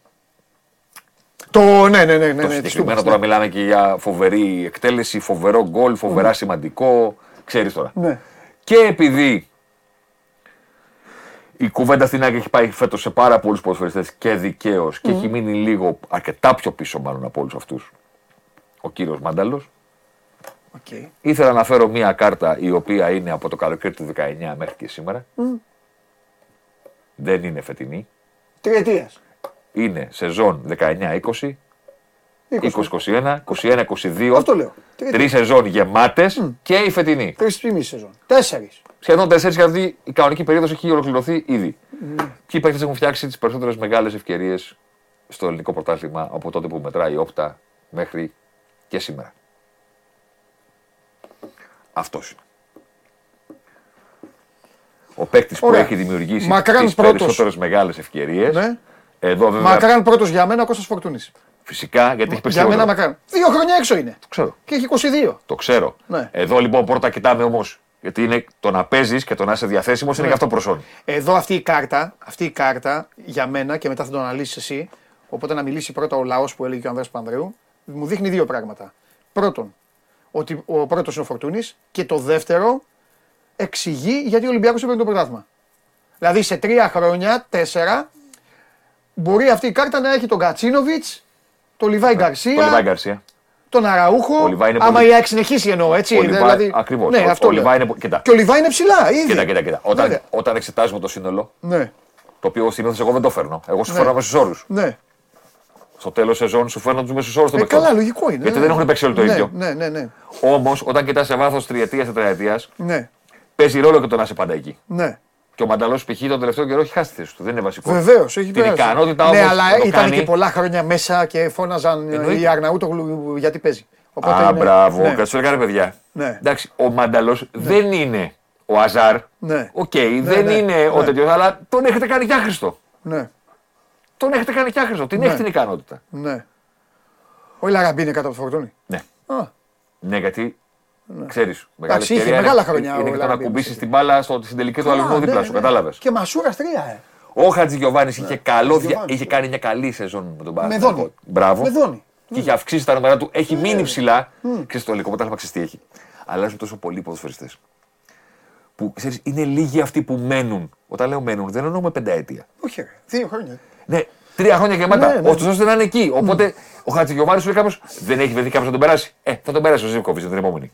Το, ναι, ναι, ναι, ναι, το ναι, της συγκεκριμένο Τούμπας, τώρα ναι. μιλάμε και για φοβερή εκτέλεση, φοβερό γκολ, φοβερά σημαντικό. Ξέρεις τώρα. Ναι. Και επειδή η κουβέντα στην ΑΕΚ έχει πάει φέτος σε πάρα πολλούς ποδοσφαιριστές και δικαίως και έχει μείνει λίγο αρκετά πιο πίσω μάλλον από όλους αυτούς ο κύριος Μάνταλος. Οκ. Ήθελα να φέρω μία κάρτα η οποία είναι από το καλοκαίρι του 19 μέχρι και σήμερα. Δεν είναι φετινή. Τριετίας. Είναι σεζόν 19-20, 20. 20-21, 21-22. Αυτό λέω. Τρεις σεζόν γεμάτες και η φετινή. Τρεισήμισι σεζόν. Τέσσερις. Σχεδόν τέσσερις γιατί η κανονική περίοδος έχει ολοκληρωθεί ήδη. Ποιοι παίκτες έχουν φτιάξει τις περισσότερες μεγάλες ευκαιρίες στο ελληνικό πρωτάθλημα από τότε που μετράει η όπτα μέχρι και σήμερα. Αυτός είναι. Ο παίκτης που Ωραία. έχει δημιουργήσει Μακράν τις πρώτος. περισσότερες μεγάλες ευκαιρίες. Ναι. Εδώ βέβαια Μακράν πρώτος για μένα ο Κώστας Φορτούνης. φυσικά γιατί έχει Για περισσότερο. μένα μακράν. Δύο χρόνια έξω είναι. Το ξέρω. Και έχει 22. Το ξέρω. Ναι. Εδώ λοιπόν πρώτα κοιτάμε όμως. Γιατί είναι το να παίζεις και το να είσαι διαθέσιμος Ναι. είναι και αυτό προσόν. Εδώ αυτή η κάρτα, αυτή η κάρτα για μένα και μετά θα το αναλύσεις εσύ. Οπότε να μιλήσει πρώτα ο λαός που έλεγε και ο Ανδρέας Πανδρέου. Μου δείχνει δύο πράγματα. Πρώτον, ότι ο πρώτος είναι ο Φορτούνης και το δεύτερο εξηγεί γιατί ο Ολυμπιακός έπαιρνε το πρωτάθλημα. Δηλαδή σε τρία χρόνια, τέσσερα, μπορεί αυτή η κάρτα να έχει τον Κατσίνοβιτς, τον Λιβάη Γκαρσία, Το Λιβάη Γκαρσία. τον Αραούχο. Ο Λιβάη είναι άμα πολύ- η ΑΕΚ συνεχίσει εννοώ, έτσι. Ο Λιβάη- δηλαδή, ακριβώς. Ναι, Ο- αυτό ο λέω. Λιβάη είναι πο- κοίτα. Και ο Λιβάη είναι ψηλά, ήδη. Κοίτα, κοίτα, κοίτα. Όταν, Βέβαια. όταν εξετάζουμε το σύνολο, Ναι, το οποίο συνήθως εγώ δεν το φέρνω. Εγώ σου Ναι. φέρνω μέσου όρους. ναι. Στο τέλος σεζόν σου φέρνω τους μέσους όρους των Ε, παικτών. καλά, λογικό είναι. Γιατί ναι. δεν έχουν παίξει όλοι το ναι, ίδιο. Ναι, ναι, ναι. Όμως, όταν κοιτάς σε βάθος τριετίας, τετραετίας, ναι. παίζει ρόλο και το να είσαι πάντα εκεί. Ναι. Και ο Μανταλός π.χ. τον τελευταίο καιρό έχει χάσει τη θέση του. Δεν είναι βασικό. Βεβαίως, έχει Την περάσει. ικανότητα Ναι, όμως αλλά να το ήταν κάνει. και πολλά χρόνια μέσα και φώναζαν Εννοείται. οι Αρναούτογλου γιατί παίζει. Οπότε Α, είναι- μπράβο. Ναι. Και σου έκανε παιδιά. Ναι. Εντάξει, ο Μάνταλο δεν είναι ο Αζάρ. Ναι. Οκ, δεν ναι, είναι ο ναι. τέτοιος, αλλά τον έχετε κάνει και άχρηστο. Ναι, Τον έχετε κάνει και άχρηστο. Την Ναι. έχει την ικανότητα. ναι. Ο Λαραμπή είναι κάτω από το φορτούνι. Ναι. Α, Ναι, γιατί ξέρεις. Εντάξει, είχε μεγάλα χρόνια ο Είναι και το να Λαραμπή, κουμπίσεις έτσι. την μπάλα στο, στην τελική του καλά, αλυσμού ναι, δίπλα σου. ναι. Κατάλαβες. Και Μασούρα τρία, ε. Ο Χατζη Γιωβάνη είχε, καλό, δια- Γιωβάνης, είχε ναι. κάνει μια καλή σεζόν με τον Με Παναθηναϊκό. δόνι. Μπράβο. Με δόνι. Και είχε αυξήσει τα νούμερα του. Έχει μείνει ψηλά. Ξέρεις το ελληνικό πρωτάθλημα ξέρεις τι έχει. Αλλάζουν τόσο πολλοί ποδοσφαιριστές. Που ξέρεις, είναι λίγοι αυτοί που μένουν. Όταν λέω μένουν, δεν εννοούμε πενταετία. Όχι, ρε. Δύο χρόνια. Ναι, τρία χρόνια και μετά. Ναι, ναι. Ωστόσο ώστε να είναι εκεί. Οπότε ο Χατζη Γιωβάνη σου λέει κάπω δεν έχει βρεθεί κάποιος να τον περάσει. Ε, θα τον περάσει ο Ζήβκοβιτ την επόμενη.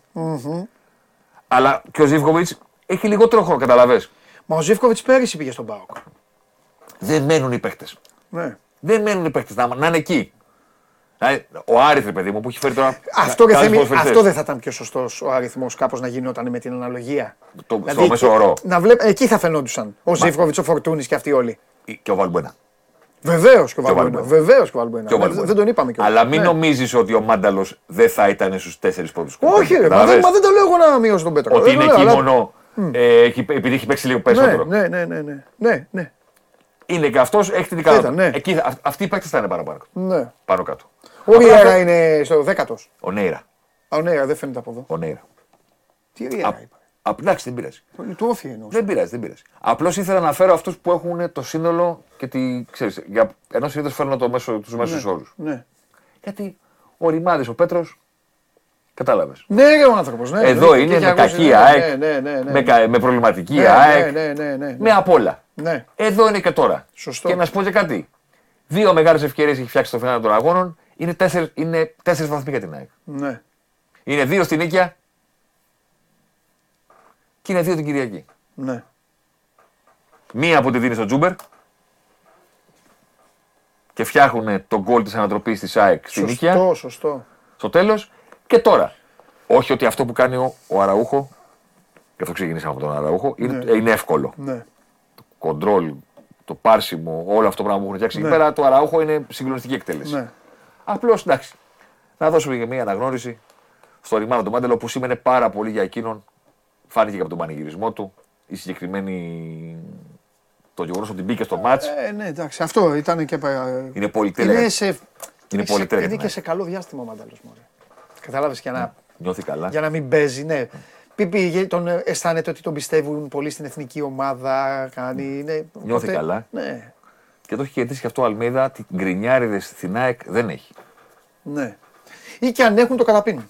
Αλλά και ο Ζήβκοβιτ έχει λιγότερο χρόνο, καταλαβέ. Μα ο Ζήφκοβιτς πέρυσι πήγε στον Πάοκ. Δεν μένουν οι παίχτε. Ναι. Δεν μένουν οι παίχτε να, να είναι εκεί. Δηλαδή, ο Άρης, ρε παιδί μου, που έχει φέρει τώρα. Αυτό, ρε, καλούς Θέμη, ποδοσφαιριστές. αυτό δεν θα ήταν πιο σωστός ο αριθμό κάπως να γινόταν με την αναλογία. Το- στο μέσο όρο. Να βλέπ, εκεί θα φαινόντουσαν. Ο Ζήφκοβιτς, ο Φορτούνης και αυτοί όλοι. Και ο Βαλμπουένα. Βεβαίως και ο ο Βαλμπουένα. Βαλμπουένα. Βεβαίως και ο Βαλμπουένα. Και ο Δεν- Βαλμπουένα. Δεν τον είπαμε κιόλας. Αλλά μην νομίζεις ότι ο Μάνταλος δεν θα ήταν στους τέσσερις πρώτους. Όχι, ρε, μα δεν, μα δεν το λέω εγώ να μειώσω τον Πέτρο. Ότι Δεν είναι το λέω, εκεί αλλά- μόνο ε, έχει- επειδή έχει παίξει λίγο Ναι, περισσότερο. ναι, ναι, ναι, ναι, ναι, ναι, Είναι και αυτός, έχει την ικανότητα. Ήταν, ναι. Εκεί, θα- αυτοί οι παίκτες θα είναι πάνω, πάνω, ναι. πάνω κάτω. Ο Ριέρα είναι στο δέκατος. Ο Νέιρα. Α, ναι, δεν φαίνεται από εδώ. Ο Νέιρα. Τι Ριέρα είπα. Α, εντάξει, δεν πειράζει. Του όφη εννοώ. Δεν πειράζει, δεν πειράζει. Απλώς ήθελα να φέρω αυτούς που έχουν το σύνολο και τη. Ξέρεις, για, ενώ συνήθως φέρνω το μέσο, τους μέσους όρους. Ναι. Γιατί ο Ρημάδης, ο Πέτρος. Κατάλαβες. Ναι, ρε, ο άνθρωπος. Ναι, Εδώ ναι, είναι και με έχει ακούσει, κακή ναι, ΑΕΚ, Ναι, ναι, ναι. με, κα- με προβληματική Ναι, ΑΕΚ, ναι, ναι, ναι, ναι. με απ' όλα. Ναι. Εδώ είναι και τώρα. Σωστό. Και να σου πω και κάτι. Δύο μεγάλες ευκαιρίες έχει φτιάξει το φινάλε των αγώνων. Είναι τέσσερις είναι τέσσερις βαθμοί για την ΑΕΚ. ναι. Είναι δύο στην Νίκαια και είναι δύο την Κυριακή. ναι. Μία που τη δίνει στο Τζούμπερ και φτιάχνουν τον γκολ της ανατροπής της ΑΕΚ στην Νίκαια Σωστό, σωστό. στο τέλος. Και τώρα. Όχι ότι αυτό που κάνει ο, ο Αραούχο, και αυτό ξεκινήσαμε από τον Αραούχο, είναι, είναι εύκολο. Ναι. Κοντρόλ, το πάρσιμο, όλο αυτό το πράγμα που έχουν φτιάξει Ναι. εκεί πέρα, το Αραούχο είναι συγκλονιστική εκτέλεση. ναι. Απλώς εντάξει. Να δώσουμε και μια αναγνώριση στο Ρημάνο του Μάντελο που σήμαινε πάρα πολύ για εκείνον. Φάνηκε και από τον πανηγυρισμό του. Η συγκεκριμένη. Το γεγονός ότι μπήκε στο μάτ Ε, ναι, εντάξει, αυτό ήταν και. ε, είναι πολύ τέλεια. Είναι, σε, είναι, πολύ σε, τέλεια είναι για και την σε καλό διάστημα ο Μάνταλο. Κατάλαβες για, να, Νιώθει καλά. για να μην παίζει, ναι. Πει, πει, τον ε, αισθάνεται ότι τον πιστεύουν πολύ στην εθνική ομάδα. Κάνει, ναι, Νιώθει καλά. Ναι, Και το έχει κερδίσει και αυτό ο Αλμίδα. Την γκρινιάριδες στην ΑΕΚ δεν έχει. ναι. Ή και αν έχουν το καταπίνουν.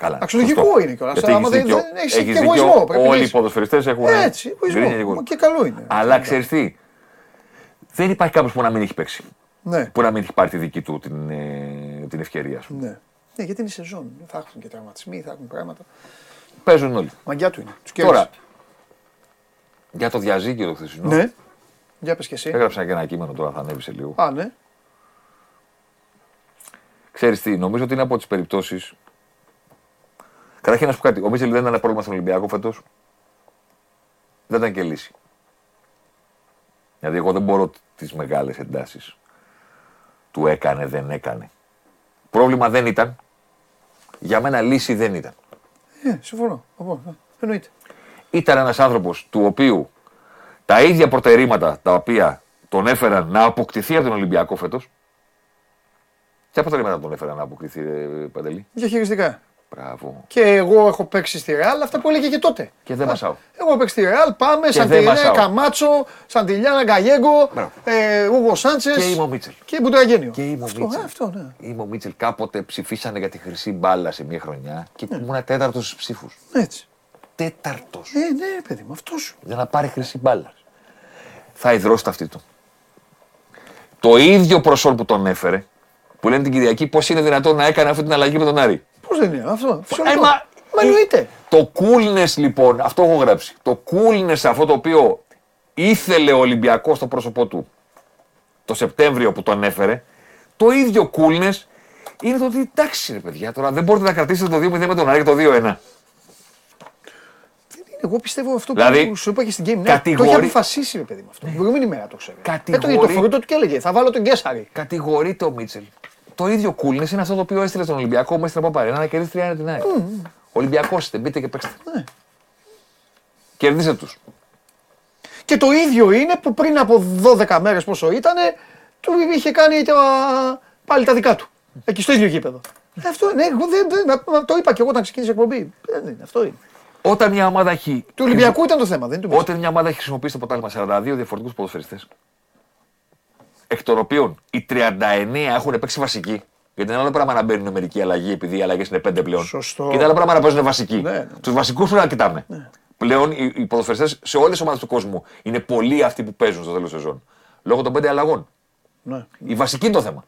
Καλά. Αξιολογικό σωστό. είναι κιόλας, Γιατί άμα έχεις δεν- δίκιο. δεν- έχεις Έχεις και δίκιο. εγωισμό, πρέπει να Όλοι οι έχεις. ποδοσφαιριστές έχουν. Έτσι, γκρίνια εγωισμό. εγωισμό. Και καλό είναι. Αλλά ξέρεις τι. Δεν υπάρχει κάποιος που να μην έχει παίξει. Ναι, Που να μην έχει πάρει τη δική του την, ε, την ευκαιρία σου. ναι. Ναι, γιατί είναι σεζόν. Θα έχουν και τραυματισμοί, θα έχουν πράγματα. Παίζουν όλοι. Μαγκιά του είναι. Τους Τώρα, κέρδισε. για το διαζύγιο το χθεσινό. Ναι. Για πες και εσύ. Έγραψα και ένα κείμενο τώρα, θα ανέβει σε λίγο. Α, ναι. Ξέρεις τι, νομίζω ότι είναι από τις περιπτώσεις. Καταρχήν να σου πω κάτι. Ο Μίτσελ δεν ήταν πρόβλημα στον Ολυμπιακό φέτος. Δεν ήταν και λύση. Δηλαδή, εγώ δεν μπορώ τις μεγάλες εντάσεις. Του έκανε, δεν έκανε. Πρόβλημα δεν ήταν. Για μένα λύση δεν ήταν. Ε, συμφωνώ. Από, ναι. Εννοείται. Ήταν ένας άνθρωπος του οποίου τα ίδια προτερήματα τα οποία τον έφεραν να αποκτηθεί από τον Ολυμπιακό φέτος. Ποια προτερήματα τον έφεραν να αποκτηθεί, ρε, Παντελή; Διαχειριστικά. Μπράβο. Και εγώ έχω παίξει στη Ρεάλ, αυτά που έλεγε και τότε. Και δεν μασάω. Εγώ έχω παίξει στη Ρεάλ, πάμε, δεν Σαντιλιάνα, μασάω. Καμάτσο, Σαντιλιάνα, Γκαγέγκο, Μπράβο. ε, Ούγο Σάντσες Και είμαι ο Μίτσελ. και Μπουτραγένιο. Και είμαι ο αυτό, Μίτσελ. ε, αυτό, ναι. Είμαι ο Μίτσελ. Κάποτε ψηφίσανε για τη χρυσή μπάλα σε μια χρονιά και ήμουν τέταρτος στους ψήφους. Έτσι. Τέταρτος. Ε, ναι, παιδί μου, αυτός σου. Για να πάρει χρυσή μπάλα. Θα υδρώσει τα αυτή του. Το ίδιο προσόν που τον έφερε, που λένε την Κυριακή, πώς είναι δυνατόν να έκανε αυτή την αλλαγή με τον Άρη. Πώς δεν είναι αυτό; φυσιολογικό. Ε, μα- Μα εννοείται. Το coolness λοιπόν, αυτό έχω γράψει. Το coolness αυτό το οποίο ήθελε ο Ολυμπιακός στο πρόσωπό του το Σεπτέμβριο που τον έφερε, το ίδιο coolness είναι το ότι εντάξει ρε παιδιά, τώρα δεν μπορείτε να κρατήσετε το 2-0 με τον Άρη και το 2-1. Εγώ πιστεύω αυτό Δηλαδή, που σου είπα και στην Game Night. Το κατηγορεί- έχει αποφασίσει, ρε παιδί μου αυτό. Την προηγούμενη μέρα το ξέρει. Κατηγορεί- Έτρωγε το φρούτο του και έλεγε Θα βάλω τον Γκέσαρη. Κατηγορείται ο Μίτσελ. Το ίδιο coolness είναι αυτό το οποίο έστειλε στον Ολυμπιακό μέσα στην Παπαρένα να κερδίσει 3 την ΑΕΚ. Ολυμπιακός είστε, μπείτε και παίξτε. Ναι. Κερδίστε τους. Και το ίδιο είναι που πριν από 12 μέρες πόσο ήταν, του είχε κάνει τα, πάλι τα δικά του. Εκεί στο ίδιο γήπεδο. Ε, Αυτό ναι, εγώ δεν, δεν- το είπα και εγώ όταν ξεκίνησε η εκπομπή. Δεν είναι, αυτό είναι. Όταν μια ομάδα έχει. Του Ολυμπιακού ήταν το θέμα, δεν είναι του Μίτσελ. Όταν μια ομάδα έχει χρησιμοποιήσει το ποτάλμα 42 διαφορετικούς ποδοσφαιριστές, εκ των οποίων οι 39 έχουν παίξει βασική. Γιατί είναι άλλο πράγμα να μπαίνουν μερική αλλαγή επειδή οι αλλαγές είναι πέντε πλέον. Σωστό. Και είναι άλλο πράγμα να παίζουν βασική. Ναι, ναι. Τους βασικούς πρέπει να κοιτάμε. Πλέον οι, οι ποδοσφαιριστές σε όλες τις ομάδες του κόσμου είναι πολλοί αυτοί που παίζουν στο τέλος σεζόν. Λόγω των πέντε αλλαγών. Ναι. Η βασική είναι το θέμα.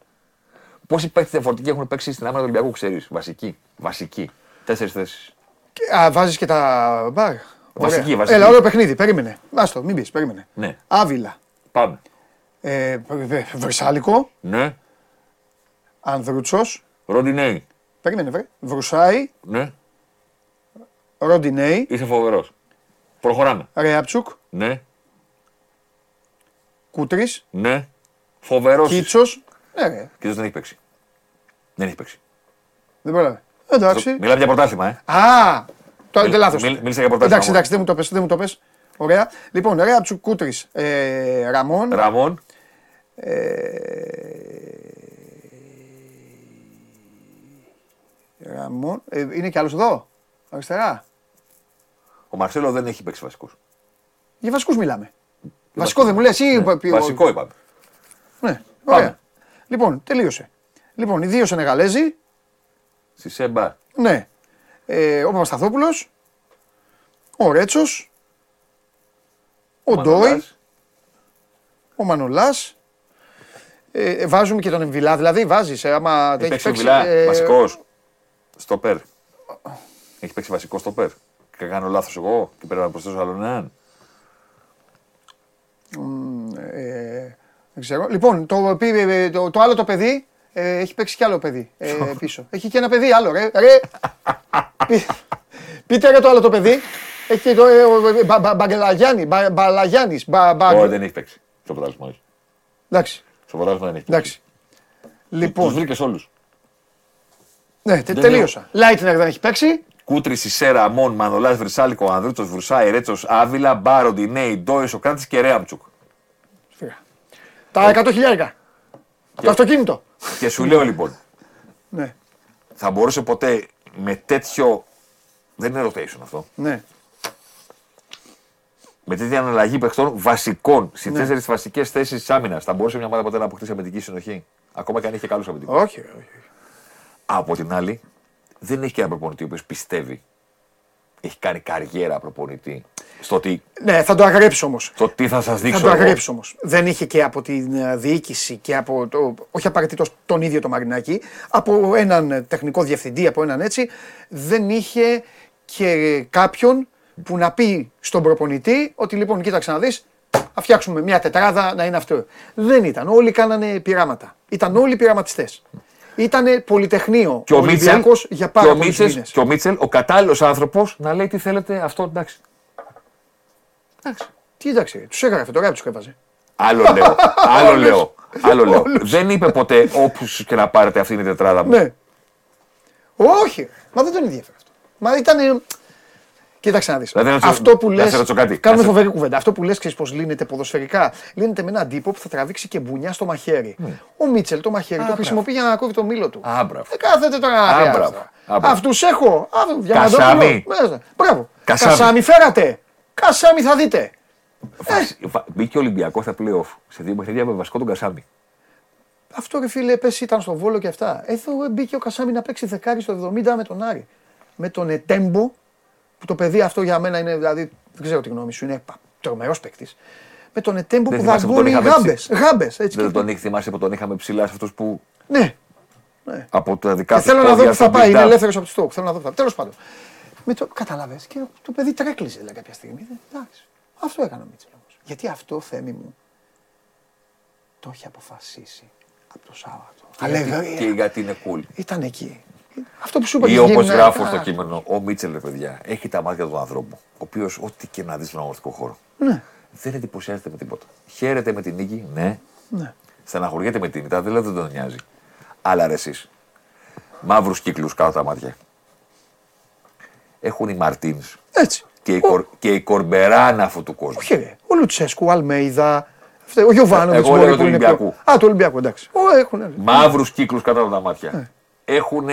Πόσοι παίκτες διαφορετικοί έχουν παίξει στην άμυνα του Ολυμπιακού, ξέρεις. Βασική. Βασική. Τέσσερις θέσεις. Και- Α, βάζεις και τα μπαρ. Βασική, Ωραία. βασική. Έλα, ωραίο παιχνίδι. Περίμενε. Άστο, μην πεις, περίμενε. Ναι. Άβυλα. Πάμε. Ε, βε- Βρυσάλικο. Ναι. Ανδρούτσος. Ροντινέη. Περίμενε, βρε. Βρουσάη. Ναι. Ροντινέη. Είσαι φοβερός. Προχωράμε. Ρέαψουκ. Ναι. Κούτρι. Ναι. Φοβερός. Κίτσος. Ναι, ρε. Κίτσος δεν έχει παίξει. Δεν έχει παίξει. Δεν πρόλαβε. Εντάξει. Μιλάμε για πρωτάθλημα, ε. Α, το Μίλ- δεν λάθο. μίλ- μίλησα για πρωτάθλημα Εντάξει, μόνο. εντάξει, δεν μου το πες, δεν μου το πες. Ωραία. Λοιπόν, Ρέαψουκ Κούτρι. Ε, Ραμόν. Ραμόν. Ραμόν. Ε, είναι κι άλλος εδώ. Αριστερά. Ο Μαρσέλο δεν έχει παίξει βασικούς. Για βασικούς μιλάμε. Βασικό δεν μου λες ή. πει- Βασικό είπαμε. Ναι, Πάμε. ωραία. Λοιπόν, τελείωσε. Λοιπόν, οι δύο Σενεγαλέζοι. Στη Σέμπα. Ναι. Ε, ο Παπασταθόπουλος. Ο Ρέτσος. Ο Ντόι. Μανολάς. Ο Μανολάς. Ε, ε, βάζουμε και τον Εμβιλά, δηλαδή βάζεις. Ε, άμα Έχει παίξει παίξει, Βιλά. ε, Βασικός. Στο περ. Έχει παίξει βασικός στο περ. Και κάνω λάθος εγώ και πρέπει να προσθέσω άλλον έναν. ε, δεν ξέρω. Λοιπόν, το, πήρε, το, το άλλο το παιδί ε, έχει παίξει κι άλλο παιδί ε, πίσω. Έχει και ένα παιδί άλλο, ρε. ρε. Πεί- πείτε ρε το άλλο το παιδί. Έχει και το ε, ο, ε, Μπα- Μπα- Μπαγκελαγιάννη, Μπα- Μπαλαγιάννης, Μπα- Μπα- Όχι, δεν έχει παίξει. Στο πρωτάθλημα όχι. Εντάξει, Στο πρωτάθλημα δεν έχει. εντάξει. Τους Λοιπόν, βρήκες όλους. ναι, τε- δεν τελείωσα. Λάιτνερ δεν έχει παίξει. Κούτρι, Σισέρα, Μον, Μανολάς, Βρυσάλικο, Ανδρούτσο, Βρουσάη, Ρέτσο, Άβυλα, Μπάρο, Ντινέη, Ντόι, Σοκράτης και Ρέαμτσουκ. Σφίγα. Τα 100 χιλιάρικα. Το αυτοκίνητο. Και σου λέω λοιπόν, Ναι, θα μπορούσε ποτέ με τέτοιο. Δεν είναι rotation αυτό. ναι. Με τέτοια αναλλαγή παιχτών βασικών στι Ναι. τέσσερις βασικές θέσεις της άμυνας, θα μπορούσε μια ομάδα ποτέ να αποκτήσει αμυντική συνοχή; Ακόμα και αν είχε καλούς αμυντικούς. Όχι, ρε, όχι. Από την άλλη, δεν έχει και ένα προπονητή ο οποίος πιστεύει. Έχει κάνει καριέρα προπονητή στο τι, Ναι, θα το αγρέψει όμως. στο τι θα σας Θα δείξω. το εγώ. αγρέψει όμως. Δεν είχε και από την ε, διοίκηση και από το. Όχι απαραίτητος τον ίδιο το Μαρινάκη, από έναν ε, τεχνικό διευθυντή, από έναν έτσι, δεν είχε και κάποιον που να πει στον προπονητή ότι λοιπόν, κοίταξε να δεις, θα φτιάξουμε μια τετράδα να είναι αυτό. Δεν ήταν. Όλοι κάνανε πειράματα. Ήταν όλοι πειραματιστές. Ήταν πολυτεχνείο Και ο, Μίτσελ, Ολυμπιακός για και, πάρα ο πολλούς Μίτσελ, μήνες. και ο Μίτσελ, ο κατάλληλος άνθρωπος, να λέει τι θέλετε, αυτό εντάξει. Εντάξει. Τι εντάξει, τους έγραφε τώρα, του έβαζε. Άλλο λέω. άλλο λέω. Άλλο λέω. Δεν είπε ποτέ όπους και να πάρετε αυτή είναι η τετράδα μου. Ναι. Όχι, ρε. μα δεν τον ενδιαφέρει αυτό. Μα ήταν. Κοίταξε να δεις. Δηλαδή, να σε- Αυτό που να λε. σε ρωτήσω κάτι. Κάνουμε Να σε- φοβερή κουβέντα. Αυτό που λες, ξέρεις πώς λύνεται ποδοσφαιρικά; Λύνεται με έναν τύπο που θα τραβήξει και μπουνιά στο μαχαίρι. Ο Μίτσελ το μαχαίρι το χρησιμοποιεί για να κόβει το μήλο του. Α, μπράβο. Δεν κάθεται τώρα να Α, πει μπράβο. αυτά. Α, μπράβο. Αυτούς έχω. Α, Κασάμι. Διαμαντόπουλο, μέσα. Μπράβο. Κασάμι. Κασάμι φέρατε. Κασάμι θα δείτε. Βα- βα- Μπήκε ο Ολυμπιακός στα playoff σε δύο παιχνίδια με βασικό τον Κασάμι. Αυτό ρε φίλε, πες ήταν στο Βόλο και αυτά. Εδώ μπήκε ο Κασάμι να παίξει δεκάρι στο 70 με τον Άρη. Με τον Ετέμπο, που το παιδί αυτό για μένα είναι, δηλαδή, δεν ξέρω τη γνώμη σου, είναι τρομερός παίκτης. Με τον Ετέμπο Δεν που θυμάσαι που τον δαγκώνει είχαμε γάμπες. ψη- Γάμπες, έτσι. Δεν και- τον είχε θυμάσαι που τον είχαμε ψηλά σε αυτούς που Ναι. από τα δικά Και τους θέλω να δω πόδια που θα στον πάει. Είναι build-up. ελεύθερος από το στόχο. Θέλω να δω που θα πάει. Τέλος πάντων. Με το, καταλαβες, και το παιδί τρέκλιζε δηλαδή, κάποια στιγμή. Δεν- Εντάξει. Αυτό έκανε ο Μίτσελ όμως. Γιατί αυτό, Θέμη μου, το έχει αποφασίσει από το Σάββατο. Και γιατί- Αλεγρία. Και γιατί είναι cool. Ήταν εκεί. Αυτό που σου είπα Ή και όπως γίνανε- γράφω Α, στο κείμενο, ο Μίτσελ, ρε παιδιά, έχει τα μάτια του ανθρώπου. Ο οποίος, ό,τι και να δεις στον αγωνιστικό χώρο, Ναι, δεν εντυπωσιάζεται με τίποτα. Χαίρεται με την νίκη, ναι. ναι. Στεναχωριέται με την ήττα, δεν λέω δεν τον νοιάζει. Αλλά ρε εσείς, μαύρους κύκλους κάτω τα μάτια. Έχουν οι Μαρτίνς Έτσι. και η, Ο- κορ, και η Κορμπεράνα αυτού του κόσμου. Όχι, ρε. Ο Λουτσέσκου, ο Αλμέιδα, αυτό- ο Γιωβάνοβιτς. Εγώ λέω του Ολυμπιακού. Α, του Ολυμπιακού, εντάξει. Ω, έχουν. ρε. Μαύρους κύκλους κάτω από τα μάτια. Έχουν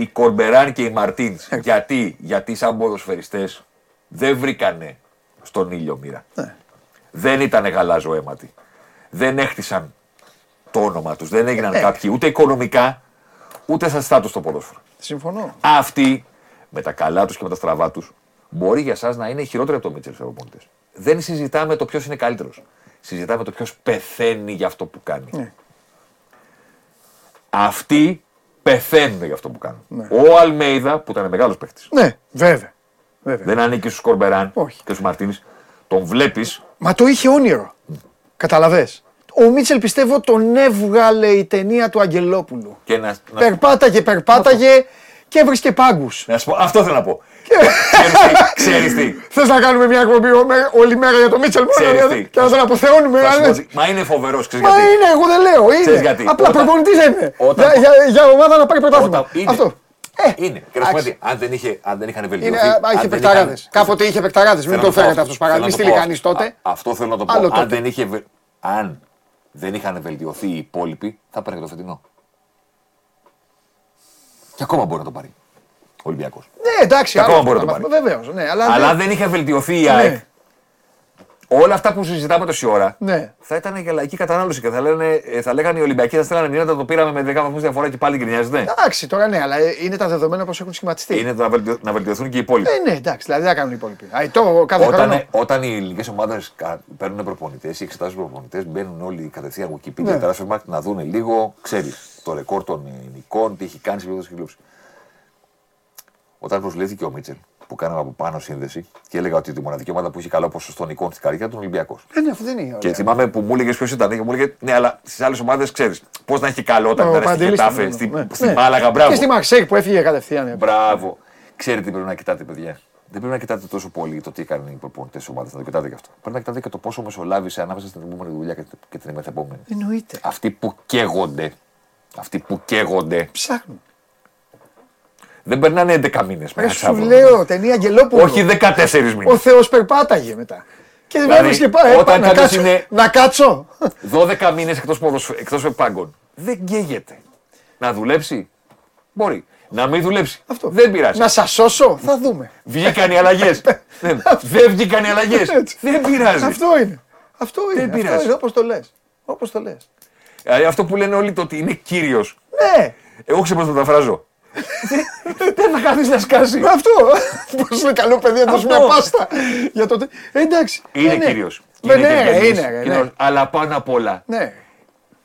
οι Κορμπεράν και οι Μαρτίνς. Γιατί, γιατί σαν ποδοσφαιριστές δεν βρήκανε στον ήλιο μοίρα. Ναι. Δεν ήταν γαλάζο αίματοι. Δεν έχτισαν το όνομα τους. Δεν έγιναν Ε. κάποιοι ούτε οικονομικά, ούτε σαν στάτους στο ποδόσφαιρο. Συμφωνώ. Αυτοί με τα καλά τους και με τα στραβά τους μπορεί για εσάς να είναι χειρότεροι από το Μίτσελ στου προπονητέ. Δεν συζητάμε το ποιος είναι καλύτερος. Συζητάμε το ποιος πεθαίνει για αυτό που κάνει. Ναι. Αυτοί πεθαίνουν για αυτό που κάνουν. Ναι. Ο Αλμέιδα, που ήταν μεγάλος παίχτης, Ναι, βέβαια. βέβαια. δεν ανήκει στους Κορμπεράν Όχι. και στους Μαρτίνη, τον βλέπεις. Μα το είχε όνειρο. Καταλαβες. Ο Μίτσελ πιστεύω τον έβγαλε η ταινία του Αγγελόπουλου. Και να, να, Περπάταγε, περπάταγε και έβρισκε πάγκους. να σου πω, αυτό θέλω να πω. Ξέρεις τι. Θες να κάνουμε μια εκπομπή ο- με- όλη μέρα για τον Μίτσελ μόνο Ξέρεις δηλαδή, τι. και να τον αποθεώνουμε. Θα σου να πω λες. τι. Μα είναι φοβερός, ξέρεις Μα γιατί. είναι, εγώ δεν λέω. Ξέρεις Είναι. γιατί. Απλά Όταν- προπονητής δεν είναι. όταν- Για, για, για ομάδα να πάρει πρωτάθλημα. Όταν- είναι. Αυτό. Ε, Είναι. Και να σου πω εντάξει. κάτι, αν δεν, είχε, αν δεν είχαν βελτιωθεί. Είναι, α, αν είχε δεν παικταράδε. είχαν- Κάποτε είχε παικταράδε. Μην Θέλω το να πω φέρετε αυτό. αυτό παράδειγμα. Μην Θέλω να στείλει το πω κανείς αυτό. τότε. Α, Αυτό θέλω να το πω. Άλλο αν, τότε. δεν είχε, βε- αν δεν είχαν βελτιωθεί οι υπόλοιποι, θα πάρει και το φετινό. Και ακόμα μπορεί να το πάρει. Ο Ολυμπιακός. Ναι, εντάξει, Και ακόμα άλλο μπορεί να αυτό. το πάρει. Βεβαίως. Ναι, αλλά. Αλλά δεν- δεν είχε βελτιωθεί η Ναι. ΑΕΚ. Όλα αυτά που συζητάμε τόση ώρα Ναι. θα ήταν για λαϊκή κατανάλωση και θα, λένε, ε, θα λέγανε οι Ολυμπιακοί, θα στέλνανε μηνύματα το πήραμε με 10 βαθμούς διαφορά και πάλι γκρινιάζετε. Εντάξει, τώρα ναι, αλλά είναι τα δεδομένα πώς έχουν σχηματιστεί. Είναι το να, βελτιω- να βελτιωθούν και οι υπόλοιποι. Ε, ναι, εντάξει, δηλαδή δεν θα κάνουν οι υπόλοιποι. Α, το κάθε Όταν, χρόνο. όταν οι ελληνικές ομάδες παίρνουν προπονητές ή εξετάζουν προπονητές, μπαίνουν όλοι κατευθείαν Wikipedia, Ναι. Transfermarkt να δουν λίγο, ξέρεις, το ρεκόρ των νικών, τι έχει κάνει σε επίπεδο κλειψη. Όταν προσλήφθηκε ο Μίτσελ, που κάναμε από πάνω σύνδεση και έλεγα ότι η μοναδική ομάδα που είχε καλό ποσοστό νικών στην καρδιά ήταν ο Ολυμπιακός. Ε, ναι, αυτό δεν είναι. Και ωραία. θυμάμαι που μου έλεγες ποιος ήταν. Και μου έλεγε ναι, αλλά στις άλλες ομάδες ξέρεις πώς να έχει καλό όταν Ο ήταν στη Παντελής Γετάφε, ήταν, στη, ναι. στη Ναι. Μάλαγα. Μπράβο. Και στη Μαρσέικ που έφυγε κατευθείαν. ε. Μπράβο. Ξέρετε τι πρέπει να κοιτάτε, παιδιά. Δεν πρέπει να κοιτάτε τόσο πολύ το τι έκαναν οι προπονητές της ομάδας. Να το κοιτάτε και αυτό. Πρέπει να κοιτάτε και το πόσο μεσολάβησε ανάμεσα στην επόμενη δουλειά και, και την μεθεπόμενη. Εννοείται. Αυτοί που καίγονται. Αυτοί που καίγονται. Ψάχνουν. Δεν περνάνε 11 μήνες. Ρε, σου λέω ταινία Αγγελόπουλο. Όχι 14 Ο μήνε. Θεός περπάταγε μετά. Και δεν Δηλαδή, έβρισκε πάει. όταν να, κάποιος κάτσω, είναι- να κάτσω. 12 μήνες εκτός εκτός πάγκων. Δεν καίγεται. Να δουλέψει; Μπορεί. Να μην δουλέψει; Αυτό. Δεν πειράζει. Να σας σώσω, θα δούμε. Βγήκαν οι αλλαγές. δεν, δεν βγήκαν οι αλλαγές. Έτσι. δεν πειράζει. Αυτό είναι. Αυτό είναι. Δεν αυτό πειράζει. είναι όπως το λες. Όπως το λες. Δηλαδή, αυτό που λένε όλοι το ότι είναι κύριος. Ναι, Εγώ ξέρω πώς το μεταφράζω. Δεν θα κάνεις να σκάσει. αυτό. Πώς είναι καλό παιδί να δώσει Αυτό. μια πάστα. Για το... τε- Ε, εντάξει. Είναι Ε, ναι. κύριο. Ναι, ναι, είναι. ρε, ναι. Αλλά πάνω απ' όλα Ναι.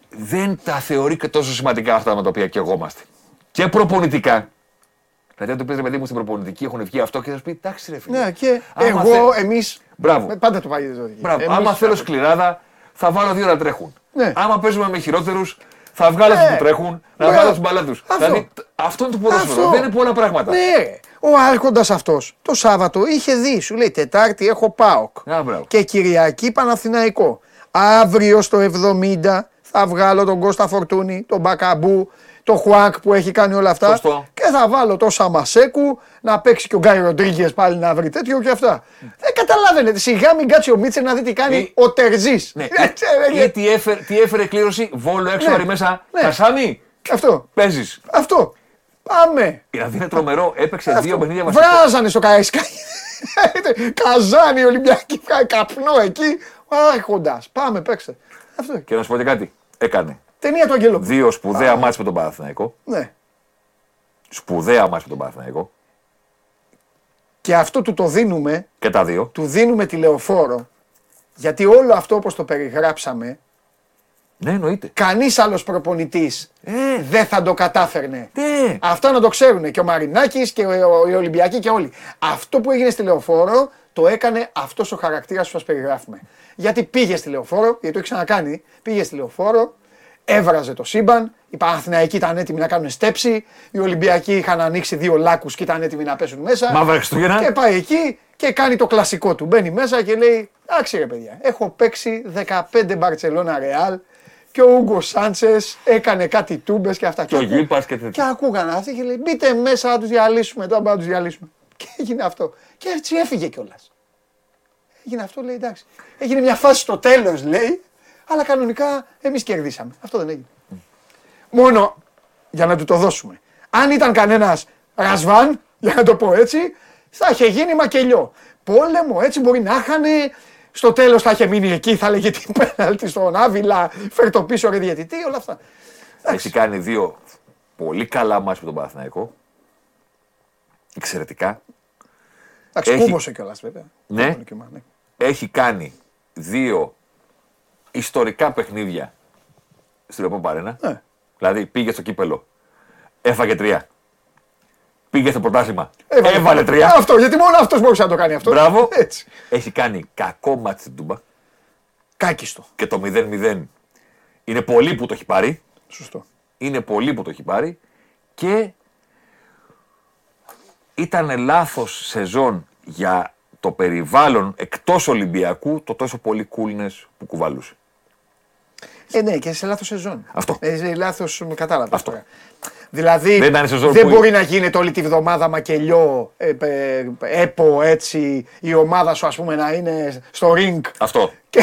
δεν τα θεωρεί και τόσο σημαντικά αυτά με τα οποία καιγόμαστε. Και προπονητικά. Δηλαδή, αν το πεις ρε παιδί μου στην προπονητική, έχουν βγει αυτό και θα σου πει εντάξει, ρε φίλε. Ναι, και Άμα εγώ, θε- εμεί. Μπράβο. Πάντα το πάει ζωή. Μπράβο. Άμα θέλω σκληράδα, θα βάλω δύο να τρέχουν. Ναι. Άμα παίζουμε με χειρότερους, θα βγάλω Ναι. αυτούς που τρέχουν, να Μπράβο. βγάλω του μπαλά του. Αυτό. Δηλαδή, τ- αυτό είναι το ποδόσφαιρο. Αυτό. Δεν είναι πολλά πράγματα. Ναι, ο Άρχοντας αυτός το Σάββατο είχε δει, σου λέει Τετάρτη έχω ΠΑΟΚ. Α, μπράβο. Και Κυριακή Παναθηναϊκό. Αύριο στο 70 θα βγάλω τον Κώστα Φορτούνη, τον Μπακαμπού, τον Χουάκ που έχει κάνει όλα αυτά. Σωστό. Και θα βάλω το Σαμασέκου να παίξει και ο Γκάι Ροντρίγκες πάλι να βρει τέτοιο και αυτά. Δεν καταλάβαινε. Σιγά μην κάτσει ο Μίτσε να δει τι κάνει Ή- ο Τερζής. Ναι. Ή τι έφερε, τι έφερε κλήρωση, βόλο έξω, Ναι. άρι μέσα. Ναι. Κασάμι, Αυτό. παίζεις. Αυτό. Πάμε. Δηλαδή είναι τρομερό, έπαιξε δύο Αυτό. παιχνίδια βασικά. Βράζανε στο Καραϊσκάκι. Καζάνι Ολυμπιακή, καπνό εκεί. Άρχοντας. Πάμε, παίξτε. Αυτό. Και να σου πω και κάτι. Έκανε Ταινία του Αγγελόπουλου. δύο σπουδαία μάτς με τον Παναθηναϊκό. Ναι. Σπουδαία μάτς με τον Παναθηναϊκό. Και αυτό του το δίνουμε, Και τα δύο. του δίνουμε τηλεοφόρο. Γιατί όλο αυτό όπως το περιγράψαμε, Ναι, εννοείται. κανείς άλλος προπονητής Ε, δεν θα το κατάφερνε. ναι. Αυτό να το ξέρουν και ο Μαρινάκης και ο- οι Ολυμπιακοί και όλοι. Αυτό που έγινε στη λεωφόρο το έκανε αυτός ο χαρακτήρας που σας περιγράφουμε. Γιατί πήγε στη λεωφόρο, γιατί το έχει ξανακάνει, πήγε στη λεωφόρο, έβραζε το σύμπαν, Οι Παναθηναϊκοί ήταν έτοιμοι να κάνουν στέψη. Οι Ολυμπιακοί είχαν ανοίξει δύο λάκους και ήταν έτοιμοι να πέσουν μέσα. Μαύρα Χριστούγεννα. Και πάει εκεί και κάνει το κλασικό του. Μπαίνει μέσα και λέει: Εντάξει ρε παιδιά, έχω παίξει 15 Μπαρσελόνα Ρεάλ και ο Ούγκο Σάντσες έκανε κάτι τούμπες και αυτά. Και ο ακού- Γίλπας και Και τέτοια. ακούγαν αυτοί και λέει: Μπείτε μέσα να τους διαλύσουμε. Τώρα πάμε να τους διαλύσουμε. Και έγινε αυτό. Και έτσι έφυγε κιόλας. Έγινε αυτό, λέει εντάξει. Έγινε μια φάση στο τέλος, λέει, αλλά κανονικά εμείς κερδίσαμε. Αυτό δεν έγινε. Μόνο για να του το δώσουμε. Αν ήταν κανένας ρασβάν, για να το πω έτσι, θα είχε γίνει μακελιό. Πόλεμο, έτσι μπορεί να είχανε. Στο τέλος θα είχε μείνει εκεί, θα λέγε την πέναλτη στον Άβυλα, φέρ το πίσω ρε διαιτητή, όλα αυτά. Έχει κάνει δύο πολύ καλά μάτς με τον Παναθηναϊκό. Εξαιρετικά. Εντάξει, Έχει- κούμωσε κιόλας βέβαια. Ναι. Το νικήμα, ναι. Έχει κάνει δύο ιστορικά παιχνίδια στην Επόμενη Παρένα. Ναι. Δηλαδή πήγε στο κύπελο, έφαγε τρία. Πήγε στο πρωτάθλημα, Έβαλε έβαλε τρία. τρία. Αυτό, γιατί μόνο αυτός μπορούσε να το κάνει αυτό. Μπράβο. Έτσι. Έχει κάνει κακό μάτι στην Τούμπα Κάκιστο. και το 0-0 είναι πολύ που το έχει πάρει. Σωστό. Είναι πολύ που το έχει πάρει και ήταν λάθος σεζόν για το περιβάλλον εκτός Ολυμπιακού το τόσο πολύ coolness που κουβαλούσε. Ε, ναι, και σε λάθος σεζόν. Αυτό. Ε, σε λάθος, κατάλαβα. Αυτό. τώρα. Δηλαδή Δεν ήταν σεζόν δεν που- μπορεί να γίνεται όλη τη βδομάδα μακελιό, ε, ε, έπο έτσι, η ομάδα σου ας πούμε να είναι στο ring Αυτό. και,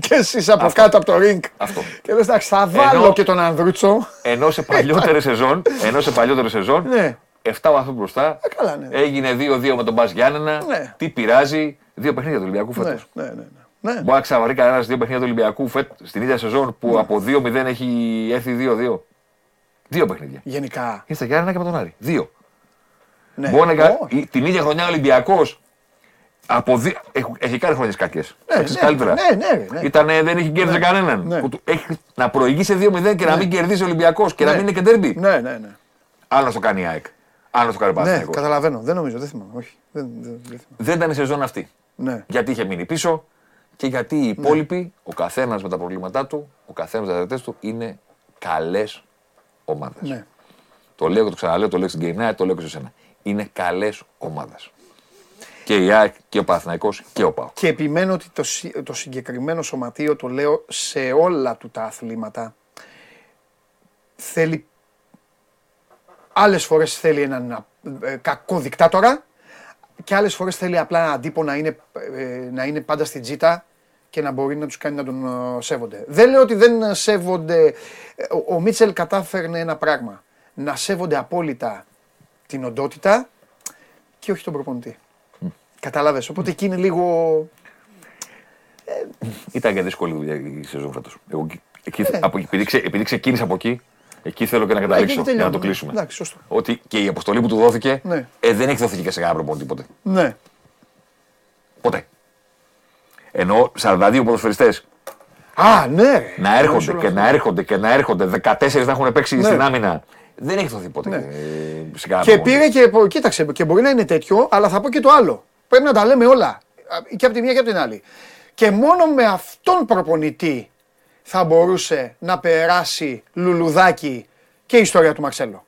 και εσείς από κάτω από το ring. Αυτό. Και λες εντάξει θα βάλω Ενώ- και τον Ανδρούτσο. Ενώ σε παλιότερη σεζόν, ενώ σε παλιότερη σεζόν, Ναι. 7 βαθμού μπροστά, Ε, καλά, ναι. έγινε 2-2 με τον Μπα Γιάννενα. Ναι. Τι πειράζει, δύο παιχνίδια του Ολυμπιακού φέτος. Ναι, ναι, ναι. Ναι. ναι. Μπορεί να ξαβαρεί κανένας δύο παιχνίδια του Ολυμπιακού φέτο στην ίδια σεζόν που Ναι. από 2-0 έχει έρθει 2-2. Δύο παιχνίδια. Γενικά. Είναι στα Γιάννενα και με τον Άρη. Δύο. Ναι. Μπορεί να κα- Όχι. η- την ίδια χρονιά ο Ολυμπιακός. Από δι... έχει, έχει κάνει χρονιέ κακές. Ναι, ναι, καλύτερα. ναι, ναι, ναι. Ήτανε, δεν έχει κέρδισε κανέναν. ναι. Που του- έχει, να προηγεί σε 2-0 και να μην κερδίσει ο Ολυμπιακός και να Ναι. μην είναι και τέρμπι. Ναι, ναι, ναι. Άλλο να το κάνει η ΑΕΚ. Άλλο να το κάνει ο Ναι, Παναθηναϊκός. καταλαβαίνω. Δεν νομίζω, δεν θυμάμαι. Όχι. Δεν, δεν, δεν θυμάμαι. Δεν ήταν η σεζόν αυτή. Ναι. Γιατί είχε μείνει πίσω και γιατί οι υπόλοιποι, ο καθένας με τα προβλήματά του, ο καθένας με τα δεδοτές του, είναι καλές ομάδες. ναι. Το λέω και το ξαναλέω, το λέω στην Game Night, το λέω και σε σένα. Είναι καλές ομάδες. Και η ΑΕΚ και ο Παναθηναϊκός και ο ΠΑΟ. Και επιμένω ότι το, συ- το συγκεκριμένο σωματείο, το λέω σε όλα του τα αθλήματα, θέλει άλλες φορές θέλει έναν ε, κακό δικτάτορα και άλλες φορές θέλει απλά έναν τύπο να είναι, ε, να είναι πάντα στην τζίτα και να μπορεί να τους κάνει να τον ε, σέβονται. Δεν λέω ότι δεν σέβονται. ε, Ο, ο Μίτσελ κατάφερνε ένα πράγμα. Να σέβονται απόλυτα την οντότητα και όχι τον προπονητή. Κατάλαβες. Οπότε εκεί είναι λίγο. Ήταν και δύσκολη δουλειά η σεζόν φέτος. Εγώ εκεί, Ε. από, επειδή, ξε, επειδή ξεκίνησα από εκεί, εκεί θέλω και να καταλήξω εκεί για να το τελειώνουμε. κλείσουμε. Εντάξει, σωστό. Ότι και η αποστολή που του δόθηκε Ναι. ε, δεν έχει δοθεί και σε κανένα προπονητή ποτέ. Ναι. Ποτέ. Ενώ 42 ποδοσφαιριστές Α, ναι. ρε. να έρχονται Όλο και αυτό. να έρχονται και να έρχονται, 14 να έχουν παίξει Ναι. στην άμυνα. Δεν έχει δοθεί ποτέ Ναι. ε, σε κανένα Και προπονητή. πήρε και. πο- Κοίταξε, και μπορεί να είναι τέτοιο, αλλά θα πω και το άλλο. Πρέπει να τα λέμε όλα. Α, Και από τη μία και από την άλλη. Και μόνο με αυτόν προπονητή θα μπορούσε να περάσει λουλουδάκι και η ιστορία του Μαρσέλο.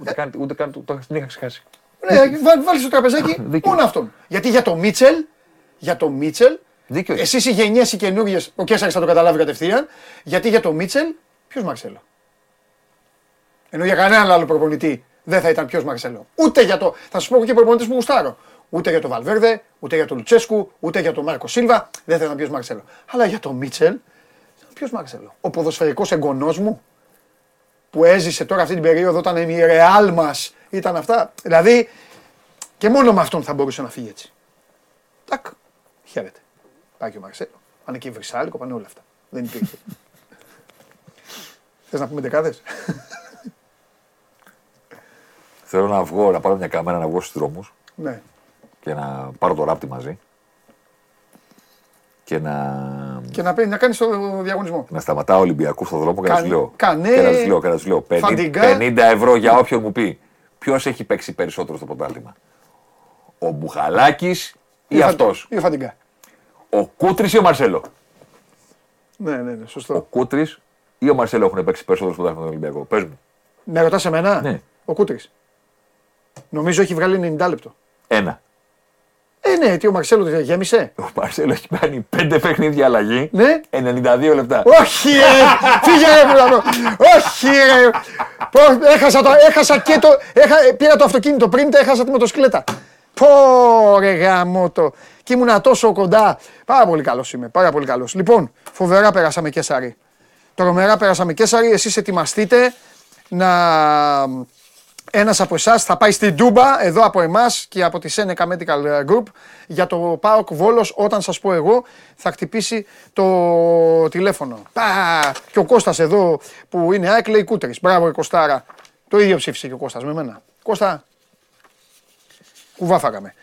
Ούτε καν, ούτε καν το, το, την είχα ξεχάσει. Ναι, βά- βάλεις στο τραπεζάκι Δίκιο. μόνο αυτόν; Γιατί για το Μίτσελ, για το Μίτσελ, Δίκιο έχει. εσείς οι γενιές οι καινούριες, ο Κέσσαρης θα το καταλάβει κατευθείαν, γιατί για το Μίτσελ, ποιος Μαρσέλο; Ενώ για κανέναν άλλο προπονητή δεν θα ήταν ποιος Μαρσέλο. Ούτε για το. Θα σα πω και προπονητής που γουστάρω. Ούτε για το Βαλβέρδε, ούτε για το Λουτσέσκου, ούτε για το Μάρκο Σίλβα, δεν θα ήταν ποιος Μαρσέλο. Αλλά για το Μίτσελ, ποιος Μαρσέλο. Ο ποδοσφαιρικός εγγονός μου που έζησε τώρα αυτή την περίοδο όταν η Ρεάλ μας ήταν αυτά. Δηλαδή και μόνο με αυτόν θα μπορούσε να φύγει έτσι. Τάκ. Χαίρετε. Πάει και ο Μαρσέλο. Πάνε και οι Βρυσάλικο, πάνε όλα αυτά. Δεν υπήρχε. Θες να πούμε δεκάδες; Θέλω να βγω, να πάρω μια κάμερα να βγω στους δρόμους ναι. Και να πάρω το ράπτη μαζί και να, Και να, πει- να κάνεις το διαγωνισμό. να σταματάω Ολυμπιακούς στον δρόμο και να Καν- του λέω. κανέ- Και να του λέω, και να τους λέω 50, Φαντιγκά. 50 ευρώ για όποιον μου πει ποιος έχει παίξει περισσότερο στο πρωτάθλημα; Ο Μπουχαλάκης ή ο Φαν- αυτός; Ή ο Φαντιγκά. Ο Κούτρης ή ο Μαρσέλο; Ναι, ναι, ναι, Ο σωστό. Κούτρης ή ο Μαρσέλο έχουν παίξει περισσότερο στο τον Ολυμπιακό; Πες μου. Με ρωτάς εμένα; Ναι. Ο Κούτρης. Νομίζω έχει βγάλει 90 λεπτό. Ένα. Ε, ναι, τι ο Μαρσέλο δεν γέμισε. Ο Μαρσέλο έχει κάνει πέντε παιχνίδια αλλαγή. Ναι. 92 λεπτά. Όχι, ρε! Φύγε, ρε, Μουλανό! Όχι, ρε! Πω, έχασα, το, έχασα και το. Έχα, πήρα το αυτοκίνητο πριν, το έχασα τη μοτοσκλέτα. Πω, ρε γαμότο. Και ήμουνα τόσο κοντά. Πάρα πολύ καλός είμαι. Πάρα πολύ καλός. Λοιπόν, φοβερά περάσαμε και Σάρι. Τρομερά περάσαμε και Σάρι. Εσείς ετοιμαστείτε να. Ένας από εσάς θα πάει στην Τούμπα, εδώ από εμάς και από τη Seneca Medical Group για το ΠΑΟΚ Βόλος όταν σας πω εγώ θα χτυπήσει το τηλέφωνο. Πα! Και ο Κώστας εδώ που είναι ΑΕΚ λέει Κούτρης. Μπράβο η Κωστάρα. Το ίδιο ψήφισε και ο Κώστας με μένα. Κώστα, κουβά φάγαμε.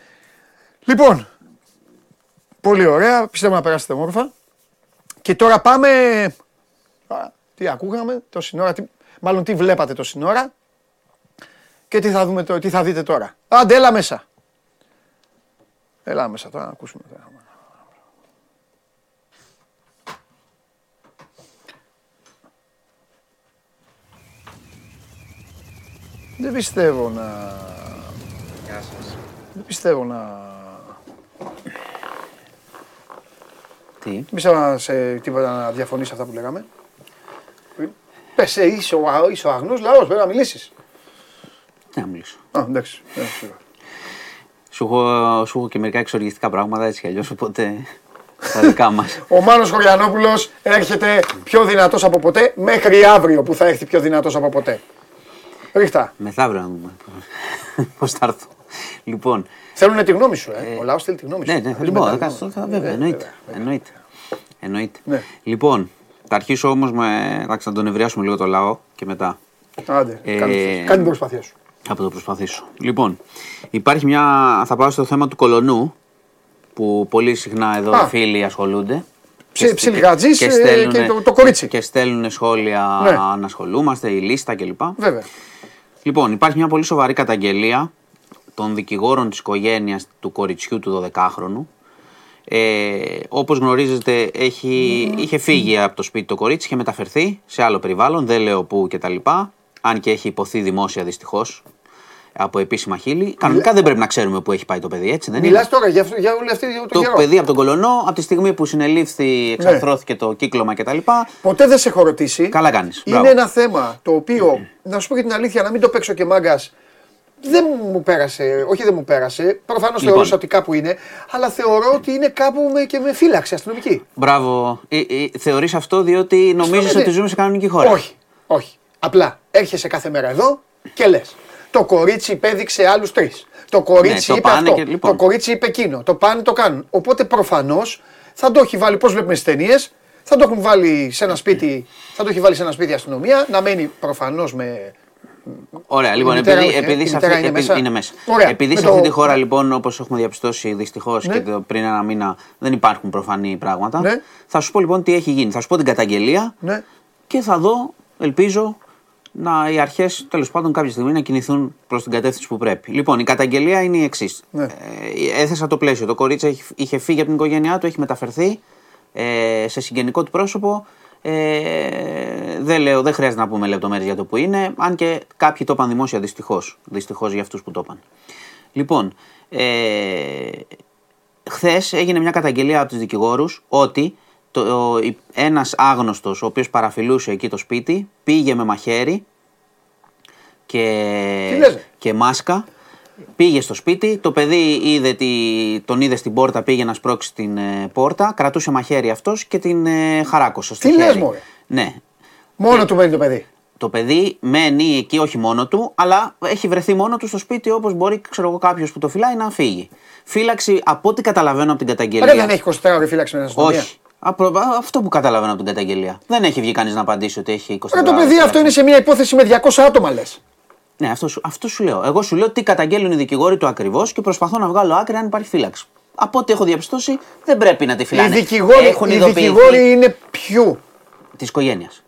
Λοιπόν, πολύ ωραία. Πιστεύω να περάσετε όμορφα. Και τώρα πάμε... Α, τι ακούγαμε το σύνορα, τι... μάλλον τι βλέπατε το σύνορα και τι θα, δούμε, το- τι θα δείτε τώρα. Άντε, έλα μέσα. Έλα μέσα τώρα να ακούσουμε. τώρα. Δεν πιστεύω να... Δεν πιστεύω να... Τι; Δεν πιστεύω να, σε, τίποτα να διαφωνείς αυτά που λέγαμε. Πες, ε, είσαι ο, α- είσαι ο αγνός λαός, πρέπει να μιλήσεις. Τι να μιλήσω. Α, εντάξει. εντάξει, σίγουρα. Σου έχω, σου έχω και μερικά εξοργιστικά πράγματα έτσι κι αλλιώς, οπότε τα δικά μας. Ο Μάνος Χωριανόπουλος έρχεται πιο δυνατός από ποτέ μέχρι αύριο που θα έρθει πιο δυνατός από ποτέ. Ρίχτα. Μεθαύριο να δούμε πώς θα έρθω. Λοιπόν, Θέλουν τη γνώμη σου, ε; Ο λαός θέλει τη γνώμη σου. ναι, ναι, θα Θέλει την πω. μετά θα τη κάνω, γνώμη. θα- Βέβαια, Ε, εννοείται. Εννοείται. Εννοείται. Ναι. Λοιπόν, θα αρχίσω όμως με. Εντάξει, να τον ευριάσουμε λίγο το λαό και μετά Άντε, Ε, κάνε, κάνε την προσπάθεια σου. Θα το προσπαθήσω. Λοιπόν, υπάρχει μια. Θα πάω στο θέμα του κολονού που πολύ συχνά εδώ Α. οι φίλοι ασχολούνται. Ψι- Και- ψιλιγατζής, και ε, στέλνουνε- και το- το κορίτσι. Και στέλνουν σχόλια Ναι. αν ασχολούμαστε, η λίστα κλπ. Βέβαια. Λοιπόν, υπάρχει μια πολύ σοβαρή καταγγελία των δικηγόρων της οικογένειας του κοριτσιού του 12χρονου. Ε, όπως γνωρίζετε έχει, είχε φύγει από το σπίτι το κορίτσι, είχε μεταφερθεί σε άλλο περιβάλλον, δεν λέω πού κτλ. Αν και έχει υποθεί δημόσια δυστυχώς από επίσημα χείλη. Κανονικά δεν πρέπει να ξέρουμε πού έχει πάει το παιδί, έτσι δεν Μιλάς είναι; τώρα για, αυτό, για όλη αυτή το, Το καιρό. παιδί από τον κολονό, από τη στιγμή που συνελήφθη, εξαρθρώθηκε το κύκλωμα κτλ. Ποτέ δεν σε έχω ρωτήσει. Καλά κάνεις. Είναι Μπράβο. ένα θέμα το οποίο, να σου πω και την αλήθεια, να μην το παίξω και μάγκας. Δεν μου πέρασε, όχι δεν μου πέρασε. Προφανώς Λοιπόν. θεωρούσα ότι κάπου είναι, αλλά θεωρώ ότι είναι κάπου με, και με φύλαξη αστυνομική. Μπράβο. Ε, ε, θεωρείς αυτό διότι νομίζεις ναι. ότι ζούμε σε κανονική χώρα; Όχι, όχι. Απλά έρχεσαι κάθε μέρα εδώ και λες. Το κορίτσι υπέδειξε άλλους τρεις. Το κορίτσι Ναι, το είπε πάνε αυτό. και- λοιπόν. Το κορίτσι είπε εκείνο. Το πάνε, το κάνουν. Οπότε προφανώς θα το έχει βάλει, πώς βλέπουμε στις ταινίες, θα το έχουν βάλει σε ένα σπίτι, θα το έχει βάλει σε ένα σπίτι η αστυνομία, να μένει προφανώς με. Ωραία, λοιπόν, Η μητέρα επειδή, όχι, ε, επειδή η σε μητέρα αυτή, είναι επει- μέσα. είναι μέσα. Ωραία, Επειδή με σε το- αυτή τη χώρα, λοιπόν, όπως έχουμε διαπιστώσει δυστυχώς Ναι. και το, πριν ένα μήνα δεν υπάρχουν προφανή πράγματα, Ναι. θα σου πω λοιπόν τι έχει γίνει. Θα σου πω την καταγγελία Ναι. και θα δω, ελπίζω, να οι αρχές τέλος πάντων κάποια στιγμή να κινηθούν προς την κατεύθυνση που πρέπει. Λοιπόν, η καταγγελία είναι η εξής. Ναι. Ε, έθεσα το πλαίσιο. Το κορίτσι έχει- είχε φύγει από την οικογένειά του, έχει μεταφερθεί ε, σε συγγενικό του πρόσωπο. Ε, δεν λέω, δεν χρειάζεται να πούμε λεπτομέρειες για το που είναι, αν και κάποιοι το είπαν δημόσια δυστυχώς. Δυστυχώς για αυτούς που το είπαν. Λοιπόν, ε, χθες έγινε μια καταγγελία από τους δικηγόρους ότι το, ο, η- ένας άγνωστος ο οποίος παραφιλούσε εκεί το σπίτι πήγε με μαχαίρι και, Τι λες, ρε; και μάσκα πήγε στο σπίτι, το παιδί είδε τη, τον είδε στην πόρτα, πήγε να σπρώξει την ε, πόρτα, κρατούσε μαχαίρι αυτός και την ε, χαράκωσε στο Τι λες, χέρι. μωρέ; Ναι. Μόνο του μένει το παιδί; Το παιδί μένει εκεί όχι μόνο του, αλλά έχει βρεθεί μόνο του στο σπίτι όπως μπορεί ξέρω εγώ κάποιος που το φυλάει να φύγει. Φύλαξη από ό,τι καταλαβαίνω από την καταγγελία. Ρε, δεν έχει 24 ώρες φύλαξη με την αστυνομία. Όχι. Απρο- α, Αυτό που καταλαβαίνω από την καταγγελία. Δεν έχει βγει κανείς να απαντήσει ότι έχει 24 Ρε, το ώρες παιδί αυτό τουλάχιστον. είναι σε μια υπόθεση με 200 άτομα λες. Ναι, αυτό, σου- αυτό σου λέω. Εγώ σου λέω τι καταγγέλνουν οι δικηγόροι του ακριβώς και προσπαθώ να βγάλω άκρη αν υπάρχει φύλαξη. Από ό,τι έχω διαπιστώσει, δεν πρέπει να τη Οι φυλάνε. δικηγόροι, Έχουν οι ειδοποιηθεί δικηγόροι είναι ποιου, της οικογένειας.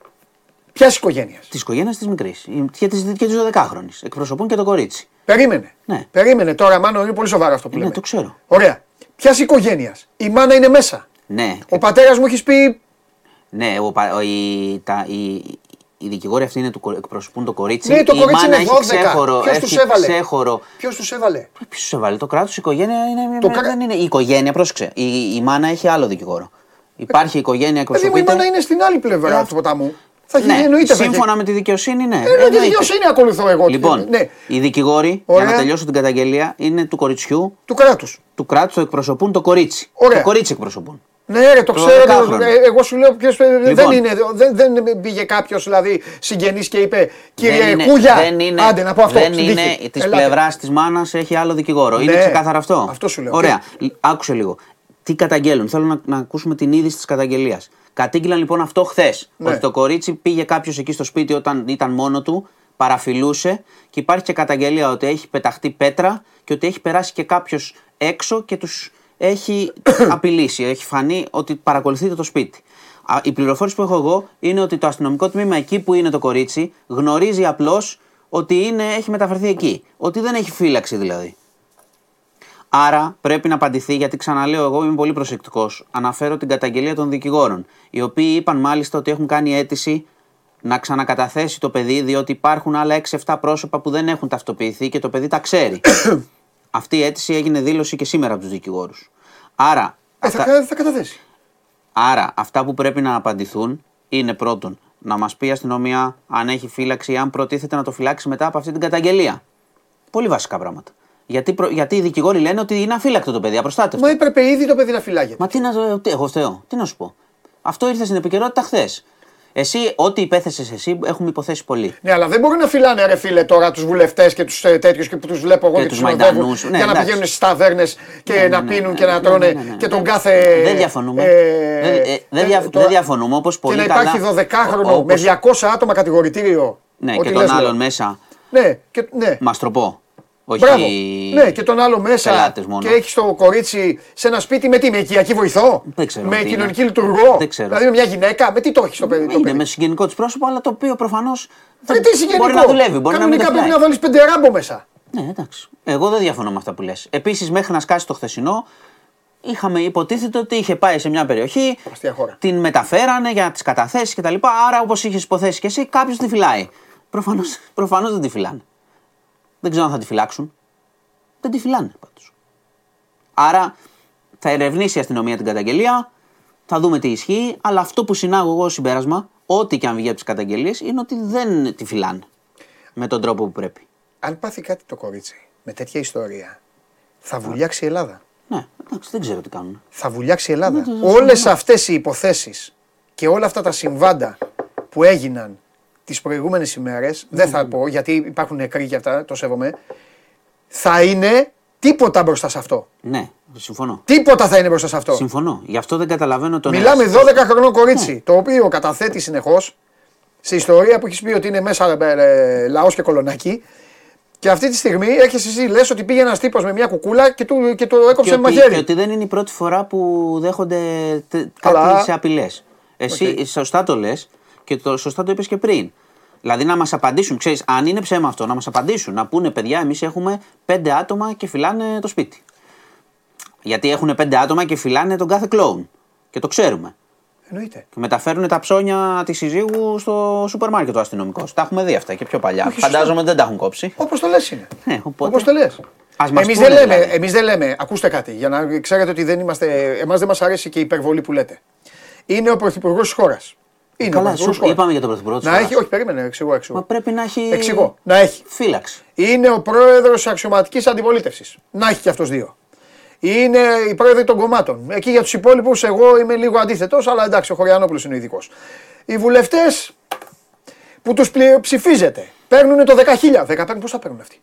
ποια οικογένειας; Της οικογένειας της μικρής. Και της και της 12χρονη. Εκπροσωπούν και το κορίτσι. Περίμενε. Ναι. Περίμενε τώρα, μάλλον είναι πολύ σοβαρό αυτό που Ναι, λέμε. το ξέρω. Ωραία. Ποιας οικογένειας; Η μάνα είναι μέσα. Ναι. Ο πατέρας μου έχεις πει Ναι, ο, πα- ο- οι, τα, οι, οι δικηγόροι αυτοί είναι του, κο- εκπροσωπούν το κορίτσι. Ναι, το η κορίτσι μάνα είναι έχει 12. ξέχωρο. Ποιος έχει τους έβαλε; ξέχωρο. Ποιος τους έβαλε; Ποιος τους έβαλε, το κράτος, η οικογένεια είναι. Το δεν κρα- είναι. Η οικογένεια, πρόσεξε. Η, η μάνα έχει άλλο δικηγόρο. Υπάρχει η οικογένεια Δηλαδή μου η εκπροσωπείται. μάνα είναι στην άλλη πλευρά Ε, του ποταμού. Θα έχει Ναι, εννοείται. θα σύμφωνα έχει- με τη δικαιοσύνη, ναι. Ε, ναι, τη Εννοείται. δικαιοσύνη ακολουθώ εγώ. Λοιπόν, Ναι, οι δικηγόροι, Ωραία. για να τελειώσω την καταγγελία, είναι του κοριτσιού, του κράτους. του κράτους, το εκπροσωπούν το κορίτσι. Ωραία. Το κορίτσι εκπροσωπούν. Ναι, ρε, το Το ξέρω. δεκάχρονο. ε, Εγώ σου λέω ποιος, ε, δεν, Λοιπόν. είναι, δεν, δεν πήγε κάποιος δηλαδή συγγενής και είπε Κύριε δεν είναι, Κούγια. δεν είναι, άντε να πω αυτό. δεν στην είναι τύχη. της Ελάτε. πλευράς της μάνας έχει άλλο δικηγόρο. Είναι Ναι, ξεκάθαρο αυτό; αυτό σου λέω. Ωραία. Λ- Άκουσε λίγο. Τι καταγγέλουν; Θέλω να, να ακούσουμε την είδηση της καταγγελίας. Κατήγγειλαν λοιπόν αυτό χθες. Ναι. Ότι το κορίτσι πήγε κάποιος εκεί στο σπίτι όταν ήταν μόνο του, παραφιλούσε και υπάρχει και καταγγελία ότι έχει πεταχτεί πέτρα και ότι έχει περάσει και κάποιος έξω και τους έχει απειλήσει. Έχει φανεί ότι παρακολουθείτε το σπίτι. Α, Η πληροφόρηση που έχω εγώ είναι ότι το αστυνομικό τμήμα εκεί που είναι το κορίτσι γνωρίζει απλώς ότι είναι, έχει μεταφερθεί εκεί. Ότι δεν έχει φύλαξη δηλαδή. Άρα πρέπει να απαντηθεί γιατί ξαναλέω εγώ είμαι πολύ προσεκτικός. Αναφέρω την καταγγελία των δικηγόρων. Οι οποίοι είπαν μάλιστα ότι έχουν κάνει αίτηση να ξανακαταθέσει το παιδί διότι υπάρχουν άλλα 6-7 πρόσωπα που δεν έχουν ταυτοποιηθεί και το παιδί τα ξέρει. Αυτή η αίτηση έγινε δήλωση και σήμερα από τους δικηγόρους. Άρα, Ε, αυτά- θα, θα καταθέσει. Άρα, αυτά που πρέπει να απαντηθούν είναι πρώτον να μας πει η αστυνομία αν έχει φύλαξη ή αν προτίθεται να το φυλάξει μετά από αυτή την καταγγελία. Πολύ βασικά πράγματα. Γιατί, προ- γιατί οι δικηγόροι λένε ότι είναι αφύλακτο το παιδί, απροστάτευτο. Μα έπρεπε ήδη το παιδί να φυλάγεται. Μα τι να. Τι, εγώ φταίω. Τι να σου πω. Αυτό ήρθε στην επικαιρότητα χθες. Εσύ, ό,τι υπέθεσες εσύ, έχουμε υποθέσει πολύ. Ναι, αλλά δεν μπορεί να φυλάνε ρε φίλε τώρα τους βουλευτές και τους ε, τέτοιους και που τους βλέπω εγώ Και και, τους τους συνοδεύουν Μαϊντανούς. Ναι, για να εντάξει. πηγαίνουν στις ταβέρνες και Ναι, να ναι, πίνουν ναι, και να ναι, τρώνε ναι, ναι, ναι. και τον κάθε. Δεν διαφωνούμε. ε, Δεν- ε, δεν ε, διαφ- το- δεν διαφωνούμε, όπως πολύ Και να καλά- υπάρχει 12χρονο Όπως- με 200 άτομα κατηγορητήριο. Ναι, Ό,τι και λες, τον λέω. άλλον μέσα. Ναι, και, ναι. Μαστροπό. Όχι. Μπράβο. Ναι, και τον άλλο μέσα. πελάτες μόνο. Και έχει το κορίτσι σε ένα σπίτι με τι, με οικιακή βοηθό; Δεν ξέρω Με τι κοινωνική είναι. λειτουργό; Δεν ξέρω. Δηλαδή με μια γυναίκα; Με τι το έχεις το παιδί. το Είναι παιδί; με συγγενικό της πρόσωπο, αλλά το οποίο προφανώς. Ρε, τι συγγενικό; Μπορεί να δουλεύει, μπορεί να μην Κανονικά τα πρέπει φυλάει. να βάλεις πέντε ράμπο μέσα. Ναι, εντάξει. Εγώ δεν διαφωνώ με αυτά που λες. Επίσης, μέχρι να σκάσει το χθεσινό, είχαμε υποτίθεται ότι είχε πάει σε μια περιοχή, Αστεία χώρα. την μεταφέρανε για τις καταθέσεις κτλ. Άρα, όπως είχες υποθέσεις και εσύ, κάποιος τη φυλάει. Προφανώς προφανώς δεν τη φυλάνε. Δεν ξέρω αν θα τη φυλάξουν. Δεν τη φυλάνε πάντως. Άρα, θα ερευνήσει η αστυνομία την καταγγελία, θα δούμε τι ισχύει, αλλά αυτό που συνάγω εγώ ως συμπέρασμα, ό,τι και αν βγει από τις καταγγελίες, είναι ότι δεν τη φυλάνε με τον τρόπο που πρέπει. Αν πάθει κάτι το κορίτσι με τέτοια ιστορία, θα βουλιάξει η Ελλάδα. Ναι, εντάξει, δεν ξέρω τι κάνουν. Θα βουλιάξει η Ελλάδα. Ναι, το- το- Όλες αυτές οι υποθέσεις και όλα αυτά τα συμβάντα που έγιναν τις προηγούμενες ημέρες, δεν Ναι. θα πω γιατί υπάρχουν νεκροί και αυτά, το σέβομαι, θα είναι τίποτα μπροστά σε αυτό. Ναι, συμφωνώ. Τίποτα θα είναι μπροστά σε αυτό. Συμφωνώ. Γι' αυτό δεν καταλαβαίνω τον. Μιλάμε ερασιτέχνη. 12 χρονών κορίτσι, Ναι. το οποίο καταθέτει συνεχώς σε ιστορία που έχεις πει ότι είναι μέσα ε, λαός και Κολωνάκι. Και αυτή τη στιγμή έρχεσαι εσύ, λες ότι πήγε ένας τύπος με μια κουκούλα και, του, και το έκοψε Και με ότι, μαχαίρι. και ότι δεν είναι η πρώτη φορά που δέχονται τε- Καλά. κάτι σε απειλές. Εσύ Οκ. σωστά το λες και το σωστά το είπες και πριν. Δηλαδή να μας απαντήσουν, ξέρεις, αν είναι ψέμα αυτό, να μας απαντήσουν. Να πούνε, παιδιά, εμείς έχουμε πέντε άτομα και φυλάνε το σπίτι. Γιατί έχουν πέντε άτομα και φυλάνε τον κάθε κλόουν. Και το ξέρουμε. Εννοείται. Και μεταφέρουν τα ψώνια της συζύγου στο σούπερ μάρκετ ο αστυνομικός. Τα έχουμε δει αυτά και πιο παλιά. Όχι, σωστά. Φαντάζομαι ότι δεν τα έχουν κόψει. Όπως το λες είναι. Ε, οπότε- Όπως το λες. Ας μας Εμείς πούνε δεν, λέμε, δηλαδή. εμείς δεν λέμε, ακούστε κάτι, για να ξέρετε ότι δεν είμαστε. Εμάς δεν μας αρέσει και η υπερβολή που λέτε. Είναι ο πρωθυπουργός της χώρας. Είναι ο Καλά, πρωθυπουργός σου της χώρας. είπαμε για τον πρωθυπουργό της Να χώρας. έχει, όχι, περίμενε, εξηγώ, εξηγώ. Μα πρέπει να έχει. Εξηγώ, να έχει. Φύλαξη. Είναι ο πρόεδρος τη αξιωματικής αντιπολίτευσης. Να έχει και αυτός δύο. Είναι οι πρόεδροι των κομμάτων. Εκεί για τους υπόλοιπους, εγώ είμαι λίγο αντίθετος, αλλά εντάξει, ο Χωριανόπουλος είναι ο ειδικός. Οι βουλευτές που τους ψηφίζετε παίρνουν το 10.000. 10 παίρνουν, πώς θα παίρνουν αυτοί;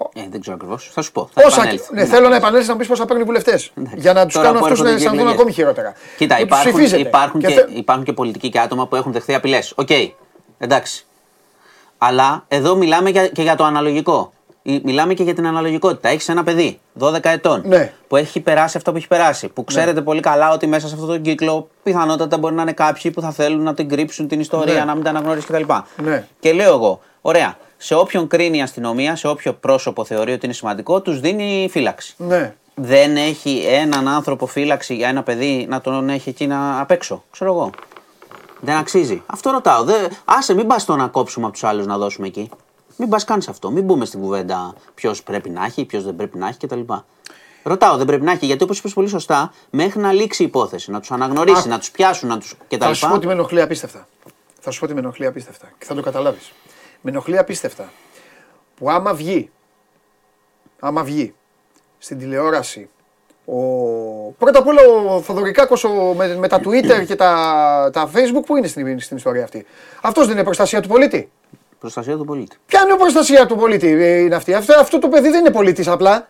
Πω. Ε, δεν ξέρω ακριβώς. Θα σου πω. Θα Πόσα, επανέλθω. ναι, θέλω να επανέλθεις να πεις πόσα παίρνουν οι βουλευτές. Για να τους Τώρα κάνω που αυτούς να έρχονται και αισθανθούν εκλογές. ακόμη χειρότερα. Κοίτα, Που τους υπάρχουν, ψηφίζετε. υπάρχουν, και, θε- υπάρχουν και πολιτικοί και άτομα που έχουν δεχθεί απειλές. Οκ, εντάξει. Αλλά εδώ μιλάμε για, και για το αναλογικό. Ή- Μιλάμε και για την αναλογικότητα. Έχεις ένα παιδί 12 ετών Ναι. που έχει περάσει αυτό που έχει περάσει. Που ξέρετε πολύ καλά ότι μέσα σε αυτόν τον κύκλο πιθανότατα μπορεί να είναι κάποιοι που θα θέλουν να την κρύψουν την ιστορία, Ναι. να μην την αναγνωρίσει κτλ. Ναι. Και λέω εγώ, ωραία, σε όποιον κρίνει η αστυνομία, σε όποιο πρόσωπο θεωρεί ότι είναι σημαντικό, τους δίνει φύλαξη. Ναι. Δεν έχει έναν άνθρωπο φύλαξη για ένα παιδί να τον έχει εκεί να απ' έξω. Ξέρω εγώ. Δεν αξίζει. Αυτό ρωτάω. Δεν... Άσε, μην πας το να κόψουμε από τους άλλους να δώσουμε εκεί. Μην πας καν σε αυτό. Μην μπούμε στην κουβέντα ποιος πρέπει να έχει, ποιος δεν πρέπει να έχει κτλ. Ρωτάω, δεν πρέπει να έχει, γιατί όπως είπες πολύ σωστά, μέχρι να λήξει η υπόθεση, να τους αναγνωρίσει, Α. να τους πιάσουν να τους... κτλ. Θα σου πω ότι με ενοχλεί απίστευτα. Θα σου πω ότι με ενοχλεί απίστευτα και θα το καταλάβεις. Με ενοχλεί απίστευτα που άμα βγει, άμα βγει στην τηλεόραση ο... πρώτα απ' όλα ο Θοδωρικάκος ο... με, με τα Twitter και τα, τα Facebook που είναι στην, στην ιστορία αυτή; Αυτός δεν είναι προστασία του πολίτη; Προστασία του πολίτη. Ποια είναι η προστασία του πολίτη ε, είναι αυτή; Αυτό, αυτό το παιδί δεν είναι πολίτης απλά.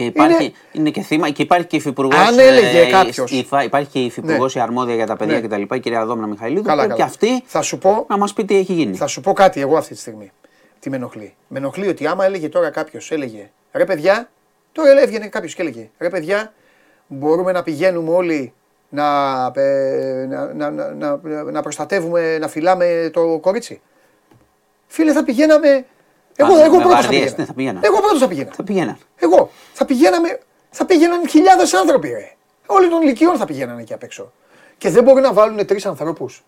Και υπάρχει, Είναι- είναι... και θύμα και υπάρχει και υφυπουργός. Αν έλεγε κάποιος. υπάρχει και υφυπουργός Ναι. η αρμόδια για τα παιδιά Ναι. κτλ. Η κυρία Δόμνα Μιχαηλίδου. Καλά, πρέπει καλά. και αυτή Θα σου πω, να μας πει τι έχει γίνει. Θα σου πω κάτι εγώ αυτή τη στιγμή. Τι με ενοχλεί. Με ενοχλεί ότι άμα έλεγε τώρα κάποιος, έλεγε ρε παιδιά, τώρα έβγαινε κάποιος και έλεγε ρε παιδιά, μπορούμε να πηγαίνουμε όλοι να, ε, να, να, να, να, να προστατεύουμε, να φυλάμε το κορίτσι. Φίλε, θα πηγαίναμε. Εγώ, Α, εγώ με πρώτος θα βαρδιές, πήγαινα. ναι, θα πήγαινα. Εγώ πρώτος θα πήγαινα. Θα πηγαίναν. Εγώ. Θα πηγαίναμε, θα πήγαιναν χιλιάδες άνθρωποι, ρε. Όλοι των ηλικιών θα πηγαίναν εκεί απ' έξω. Και δεν μπορεί να βάλουν τρεις ανθρώπους.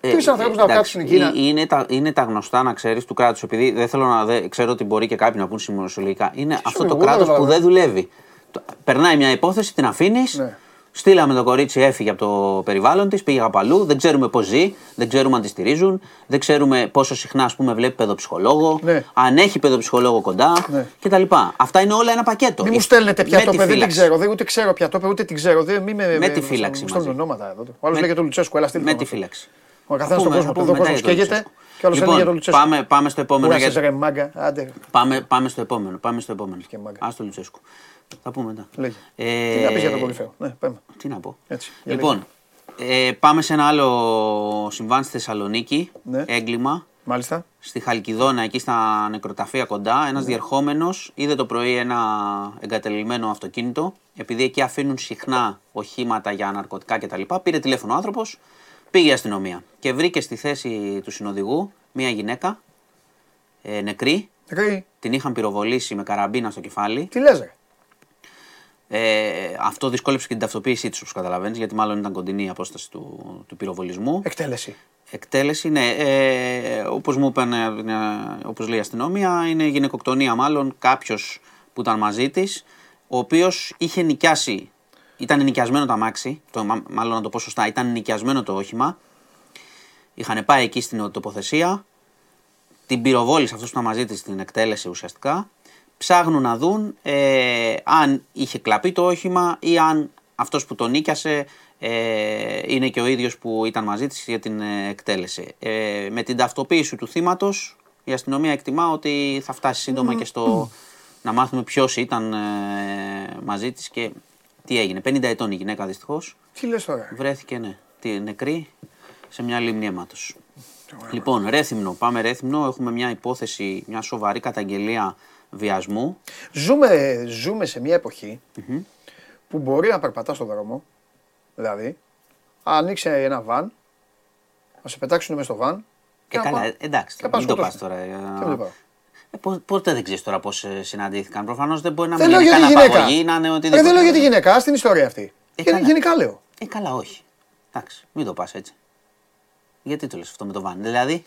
Τρεις ανθρώπους να Ε, εντάξει, κάτσουν εκεί να- ε, Είναι τα, είναι τα γνωστά να ξέρεις του κράτους. Επειδή δεν θέλω να. δε- ξέρω ότι μπορεί και κάποιοι να πούν σημειολογικά. Είναι αυτό σου το εγώ, κράτος δεν που καταλαβαίνω. δεν δουλεύει. Το- Περνάει μια υπόθεση, την αφήνεις. Ναι. Στείλαμε το κορίτσι, έφυγε από το περιβάλλον της, πήγε από αλλού. Δεν ξέρουμε πώς ζει, δεν ξέρουμε αν τη στηρίζουν, δεν ξέρουμε πόσο συχνά ας πούμε, βλέπει παιδοψυχολόγο, Ναι. αν έχει παιδοψυχολόγο κοντά Ναι. κτλ. Αυτά είναι όλα ένα πακέτο. Μην μου Ε, στέλνετε πια με το τη παιδί, δεν φύλαξη. ξέρω. Δεν, ούτε ξέρω πια το είπε, ούτε την ξέρω. Δεν, μη με, Με τη φύλαξη Μου στέλνουν μαζί. ονόματα εδώ. Ο άλλος Με- λέγεται το Λουτσέσκου, έλα στείλτε Με τον τη αυτό. φύλαξη. Ο καθένας Θα στον πούμε- κόσμο θα που πούμε εδώ κόσμος μετά για τον καίγεται Λουτσέσκου. και άλλο έλεγε για τον Λοιπόν, Λουτσέσκου. πάμε, πάμε στο επόμενο. Κούρασες, γιατί- ρε μάγκα, άντε. Πάμε, πάμε στο επόμενο. Πάμε στο επόμενο. Και μάγκα. Α το Λουτσέσκου. Θα πούμε μετά. Λέγε. Ε, Τι να πεις για τον κορυφαίο. Ναι, πάμε. Τι να πω. Έτσι, για λοιπόν, ε, πάμε σε ένα άλλο συμβάν στη Θεσσαλονίκη. Ναι. Έγκλημα. Μάλιστα. Στη Χαλκιδόνα, εκεί στα νεκροταφεία κοντά, ένας Ναι. διερχόμενος είδε το πρωί ένα εγκατελειμμένο αυτοκίνητο. Επειδή εκεί αφήνουν συχνά οχήματα για ναρκωτικά κτλ. Πήρε τηλέφωνο ο άνθρωπος, πήγε η αστυνομία και βρήκε στη θέση του συνοδηγού μία γυναίκα ε, νεκρή. Νεκρή, Την είχαν πυροβολήσει με καραμπίνα στο κεφάλι. τι λες ρε; Ε, αυτό δυσκόλεψε και την ταυτοποίησή της, όπως καταλαβαίνεις, γιατί μάλλον ήταν κοντινή η απόσταση του, του πυροβολισμού. Εκτέλεση. Εκτέλεση, ναι. Ε, όπως μου είπαν, ε, όπως λέει η αστυνομία, είναι γυναικοκτονία μάλλον κάποιος που ήταν μαζί της, ο οποίος είχε νοικιάσει, ήταν νοικιασμένο το αμάξι, το, μα- μάλλον να το πω σωστά, ήταν νοικιασμένο το όχημα. Είχαν πάει εκεί στην τοποθεσία, την πυροβόλησε αυτός που ήταν μαζί της στην εκτέλεση ουσιαστικά. Ψάχνουν να δουν ε, αν είχε κλαπεί το όχημα ή αν αυτός που τον νίκιασε ε, είναι και ο ίδιος που ήταν μαζί της για την ε, εκτέλεση. Ε, με την ταυτοποίηση του θύματος η αστυνομία εκτιμά ότι θα φτάσει σύντομα και στο να μάθουμε ποιος ήταν ε, μαζί της και τι έγινε. 50 ετών η γυναίκα δυστυχώς. Τι λες τώρα; ρε. Βρέθηκε ναι, τη νεκρή σε μια λίμνη αίματος. Λοιπόν, Ρέθυμνο, πάμε Ρέθυμνο. Έχουμε μια υπόθεση, μια σοβαρή καταγγελία βιασμού. Ζούμε, ζούμε σε μια εποχή που μπορεί να περπατάς στον δρόμο. Δηλαδή, ανοίξει ένα βαν, να σε πετάξουν μέσα στο βαν. Ε, και να καλά, πά- ε, εντάξει, και να μην το σκοτώσουν. πας τώρα. ε, Και μην το πάω. Ε, πο- Πότε δεν ξέρεις τώρα πώς συναντήθηκαν. Προφανώς δεν μπορεί να Δεν μην λέω είναι για τη καν γυναίκα. απαγωγή, να είναι Ε, οτιδήποτε. δεν λέω για τη γυναίκα, στην ιστορία αυτή. Ε, Γεν- καλά. Γενικά λέω. Ε, καλά, όχι. Εντάξει, μην το πας έτσι. Γιατί το λες αυτό με το βαν. Δηλαδή,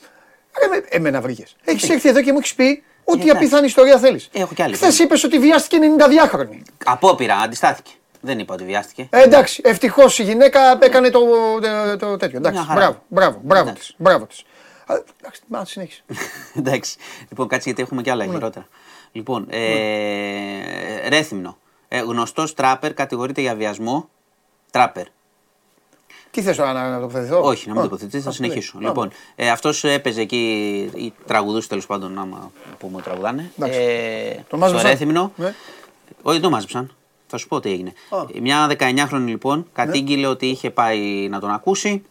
Ρε, με- εμένα βρήκες. Έχεις έρθει εδώ και μου έχεις πει ό,τι εντάξει. απίθανη ιστορία θέλεις. Έχω κι άλλη. Χθες είπες ότι βιάστηκε 92χρονη. απόπειρα, αντιστάθηκε. Δεν είπα ότι βιάστηκε. Ε, εντάξει, ευτυχώς η γυναίκα έκανε το, το, το τέτοιο. Εντάξει, Μια χαρά. μπράβο, μπράβο, μπράβο Εντάξει. της. Μπράβο της. Α, Εντάξει, μα συνέχισε. Εντάξει. Λοιπόν, κάτσε γιατί έχουμε και άλλα χειρότερα. Λοιπόν, ε, Ρέθυμνο. Ε, Γνωστός τράπερ κατηγορείται για βιασμό. Τράπερ. Τι θες τώρα να, να τοποθετηθώ; Όχι, να μην Α, τοποθετηθείς, θα ας, συνεχίσω. ναι. Λοιπόν, ε, αυτός έπαιζε εκεί, ή τραγουδούσε τέλος πάντων, άμα πούμε ότι τραγουδάνε. Εντάξει. Ε, Τον στο μάζεψαν; Ρέθυμνο. Ναι. Όχι, δεν το μάζεψαν. Θα σου πω τι έγινε. Α. Ε, Μια 19χρονη λοιπόν κατήγγειλε ότι είχε πάει να τον ακούσει.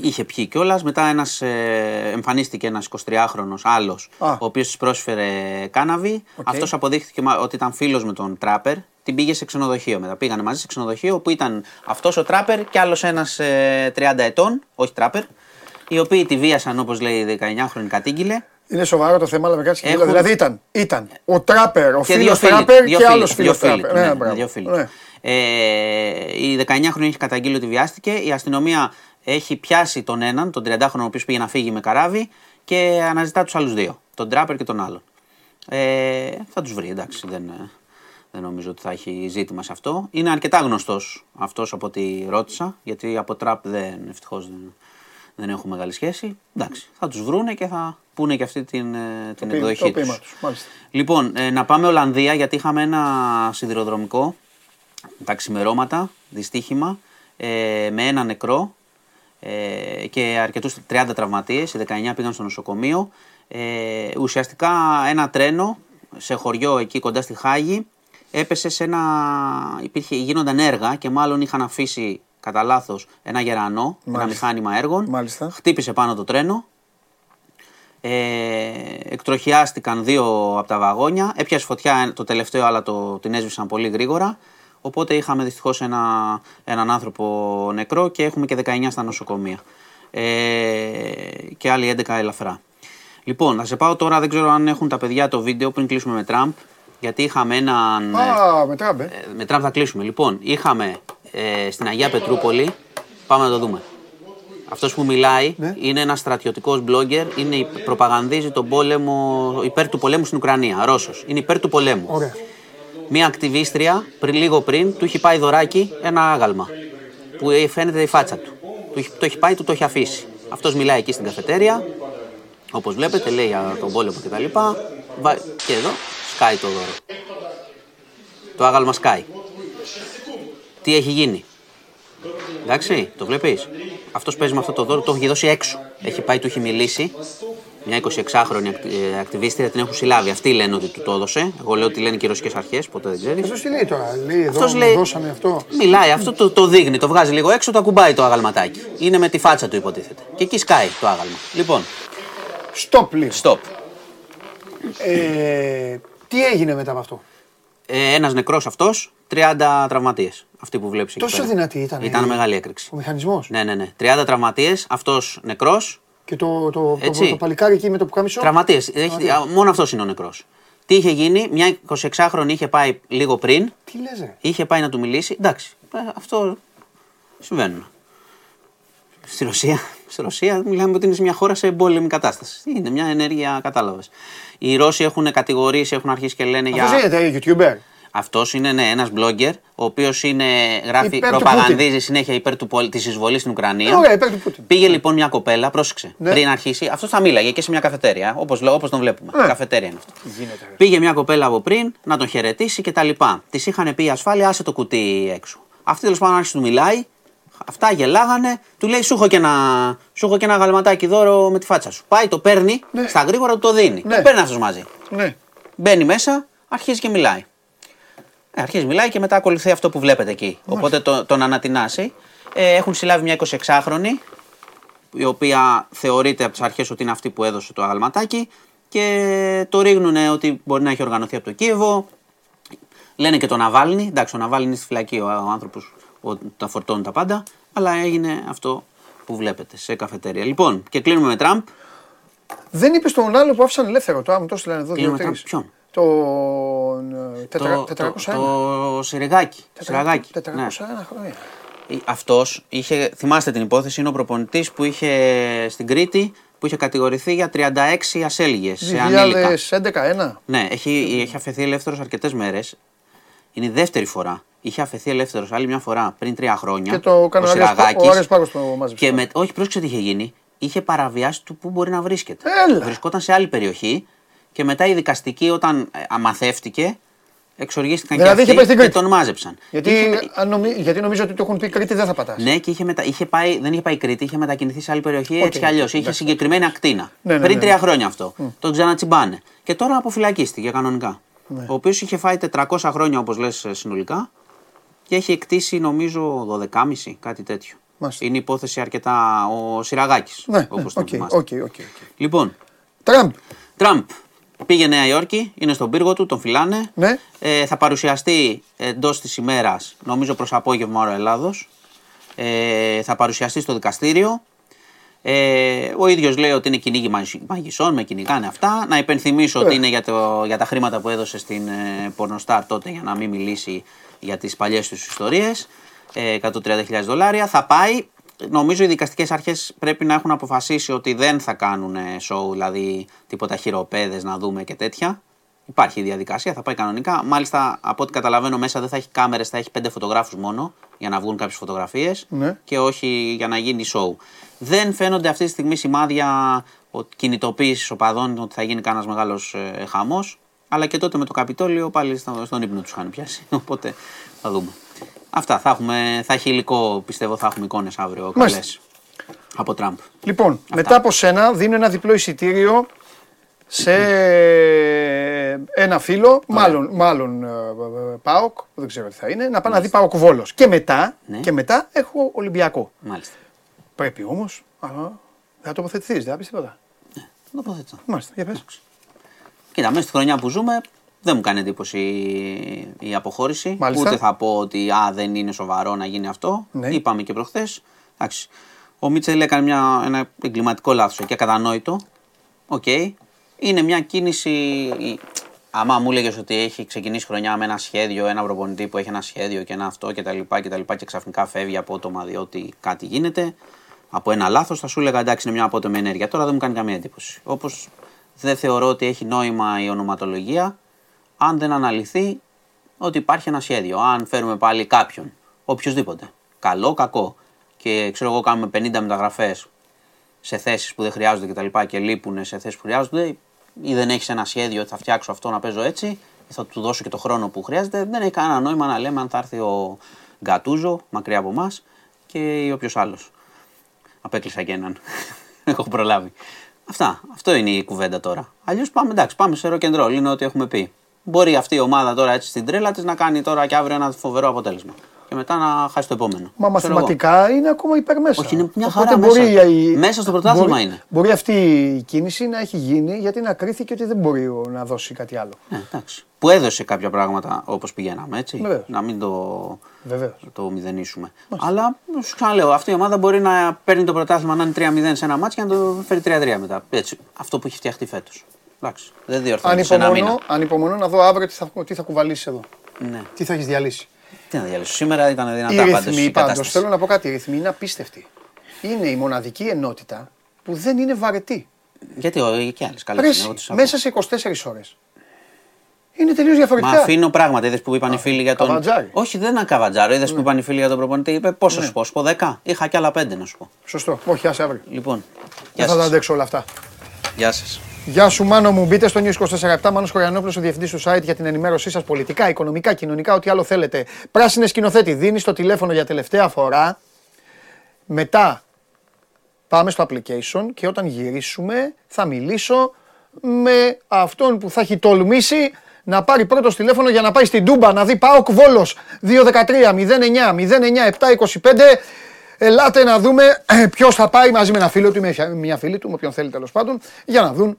Είχε πιει κιόλας. Μετά ένας, ε, εμφανίστηκε ένας 23χρονο άλλος, Α. ο οποίος της πρόσφερε κάναβη. Οκ. Αυτός αποδείχθηκε μα- ότι ήταν φίλος με τον τράπερ. Την πήγε σε ξενοδοχείο μετά. Πήγανε μαζί σε ξενοδοχείο που ήταν αυτός ο τράπερ και άλλος ένας 30 ετών, όχι τράπερ, οι οποίοι τη βίασαν όπως λέει η 19χρονη κατήγγειλε. Είναι σοβαρό το θέμα, αλλά με κάτσε και Έχουν- γέλα. Δηλαδή ήταν, ήταν ο τράπερ, ο Και δύο φίλο φίλοι. τράπερ δύο και φίλοι, άλλος δύο φίλο φίλοι τράπερ. του, ναι, Ναι, ναι, μπράβο. δύο φίλοι Ναι. του. Ε, η 19χρονη έχει καταγγείλει ότι βιάστηκε. Η αστυνομία έχει πιάσει τον έναν, τον 30χρονο, ο οποίος πήγε να φύγει με καράβι και αναζητά τους άλλους δύο. Τον Τράπερ και τον άλλον. Ε, θα τους βρει, εντάξει. Δεν, ε, δεν νομίζω ότι θα έχει ζήτημα σε αυτό. Είναι αρκετά γνωστός αυτός από ό,τι ρώτησα, γιατί από τραπ δεν, ευτυχώς δεν, δεν έχουν μεγάλη σχέση. Εντάξει, θα τους βρούνε και θα πούνε και αυτή την, ε, την ποίημα- εκδοχή το τους. ποίημα τους, μάλιστα. Λοιπόν, ε, να πάμε Ολλανδία γιατί είχαμε ένα σιδηροδρομικό τα ξημερώματα, δυστύχημα, ε, με ένα νεκρό ε, και αρκετούς 30 τραυματίες, οι 19 πήγαν στο νοσοκομείο. Ε, ουσιαστικά ένα τρένο σε χωριό εκεί κοντά στη Χάγη έπεσε σε ένα... Υπήρχε, γίνονταν έργα και μάλλον είχαν αφήσει κατά λάθος ένα γερανό, ένα Μάλιστα. μηχάνημα έργων. Μάλιστα. Χτύπησε πάνω το τρένο. Ε, εκτροχιάστηκαν δύο από τα βαγόνια. Έπιασε φωτιά το τελευταίο, αλλά το, την έσβησαν πολύ γρήγορα. Οπότε είχαμε δυστυχώς ένα, έναν άνθρωπο νεκρό και έχουμε και 19 στα νοσοκομεία. Ε, και άλλοι 11 ελαφρά. Λοιπόν, να σε πάω τώρα, δεν ξέρω αν έχουν τα παιδιά το βίντεο πριν κλείσουμε με Τραμπ. Γιατί είχαμε έναν. Α, με τράμπε. Ε, με Τραμπ θα κλείσουμε. Λοιπόν, είχαμε ε, στην Αγία Πετρούπολη. Πάμε να το δούμε. Αυτός που μιλάει Ναι. είναι ένας στρατιωτικός blogger. Είναι, προπαγανδίζει τον πόλεμο υπέρ του πολέμου στην Ουκρανία. Ρώσος. Είναι υπέρ του πολέμου. Ωραία. Μία ακτιβίστρια πριν, λίγο πριν του έχει πάει δωράκι ένα άγαλμα. Που ε, φαίνεται η φάτσα του. του έχει- το έχει πάει, του το έχει αφήσει. Αυτός μιλάει εκεί στην καφετέρια. Όπως βλέπετε, λέει για τον πόλεμο κτλ. Βα- Και εδώ σκάει το δώρο. Το άγαλμα σκάει. Τι έχει γίνει; Εντάξει, το βλέπεις. Αυτός παίζει με αυτό το δώρο, το έχει δώσει έξω. Έχει πάει, του έχει μιλήσει. Μια 26χρονη ακτι- ε, ακτιβίστρια την έχουν συλλάβει. Αυτοί λένε ότι του το έδωσε. Εγώ λέω ότι λένε και οι ρωσικές αρχές, ποτέ δεν ξέρεις. Αυτός τι λέει τώρα, λέει εδώ, Αυτός μου λέει- δώσανε αυτό. Μιλάει, αυτό το, το δείχνει, το βγάζει λίγο έξω, το ακουμπάει το αγαλματάκι. Είναι με τη φάτσα του υποτίθεται. Και εκεί σκάει το άγαλμα. Λοιπόν, Stop, λίγο. stop. Ε, τι έγινε μετά από αυτό; Ε, Ένας νεκρός αυτός, 30 τραυματίες. Αυτή που βλέπεις. Τόσο δυνατή ήταν η- Ήταν μεγάλη έκρηξη. Ο μηχανισμός; Ναι, ναι, ναι. 30 τραυματίες, αυτός νεκρός. Και το, το, το, Έτσι. το, παλικάρι εκεί με το πουκάμισο; Τραυματίες. Μόνο αυτός είναι ο νεκρός. Τι είχε γίνει, μια 26χρονη είχε πάει λίγο πριν, Τι λες ρε. είχε πάει να του μιλήσει. Εντάξει, ε, αυτό συμβαίνουν. Στη Ρωσία, στη Ρωσία μιλάμε ότι είναι σε μια χώρα σε εμπόλεμη κατάσταση. Είναι μια ενέργεια, κατάλαβες. Οι Ρώσοι έχουν κατηγορήσει, έχουν αρχίσει και λένε για. Αυτός είναι YouTuber. Αυτός είναι ναι, ένας blogger, ο οποίος γράφει, Υπέρ του προπαγανδίζει συνέχεια υπέρ της εισβολής στην Ουκρανία. Ε, ωραία, υπέρ του Πούτιν. Πήγε λοιπόν μια κοπέλα, πρόσεξε. Ναι. Πριν αρχίσει, αυτός θα μίλαγε και σε μια καφετέρια, όπως όπως τον βλέπουμε. Ναι. Καφετέρια είναι αυτό. Γίνεται, ρε. Πήγε μια κοπέλα από πριν να τον χαιρετήσει και τα λοιπά. Της είχαν πει η ασφάλεια, άσε το κουτί έξω. Αυτή τέλος πάντων άρχισε να του μιλάει. Αυτά γελάγανε. Του λέει: Σου έχω και ένα, σου έχω και ένα γαλματάκι δώρο με τη φάτσα σου. Πάει, το παίρνει, Ναι. στα γρήγορα του το δίνει. Ναι. Το παίρνει αυτός μαζί. Ναι. Μπαίνει μέσα, αρχίζει και μιλάει. Ε, αρχίζει μιλάει και μετά ακολουθεί αυτό που βλέπετε εκεί. Οπότε το, τον ανατινάσει. Ε, έχουν συλλάβει μια 26χρονη, η οποία θεωρείται από τις αρχές ότι είναι αυτή που έδωσε το αγαλματάκι και το ρίχνουν ότι μπορεί να έχει οργανωθεί από το Κίεβο. Λένε και τον Ναβάλνη. Εντάξει, ο Ναβάλνη είναι στη φυλακή ο, ο άνθρωπος που τα φορτώνει τα πάντα. Αλλά έγινε αυτό που βλέπετε σε καφετέρια. Λοιπόν, και κλείνουμε με Τραμπ. Δεν είπες τον άλλο που άφησαν ελεύθερο. Τώρα μου το έστειλαν εδώ. Κλείνουμε δύο Τραμπ. τρεις. Ποιον; Τον ε, τετρα- το, 401. το, το Σιριγάκι. Σιραγάκι. 401 Ναι. χρόνια. Αυτός είχε, θυμάστε την υπόθεση, είναι ο προπονητής που είχε στην Κρήτη που είχε κατηγορηθεί για 36 ασέλγες σε ανήλικα. 2011-1. Ναι, έχει, έχει αφαιθεί ελεύθερος αρκετές μέρες. Είναι η δεύτερη φορά. Είχε αφαιθεί ελεύθερος άλλη μια φορά πριν τρία χρόνια. Και το έκανε ο Άρης Πα- Σιραγάκης. ο Άρης Πάγος το μάζεψε. Και με, όχι, πρόσεξε τι είχε γίνει. Είχε παραβιάσει του πού μπορεί να βρίσκεται. Έλα. Βρισκόταν σε άλλη περιοχή και μετά οι δικαστικοί όταν ε, αμαθεύτηκε εξοργίστηκαν Δηλαδή και είχε αυτοί πάει στην και Κρήτη. τον μάζεψαν. Γιατί, Είχε- αν νομι... γιατί νομίζω ότι το έχουν πει Κρήτη δεν θα πατάς. ναι, και είχε μετα... είχε πάει, δεν είχε πάει Κρήτη, είχε μετακινηθεί σε άλλη περιοχή Οκ, έτσι κι αλλιώς. Είχε εντάξει. συγκεκριμένη ακτίνα. Ναι, ναι, Πριν ναι. τρία χρόνια αυτό. Τον ξανατσιμπάνε. Και τώρα αποφυλακίστηκε κανονικά. Ναι. Ο οποίος είχε φάει 400 χρόνια, όπως λες, συνολικά και έχει εκτίσει νομίζω 12,5 κάτι τέτοιο. Μάλιστα. Είναι υπόθεση αρκετά ο Σιραγάκης. Ναι, ναι, όπως τον οκ, θυμάστε. OK, OK, OK. Λοιπόν, Τραμπ. Τραμπ πήγε Νέα Υόρκη, είναι στον πύργο του, τον φυλάνε. Ναι. Ε, θα παρουσιαστεί εντός της ημέρας, νομίζω προς απόγευμα ώρα Ελλάδος. Ε, θα παρουσιαστεί στο δικαστήριο. Ε, ο ίδιος λέει ότι είναι κυνήγι μαγι- μαγισσών, με κυνηγάνε αυτά. Να υπενθυμίσω ότι είναι για, το, για τα χρήματα που έδωσε στην ε, πορνοστάρ τότε για να μην μιλήσει για τις παλιές τους ιστορίες. Ε, 130.000 δολάρια. Θα πάει. νομίζω οι δικαστικές αρχές πρέπει να έχουν αποφασίσει ότι δεν θα κάνουν show, δηλαδή τίποτα χειροπέδες να δούμε και τέτοια. Υπάρχει η διαδικασία, θα πάει κανονικά. Μάλιστα, από ό,τι καταλαβαίνω, μέσα δεν θα έχει κάμερες, θα έχει πέντε φωτογράφους μόνο για να βγουν κάποιες φωτογραφίες Ναι. και όχι για να γίνει show. Δεν φαίνονται αυτή τη στιγμή σημάδια κινητοποίησης οπαδών ότι θα γίνει κανένας μεγάλος ε, χαμός. Αλλά και τότε με το Καπιτόλιο πάλι στο- στον ύπνο τους είχαν πιάσει. Οπότε θα δούμε. Αυτά. Θα, έχουμε, θα έχει υλικό, πιστεύω, θα έχουμε εικόνες αύριο Μάλιστα. καλέ. Από Τραμπ. Λοιπόν, μετά από σένα δίνω ένα διπλό εισιτήριο σε ένα φίλο, μάλλον, μάλλον ε, ε, ΠΑΟΚ, δεν ξέρω τι θα είναι, να πάει να δει ΠΑΟΚ Βόλος. Και μετά, Ναι. και μετά έχω Ολυμπιακό. Μάλιστα. Πρέπει όμως, αλλά δεν θα τοποθετηθείς, δεν θα πεις τίποτα. Θα τοποθετηθώ. Μάλιστα, για πες. Κοίτα, μέσα στη χρονιά που ζούμε δεν μου κάνει εντύπωση η- η αποχώρηση. Μάλιστα. Ούτε θα πω ότι α, δεν είναι σοβαρό να γίνει αυτό. Ναι. Είπαμε και προχθές. Ο Μίτσελ έκανε μια, ένα εγκληματικό λάθος και ακατανόητο. Οκ. Είναι μια κίνηση. Άμα μου έλεγες ότι έχει ξεκινήσει χρονιά με ένα σχέδιο, ένα προπονητή που έχει ένα σχέδιο και ένα αυτό κτλ. Και, και, τα λοιπά και ξαφνικά φεύγει απότομα διότι κάτι γίνεται, από ένα λάθος, θα σου έλεγα εντάξει είναι μια απότομη ενέργεια. Τώρα δεν μου κάνει καμία εντύπωση. Όπως δεν θεωρώ ότι έχει νόημα η ονοματολογία αν δεν αναλυθεί ότι υπάρχει ένα σχέδιο. Αν φέρουμε πάλι κάποιον, οποιοδήποτε, καλό, κακό, και ξέρω εγώ κάνουμε 50 μεταγραφές σε θέσεις που δεν χρειάζονται κτλ. Και, και λείπουν σε θέσεις που χρειάζονται, ή δεν έχεις ένα σχέδιο ότι θα φτιάξω αυτό να παίζω έτσι, ή θα του δώσω και το χρόνο που χρειάζεται, δεν έχει κανένα νόημα να λέμε αν θα έρθει ο Γκατούζο μακριά από εμάς και όποιος άλλος. Απέκλεισα και έναν. Έχω προλάβει. Αυτά. Αυτό είναι η κουβέντα τώρα. Αλλιώς πάμε, εντάξει, πάμε σε rock and roll. Είναι ό,τι έχουμε πει. Μπορεί αυτή η ομάδα τώρα έτσι στην τρέλα της να κάνει τώρα και αύριο ένα φοβερό αποτέλεσμα. Και μετά να χάσει το επόμενο. Μα Ξέρω εγώ. μαθηματικά είναι ακόμα υπέρ μέσα. Όχι, είναι μια Οπότε χαρά μπορεί μέσα. η- Μέσα στο πρωτάθλημα μπορεί- είναι. Μπορεί αυτή η κίνηση να έχει γίνει γιατί να κρίθηκε ότι δεν μπορεί ο- να δώσει κάτι άλλο. Ναι, εντάξει. Που έδωσε κάποια πράγματα όπως πηγαίναμε, έτσι. Βεβαίως. Να μην το, Βεβαίως. το μηδενίσουμε. Αλλά σου ξαναλέω, αυτή η ομάδα μπορεί να παίρνει το πρωτάθλημα να είναι 3-0 σε ένα μάτσο και να το φέρει 3-3 μετά. Έτσι. Αυτό που έχει φτιαχτεί φέτος. Εντάξει. Δεν διορθώνει σε ένα μήνα. Ανυπομονώ, ανυπομονώ να δω αύριο τι θα, τι θα κουβαλήσεις εδώ. Ναι. Τι θα έχεις διαλύσει. Τι να διαλύσω. Σήμερα ήταν Οι δυνατά πάντως ρυθμοί η πάντως, κατάσταση. θέλω να πω κάτι. Οι ρυθμοί είναι απίστευτοι. Είναι η μοναδική ενότητα που δεν είναι βαρετή. Γιατί ο, και άλλες καλέ. Πρες, μέσα σε 24 ώρες. Είναι τελείως Μα διαφορετικά. αφήνω πράγματα. Είδες που είπαν οι φίλοι για τον. καβατζάρι. Όχι, δεν είναι καβατζάρο. Είδες που είπαν οι φίλοι για τον προπονητή. Είπε πόσο Ναι. σου πω, σου πω 10. Είχα κι άλλα 5 να σου πω. Σωστό. Όχι, άσε αύριο. Λοιπόν. Δεν Γεια θα τα σας. αντέξω όλα αυτά. Γεια σας. Γεια σου, Μάνο μου. Μπείτε στο News 24 Μάνος Χωριανόπουλος, ο διευθυντής του site για την ενημέρωσή σας πολιτικά, οικονομικά, κοινωνικά, ό,τι άλλο θέλετε. Πράσινε σκηνοθέτη, δίνει το τηλέφωνο για τελευταία φορά. Μετά πάμε στο application και όταν γυρίσουμε θα μιλήσω με αυτόν που θα έχει τολμήσει να πάρει πρώτο τηλέφωνο για να πάει στην Τούμπα να δει ΠΑΟΚ Βόλος 2-13, 0-9, 0-9, 7-25. Ελάτε να δούμε ποιος θα πάει μαζί με ένα φίλο του ή με μια φίλη του, με όποιον θέλει τέλος πάντων, για να δουν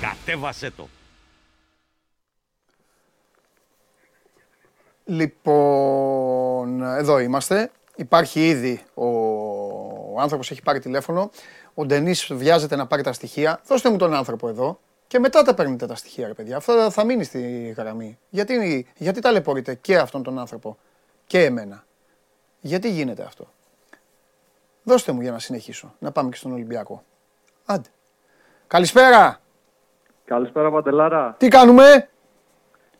Κατέβασέ το! Λοιπόν, εδώ είμαστε. Υπάρχει ήδη ο, ο άνθρωπος έχει πάρει τηλέφωνο. Ο Ντενής βιάζεται να πάρει τα στοιχεία. Δώστε μου τον άνθρωπο εδώ και μετά τα παίρνετε τα στοιχεία, ρε παιδιά. Αυτό θα μείνει στη γραμμή. Γιατί, γιατί ταλαιπωρείτε και αυτόν τον άνθρωπο και εμένα; Γιατί γίνεται αυτό; Δώστε μου για να συνεχίσω. Να πάμε και στον Ολυμπιακό. Άντε. Καλησπέρα. Καλησπέρα Παντελάρα. Τι κάνουμε;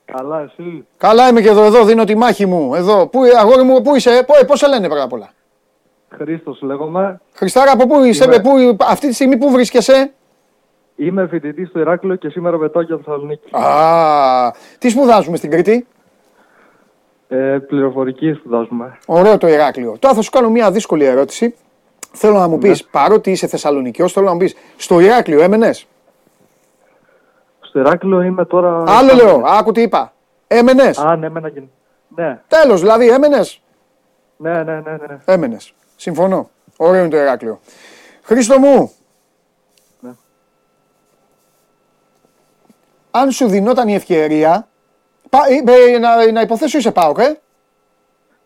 Καλά εσύ; Καλά είμαι και εδώ, εδώ δίνω τη μάχη μου. Εδώ. Πού, αγόρι μου, πού είσαι, πώς, πώς σε λένε πρώτα απ' όλα; Χρήστος λέγομαι. Χριστάρα, από πού είσαι, Είμαι- πού, αυτή τη στιγμή πού βρίσκεσαι; Είμαι φοιτητής στο Ηράκλειο και σήμερα πετάω για Θεσσαλονίκη. Α, τι σπουδάζουμε στην Κρήτη; Ε, πληροφορική σπουδάζουμε. Ωραίο το Ηράκλειο. Τώρα θα σου κάνω μια δύσκολη ερώτηση. Θέλω να μου πεις, παρότι είσαι Θεσσαλονικιός, θέλω να μου πεις, στο Ηράκλειο έμενες; Στο Ηράκλειο είμαι τώρα. Άλλο λέω, άκου τι είπα. Έμενες. Α, ναι, έμενα και... Ναι, Τέλος, δηλαδή έμενες. ναι, ναι, ναι, ναι. Έμενες. Συμφωνώ. Ωραίο είναι το Ηράκλειο. Χρήστο μου. Ναι. Αν σου δινόταν η ευκαιρία. Πα, ε, ε, να, να υποθέσω είσαι ΠΑΟΚ, ε;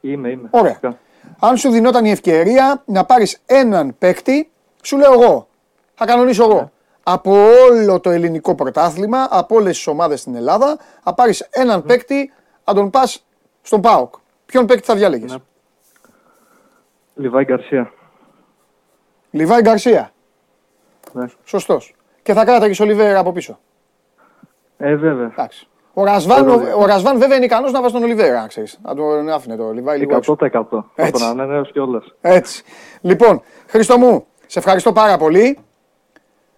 Είμαι, είμαι. Ωραία. Φυσικά. Αν σου δινόταν η ευκαιρία να πάρεις έναν παίκτη, σου λέω εγώ. Θα κανονίσω εγώ. Από όλο το ελληνικό πρωτάθλημα, από όλες τις ομάδες στην Ελλάδα, θα πάρεις έναν παίκτη, να τον πας στον ΠΑΟΚ. Ποιον παίκτη θα διάλεγες; Ναι. Λιβάη Γκαρσία. Λιβάη Γκαρσία. Ναι. Σωστός. Και θα κράταγες ο Λιβέρα από πίσω. Ε, βέβαια. Εντάξει. Ο Ρασβάν, ο, Βέβαια. ο Ρασβάν βέβαια είναι ικανός να βάζει τον Ολιβέρα, να ξέρεις. Να τον άφηνε το Λιβάη λίγο έξω. 100%. Θα Έτσι. τον ανανέω κιόλα. Έτσι. Λοιπόν, Χρήστο μου, σε ευχαριστώ πάρα πολύ.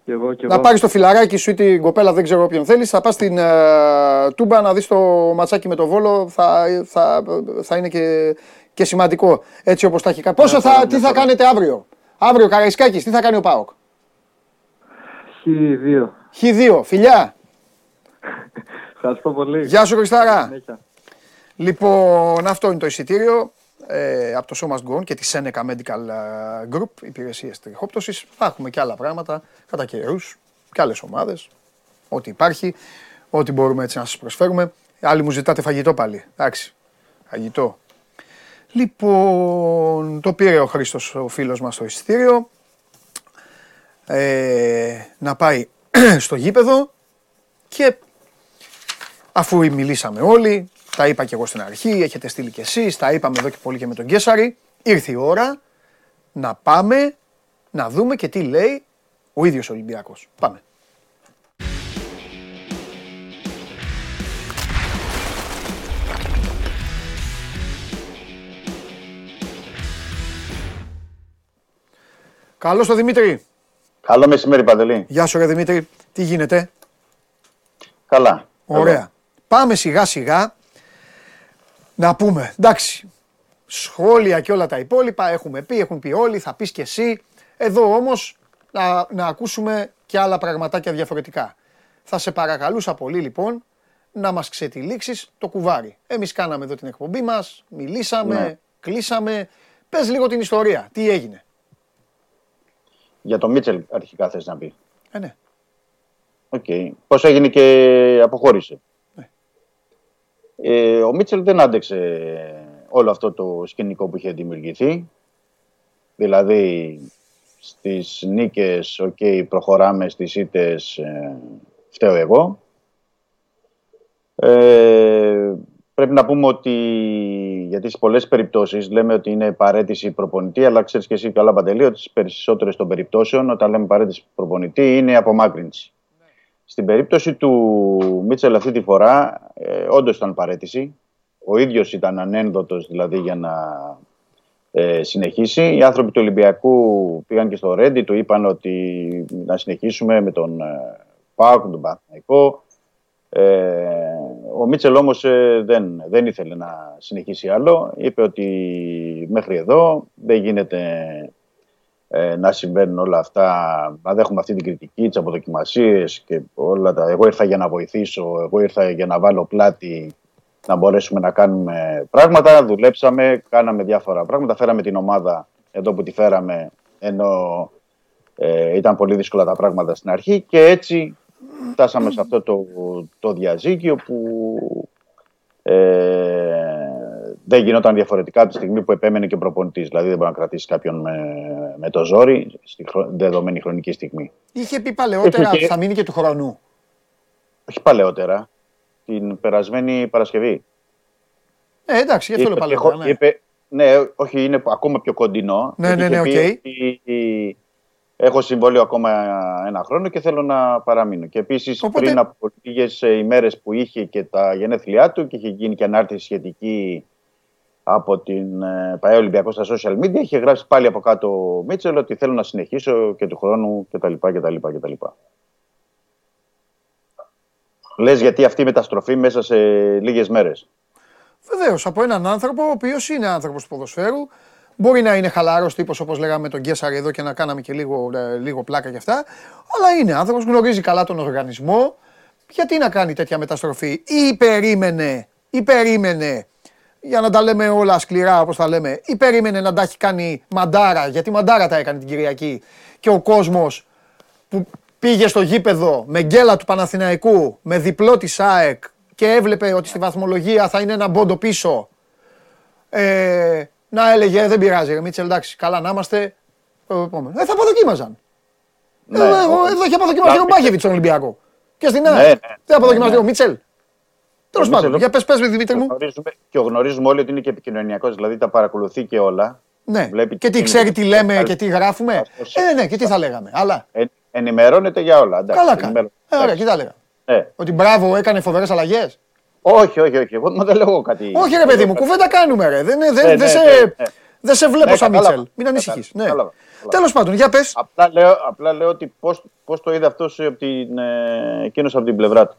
Και εγώ και Να εγώ. πάρεις το φιλαράκι σου ή την κοπέλα, δεν ξέρω όποιον θέλεις. Θα πας στην ε, Τούμπα να δεις το ματσάκι με το βόλο. Θα, θα, θα είναι και, και σημαντικό. Έτσι όπως τα έχει κάνει. Πόσο θα, χαρά, τι μια θα χαρά. κάνετε αύριο; Αύριο Καραϊσκάκης, τι θα κάνει ο Πάοκ; Χ2. Χ2, φιλιά. Ευχαριστώ πολύ. Γεια σου Χριστάρα. Συνέχεια. Λοιπόν, αυτό είναι το εισιτήριο ε, από το Show Must Go On και τη Seneca Medical ε, Group, υπηρεσίες τριχόπτωσης. Θα έχουμε και άλλα πράγματα κατά καιρούς και άλλες ομάδες. Ό,τι υπάρχει, ό,τι μπορούμε έτσι να σας προσφέρουμε. Άλλοι μου ζητάτε φαγητό πάλι. Εντάξει. Φαγητό. Λοιπόν, το πήρε ο Χρήστος ο φίλος μας το εισιτήριο. Ε, να πάει στο γήπεδο και αφού μιλήσαμε όλοι, τα είπα και εγώ στην αρχή, έχετε στείλει και εσείς, τα είπαμε εδώ και πολύ και με τον Κέσαρη, ήρθε η ώρα να πάμε να δούμε και τι λέει ο ίδιος ο Ολυμπιακός. Πάμε. Καλώς το Δημήτρη. Καλό μεσημέρι, Παντελή. Γεια σου ρε Δημήτρη. Τι γίνεται; Καλά. Ωραία. Πάμε σιγά σιγά να πούμε. Εντάξει. Σχόλια και όλα τα υπόλοιπα έχουμε πει, έχουν πει όλοι, θα πεις και εσύ. Εδώ όμως να, να ακούσουμε και άλλα πραγματάκια διαφορετικά. Θα σε παρακαλούσα πολύ λοιπόν να μας ξετυλίξεις το κουβάρι. Εμείς κάναμε εδώ την εκπομπή μας, μιλήσαμε, Ναι. κλείσαμε. Πες λίγο την ιστορία. Τι έγινε. Για το Μίτσελ αρχικά θες να πει. Ε, ναι. Οκ. Πώς έγινε και αποχώρησε. Ναι. Ε, ο Μίτσελ δεν άντεξε όλο αυτό το σκηνικό που είχε δημιουργηθεί. Δηλαδή, στις νίκες, οκ, προχωράμε, στις ήττες, ε, φταίω εγώ. Ε, πρέπει να πούμε ότι, γιατί σε πολλές περιπτώσεις λέμε ότι είναι παρέτηση προπονητή, αλλά ξέρεις και εσύ καλά Παντελή, ότι στις περισσότερες των περιπτώσεων, όταν λέμε παρέτηση προπονητή, είναι απομάκρυνση. Στην περίπτωση του Μίτσελ αυτή τη φορά, ε, όντως ήταν παρέτηση. Ο ίδιος ήταν ανένδοτος δηλαδή για να ε, συνεχίσει. Οι άνθρωποι του Ολυμπιακού πήγαν και στο Ρέντι, του είπαν ότι να συνεχίσουμε με τον ε, Πάοκ, τον Παναθηναϊκό. Ε, ο Μίτσελ όμως ε, δεν, δεν ήθελε να συνεχίσει άλλο. Είπε ότι μέχρι εδώ δεν γίνεται ε, να συμβαίνουν όλα αυτά, να δέχουμε αυτή την κριτική, τις αποδοκιμασίες και όλα τα. Εγώ ήρθα για να βοηθήσω, εγώ ήρθα για να βάλω πλάτη να μπορέσουμε να κάνουμε πράγματα. Δουλέψαμε, κάναμε διάφορα πράγματα. Φέραμε την ομάδα εδώ που τη φέραμε, ενώ ε, ήταν πολύ δύσκολα τα πράγματα στην αρχή και έτσι φτάσαμε σε αυτό το, το διαζύγιο που ε, δεν γινόταν διαφορετικά από τη στιγμή που επέμενε και ο προπονητής. Δηλαδή δεν μπορεί να κρατήσει κάποιον με, με το ζόρι στη χρο- δεδομένη χρονική στιγμή. Είχε πει παλαιότερα Είχε ότι και- θα μείνει και του χρόνου. Όχι παλαιότερα, την περασμένη Παρασκευή. Ε, εντάξει, γι' αυτό λέω Είπε- παλαιότερα. έχω- Ναι. είπε- ναι, όχι, είναι ακόμα πιο κοντινό. Ναι, γιατί ναι, ναι, είχε πει οκ. ότι Έχω συμβόλαιο ακόμα ένα χρόνο και θέλω να παραμείνω. Και επίσης Οπότε- πριν από λίγες ημέρες που είχε και τα γενέθλιά του και είχε γίνει και ανάρτηση σχετική από την ε, ΠΑΕ Ολυμπιακός στα social media, είχε γράψει πάλι από κάτω ο Μίτσελ ότι θέλω να συνεχίσω και του χρόνου κτλ. κτλ, κτλ. Λες γιατί αυτή η μεταστροφή μέσα σε λίγες μέρες. Βεβαίως, από έναν άνθρωπο ο οποίος είναι άνθρωπος του ποδοσφαίρου. Μπορεί να είναι χαλαρός τύπος όπως λέγαμε τον Γκέσαρ εδώ και να κάναμε και λίγο, ε, λίγο πλάκα και αυτά. Αλλά είναι άνθρωπος, γνωρίζει καλά τον οργανισμό. Γιατί να κάνει τέτοια μεταστροφή, ή περίμενε, ή περίμενε για να τα λέμε όλα σκληρά όπως τα λέμε, ή περίμενε να τα έχει κάνει μαντάρα, γιατί μαντάρα τα έκανε την Κυριακή και ο κόσμος που πήγε στο γήπεδο με γκέλα του Παναθηναϊκού, με διπλό της ΑΕΚ και έβλεπε ότι στη βαθμολογία θα είναι ένα μπόντο πίσω, ε, να έλεγε «Ε, δεν πειράζει ρε Μίτσελ, εντάξει, καλά να είμαστε, το επόμενο. Ε, θα αποδοκίμαζαν. Ναι, Ε, εγώ- ο- Εδώ έχει αποδοκιμάσει ο να- Μπάκεβιτς στον Ολυμπιακό. Και στην Ναι, ΑΕΚ. ναι. Δεν αποδοκιμάσει Ναι, ο ναι. Μίτσελ. Τέλος Ο πάντων, Μίτσελ- για πες, πες, Δημήτρη Και μου. γνωρίζουμε, και γνωρίζουμε όλοι ότι είναι και επικοινωνιακός, δηλαδή τα παρακολουθεί και όλα. Ναι, βλέπει και τι τι ξέρει, είναι. τι λέμε Καλ- και τι γράφουμε. Αυτός- Ε, ναι, και τι θα λέγαμε. Αλλά Ε, ενημερώνεται για όλα. Εντάξει, καλά κάνει. ενημερώνεται. Ε, ωραία, Εντάξει. και τα λέγαμε. Ναι. Ότι μπράβο, έκανε φοβερές αλλαγές. Όχι, όχι, όχι. Εγώ μα δεν λέω κάτι. Όχι, ρε παιδί μου, κουβέντα κάνουμε, ρε. Δεν, δεν, Ναι, δεν ναι, σε, ναι, ναι. δεν σε βλέπω Ναι, σαν κατάλαβα. Μίτσελ. Μην ανησυχείς. Ναι. Κατάλαβα, κατάλαβα. Τέλος πάντων, για πες. Απλά λέω, απλά λέω ότι πώς, πώς το είδε αυτός από την, ε, εκείνος από την πλευρά του.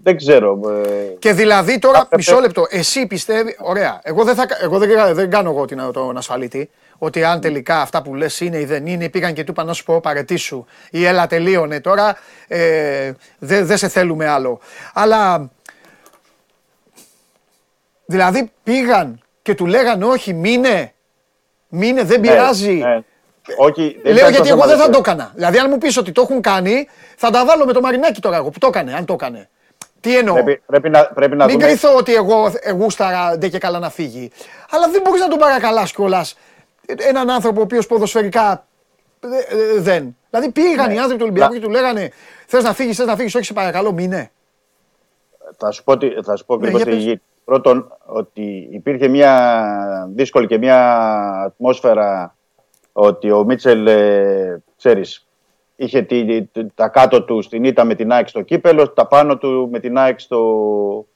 Ε, δεν ξέρω. Ε, Και δηλαδή τώρα, Έπρεπε- μισό λεπτό, εσύ πιστεύει. Ωραία. Εγώ δεν, θα, εγώ δεν, δεν κάνω εγώ την, τον ασφαλίτη. Ότι αν τελικά αυτά που λες είναι ή δεν είναι, πήγαν και του είπαν να σου πω παρετήσου ή έλα τελείωνε τώρα, ε, δεν δεν σε θέλουμε άλλο. Αλλά δηλαδή πήγαν και του λέγανε όχι μείνε, μείνε δεν πειράζει. ναι, ναι. Όχι, δεν Λέω ήταν γιατί το εγώ θέμα δεν θα της- το έκανα. Δηλαδή, αν μου πεις ότι το έχουν κάνει, θα τα βάλω με το μαρινάκι τώρα εγώ που το έκανε, αν το έκανε. Τι εννοώ; Πρέπει, πρέπει να, πρέπει να Μην δούμε. κρυθώ ότι εγώ γούσταρα ντε και καλά να φύγει. Αλλά δεν μπορείς να τον παρακαλάς κιόλας έναν άνθρωπο ο οποίος ποδοσφαιρικά ε, ε, δεν. Δηλαδή πήγαν οι άνθρωποι του Ολυμπιακού Ναι. και του λέγανε Θες να φύγεις, θες να φύγεις, όχι σε παρακαλώ, μείνε. Θα σου πω, τι- θα σου πω Ναι, ακριβώς για τι πες. γίνει. Πρώτον, ότι υπήρχε μια δύσκολη και μια ατμόσφαιρα ότι ο Μίτσελ, ε, ξέρεις, είχε τη, τη- τα κάτω του στην ήττα με την ΑΕΚ στο κύπελο, τα πάνω του με την ΑΕΚ στο,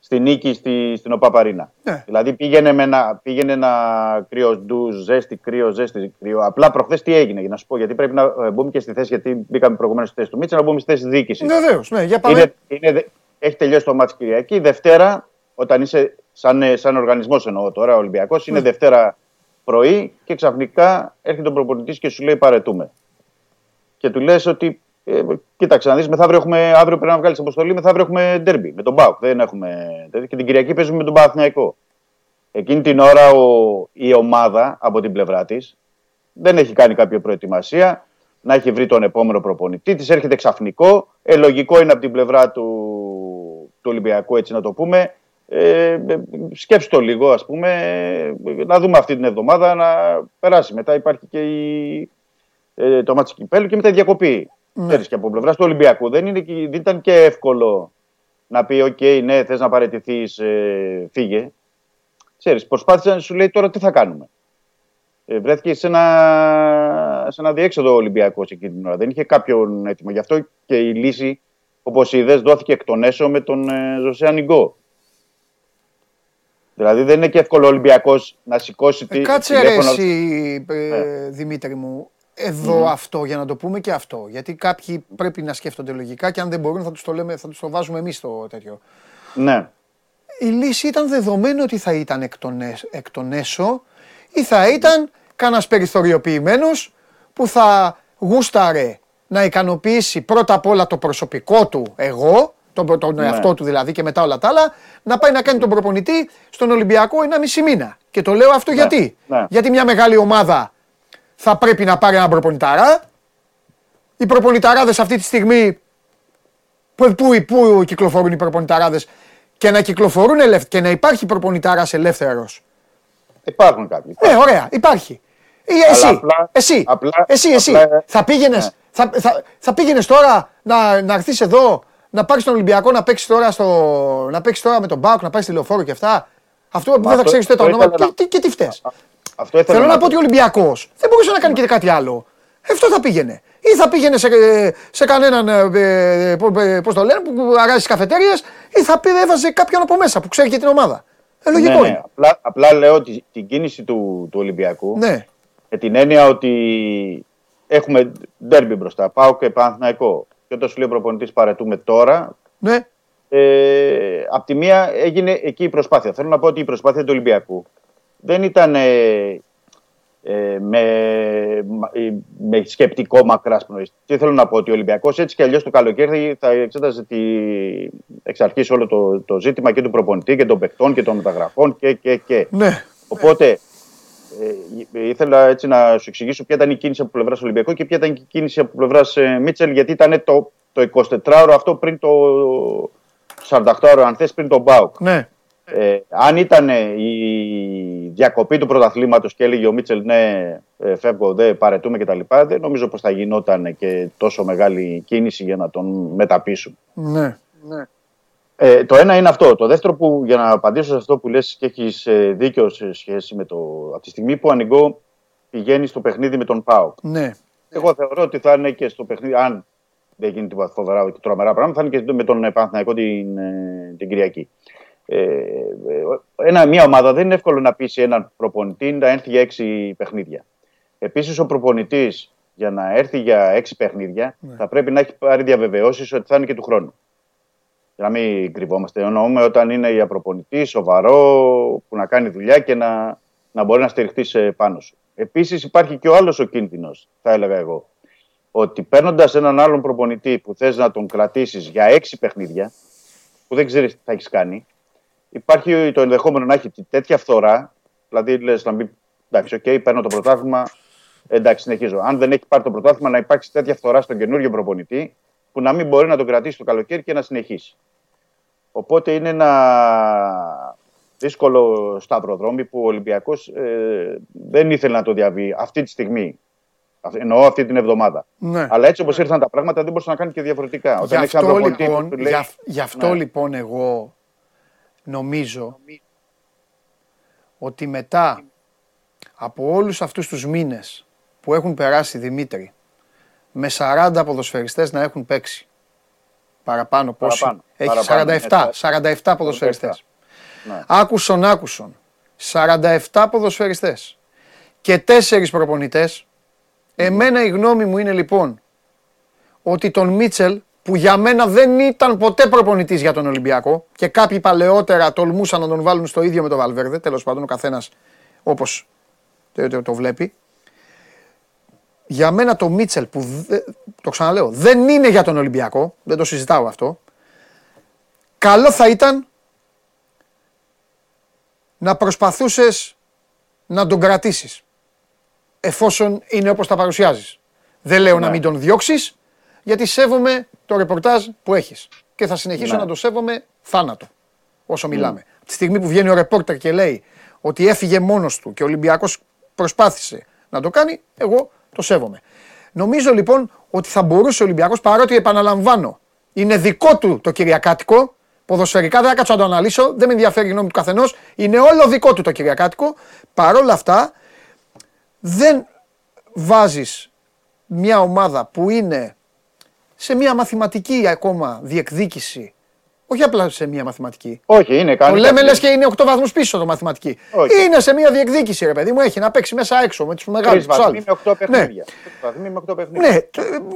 στη νίκη στη, στην ΟΠΑΠΑΡΗΝΑ. Ναι. Δηλαδή πήγαινε, με ένα, πήγαινε ένα κρύο ντου, ζέστη, κρύο, ζέστη, κρύο. Απλά προχθές τι έγινε, για να σου πω, γιατί πρέπει να ε, μπούμε και στη θέση, γιατί μπήκαμε προηγουμένως στη θέση του Μίτσελ, να μπούμε στη θέση τη διοίκησης. Βεβαίως, ναι, για πάμε. Είναι, είναι, δε- έχει τελειώσει το μάτς Κυριακή. Δευτέρα, όταν είσαι σαν, ε, σαν οργανισμός εννοώ τώρα, Ολυμπιακός, είναι Δευτέρα πρωί και ξαφνικά έρχεται ο προπονητής και σου λέει παρετούμε. Και του λες ότι, ε, κοίταξε να δεις, μεθαύριο έχουμε, αύριο πρέπει να βγάλεις αποστολή, μεθαύριο έχουμε ντέρμπι με τον Μπάουκ. Δεν έχουμε, τέτοιο. και την Κυριακή παίζουμε με τον Παναθηναϊκό. Εκείνη την ώρα ο, η ομάδα από την πλευρά της δεν έχει κάνει κάποια προετοιμασία, να έχει βρει τον επόμενο προπονητή, της έρχεται ξαφνικό. Ε, λογικό είναι από την πλευρά του, του Ολυμπιακού, έτσι να το πούμε. Ε, ε, σκέψου το λίγο, ας πούμε, ε, να δούμε αυτή την εβδομάδα να περάσει. Μετά υπάρχει και η, ε, το ματς κυπέλλου και μετά η διακοπή. Ναι. Ξέρεις, και από πλευράς του Ολυμπιακού δεν, είναι, και- δεν ήταν και εύκολο να πει: Οκ, ναι, θες να παραιτηθείς, ε, φύγε. Ξέρεις, προσπάθησε να σου λέει τώρα τι θα κάνουμε. Ε, βρέθηκε σε ένα, σε ένα αδιέξοδο ο Ολυμπιακός εκείνη την ώρα. Δεν είχε κάποιον έτοιμο. Γι' αυτό και η λύση, όπως είδες, δόθηκε εκ των έσω με τον ε, Ζοσέ Ανιγκό. Δηλαδή δεν είναι και εύκολο ο Ολυμπιακός να σηκώσει Ε, τη. Κάτσε ρε τηλέφωνο- εσύ, ε, Ναι. Δημήτρη μου. Εδώ αυτό, για να το πούμε και αυτό. Γιατί κάποιοι πρέπει να σκέφτονται λογικά και αν δεν μπορούν θα τους το, λέμε, θα τους το βάζουμε εμείς το τέτοιο. Ναι. η λύση ήταν δεδομένο ότι θα ήταν εκ των, έσ- εκ των έσω ή θα ήταν κανένας περιθωριοποιημένος που θα γούσταρε να ικανοποιήσει πρώτα απ' όλα το προσωπικό του εγώ, τον, τον εαυτό του δηλαδή και μετά όλα τα άλλα, να πάει να κάνει τον προπονητή στον Ολυμπιακό ένα μισή μήνα. Και το λέω αυτό γιατί. ναι. Γιατί μια μεγάλη ομάδα θα πρέπει να πάρει έναν προπονηταρά. Οι προπονηταράδες αυτή τη στιγμή Πού, πού, πού κυκλοφορούν οι προπονηταράδες; Και να κυκλοφορούν ελεύθερα και να υπάρχει προπονητάρας ελεύθερος. Υπάρχουν κάποιοι. Ναι, ωραία, υπάρχει. Ή εσύ, απλά- εσύ, απλά- εσύ, εσύ. απλά- θα πήγαινε Ναι. θα, θα, θα πήγαινες τώρα να, να έρθεις εδώ, να πάρεις τον Ολυμπιακό να παίξεις τώρα, στο, να παίξεις τώρα με τον Μπάουκ, να πάει στη λεωφόρο και αυτά; Αυτό που δεν θα αυτό- ξέρεις ούτε τα αυτό ονόματα. ήθελα Και, να- τι- και τι φταίς; Αυτό ήθελα Θέλω να πω ότι ο Ολυμπιακός δεν μπορούσε να κάνει και κάτι άλλο. Αυτό θα πήγαινε. Ή θα πήγαινε σε, σε κανέναν, ε, πώς το λένε, που αράζει τις καφετέρειε, ή θα πει, έβαζε κάποιον από μέσα που ξέρει και την ομάδα. Ε, λογικό ναι, ναι. είναι. Απλά, απλά λέω ότι την κίνηση του, του Ολυμπιακού Ναι. με την έννοια ότι έχουμε ντέρμπι μπροστά, πάω και Παναθηναϊκό. Και όταν σου λέει ο προπονητής παρετούμε τώρα, ναι. ε, απ' τη μία έγινε εκεί η προσπάθεια. Θέλω να πω ότι η προσπάθεια του Ολυμπιακού δεν ήταν ε, ε, με, ε, με σκεπτικό μακράς πνοής. Τι θέλω να πω, ότι ο Ολυμπιακός έτσι και αλλιώς το καλοκαίρι θα εξέταζε τη, εξ αρχής όλο το, το ζήτημα και του προπονητή και των παιχτών και των μεταγραφών και. και, και. Ναι. Οπότε ε, ήθελα έτσι να σου εξηγήσω ποια ήταν η κίνηση από πλευράς Ολυμπιακού και ποια ήταν η κίνηση από πλευράς ε, Μίτσελ, γιατί ήταν το, το 24ωρο αυτό πριν το 48ωρο, αν θες, πριν τον Μπάουκ. Ναι. Ε, αν ήταν η διακοπή του πρωταθλήματος και έλεγε ο Μίτσελ ναι, ε, φεύγω, δεν παρετούμε κτλ. Δεν νομίζω πως θα γινόταν και τόσο μεγάλη κίνηση για να τον μεταπίσουν. Ναι. ναι. Ε, το ένα είναι αυτό. Το δεύτερο που για να απαντήσω σε αυτό που λες και έχεις ε, δίκιο σε σχέση με το. Από τη στιγμή που ανοιγώ πηγαίνει στο παιχνίδι με τον Πάο. Ναι. Εγώ θεωρώ ότι θα είναι και στο παιχνίδι, αν δεν γίνει τίποτα φοβερά και τρομερά πράγματα, θα είναι και με τον Παναθηναϊκό την, ε, την Κυριακή. Ε, ένα, μια ομάδα δεν είναι εύκολο να πείσει έναν προπονητή να έρθει για έξι παιχνίδια. Επίσης, ο προπονητής για να έρθει για έξι παιχνίδια ναι. θα πρέπει να έχει πάρει διαβεβαιώσεις ότι θα είναι και του χρόνου. Για να μην κρυβόμαστε. Εννοούμε όταν είναι για προπονητή, σοβαρό, που να κάνει δουλειά και να, να μπορεί να στηριχτεί πάνω σου. Επίσης, υπάρχει και ο άλλος ο κίνδυνος, θα έλεγα εγώ. Ότι παίρνοντας έναν άλλον προπονητή που θες να τον κρατήσεις για έξι παιχνίδια, που δεν ξέρεις τι θα έχεις κάνει, υπάρχει το ενδεχόμενο να έχει τέτοια φθορά, δηλαδή λες να μπει, εντάξει, OK, okay, παίρνω το πρωτάθλημα, εντάξει, συνεχίζω. Αν δεν έχει πάρει το πρωτάθλημα, να υπάρξει τέτοια φθορά στον καινούριο προπονητή, που να μην μπορεί να τον κρατήσει το καλοκαίρι και να συνεχίσει. Οπότε είναι ένα δύσκολο σταυροδρόμι που ο Ολυμπιακός ε, δεν ήθελε να το διαβεί αυτή τη στιγμή. Εννοώ αυτή την εβδομάδα. Ναι. Αλλά έτσι όπως ήρθαν τα πράγματα δεν μπορούσε να κάνει και διαφορετικά. Γι' αυτό, λοιπόν, λέει... γι γι αυτό ναι. λοιπόν εγώ νομίζω ότι μετά από όλους αυτούς τους μήνες που έχουν περάσει Δημήτρη με 40 ποδοσφαιριστές να έχουν παίξει παραπάνω πόσοι; Έχει 47, 47 ποδοσφαιριστές. Ναι. άκουσον άκουσον. 47 ποδοσφαιριστές. Και 4 προπονητές. Εμένα η γνώμη μου είναι λοιπόν ότι τον Μίτσελ που για μένα δεν ήταν ποτέ προπονητής για τον Ολυμπιακό και κάποιοι παλαιότερα τολμούσαν να τον βάλουν στο ίδιο με τον Βαλβέρδε, τέλος πάντων ο καθένας όπως το, το, βλέπει. Για μένα το Μίτσελ που, το ξαναλέω, δεν είναι για τον Ολυμπιακό, δεν το συζητάω αυτό, καλό θα ήταν να προσπαθούσες να τον κρατήσεις εφόσον είναι όπως τα παρουσιάζεις. Δεν λέω να ναι. μην τον διώξεις, γιατί σέβομαι το ρεπορτάζ που έχεις. Και θα συνεχίσω ναι. να το σέβομαι θάνατο όσο μιλάμε. Mm. τη στιγμή που βγαίνει ο ρεπόρτερ και λέει ότι έφυγε μόνος του και ο Ολυμπιακός προσπάθησε να το κάνει, εγώ το σέβομαι. Νομίζω λοιπόν ότι θα μπορούσε ο Ολυμπιακός, παρότι επαναλαμβάνω, είναι δικό του το Κυριακάτικο, ποδοσφαιρικά δεν θα κάτσω να το αναλύσω, δεν με ενδιαφέρει η γνώμη του καθενός, είναι όλο δικό του το Κυριακάτικο, παρόλα αυτά δεν βάζεις μια ομάδα που είναι σε μια μαθηματική ακόμα διεκδίκηση. Όχι απλά σε μια μαθηματική. Όχι, είναι κάτι. Το λέμε λες και είναι 8 βαθμούς πίσω το μαθηματική. Όχι. Είναι σε μια διεκδίκηση, ρε παιδί μου. Έχει να παίξει μέσα έξω με τους μεγάλους. Τρεις βαθμοί με 8 παιχνίδια. Ναι. με 8 παιχνίδια. Ναι,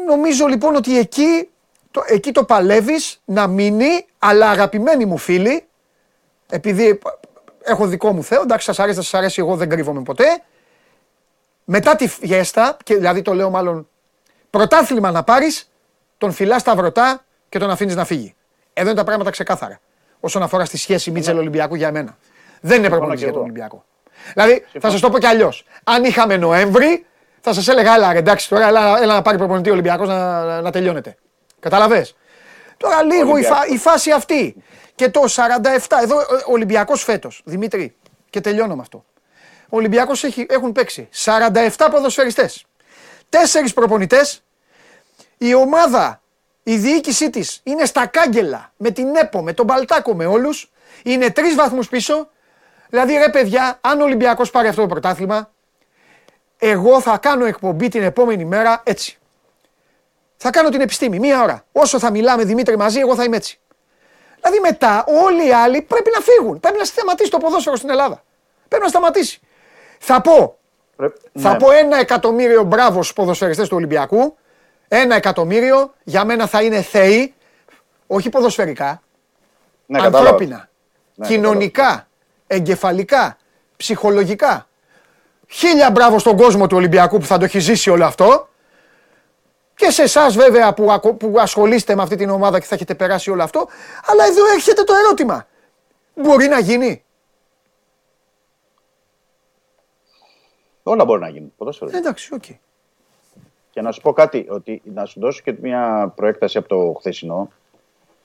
νομίζω λοιπόν ότι εκεί το, εκεί το παλεύεις να μείνει, αλλά αγαπημένοι μου φίλοι, επειδή έχω δικό μου Θεό, εντάξει, σας αρέσει, σας αρέσει, εγώ δεν κρύβομαι ποτέ. Μετά τη φιέστα, και δηλαδή το λέω μάλλον πρωτάθλημα να πάρεις, τον φυλά στα βρωτά και τον αφήνεις να φύγει. Εδώ είναι τα πράγματα ξεκάθαρα. Όσον αφορά στη σχέση Μίτσελ Ολυμπιακού για μένα. Δεν είναι προπονητής για τον Ολυμπιακό. Δηλαδή, θα σας το πω κι αλλιώς. Αν είχαμε Νοέμβρη, θα σας έλεγα, έλα εντάξει τώρα, έλα, έλα να πάρει προπονητή Ολυμπιακός να, να τελειώνεται. Καταλαβέ. Τώρα λίγο η, φα, η, φάση αυτή. Και το 47, εδώ ο Ολυμπιακός φέτος, Δημήτρη, και τελειώνω με αυτό. Ο Ολυμπιακός έχουν παίξει 47 ποδοσφαιριστές. Τέσσερις προπονητές η ομάδα, η διοίκησή της είναι στα κάγκελα με την ΕΠΟ, με τον Παλτάκο, με όλους. Είναι τρεις βαθμούς πίσω. Δηλαδή, ρε παιδιά, αν ο Ολυμπιακός πάρει αυτό το πρωτάθλημα, εγώ θα κάνω εκπομπή την επόμενη μέρα έτσι. Θα κάνω την επιστήμη, μία ώρα. Όσο θα μιλάμε Δημήτρη μαζί, εγώ θα είμαι έτσι. Δηλαδή μετά όλοι οι άλλοι πρέπει να φύγουν. Πρέπει να σταματήσει το ποδόσφαιρο στην Ελλάδα. Πρέπει να σταματήσει. Θα πω, θα ναι. πω ένα εκατομμύριο μπράβο στους ποδοσφαιριστές του Ολυμπιακού ένα εκατομμύριο για μένα θα είναι θεοί, όχι ποδοσφαιρικά, ναι, ανθρώπινα, ναι, κοινωνικά, εγκεφαλικά, ψυχολογικά. Χίλια μπράβο στον κόσμο του Ολυμπιακού που θα το έχει ζήσει όλο αυτό. Και σε εσάς βέβαια που, ακο- που ασχολείστε με αυτή την ομάδα και θα έχετε περάσει όλο αυτό. Αλλά εδώ έρχεται το ερώτημα. Μπορεί να γίνει; Όλα μπορεί να γίνουν. Ποδόσφαιρο. Ε, Εντάξει, οκ. Και να σου πω κάτι, ότι να σου δώσω και μια προέκταση από το χθεσινό.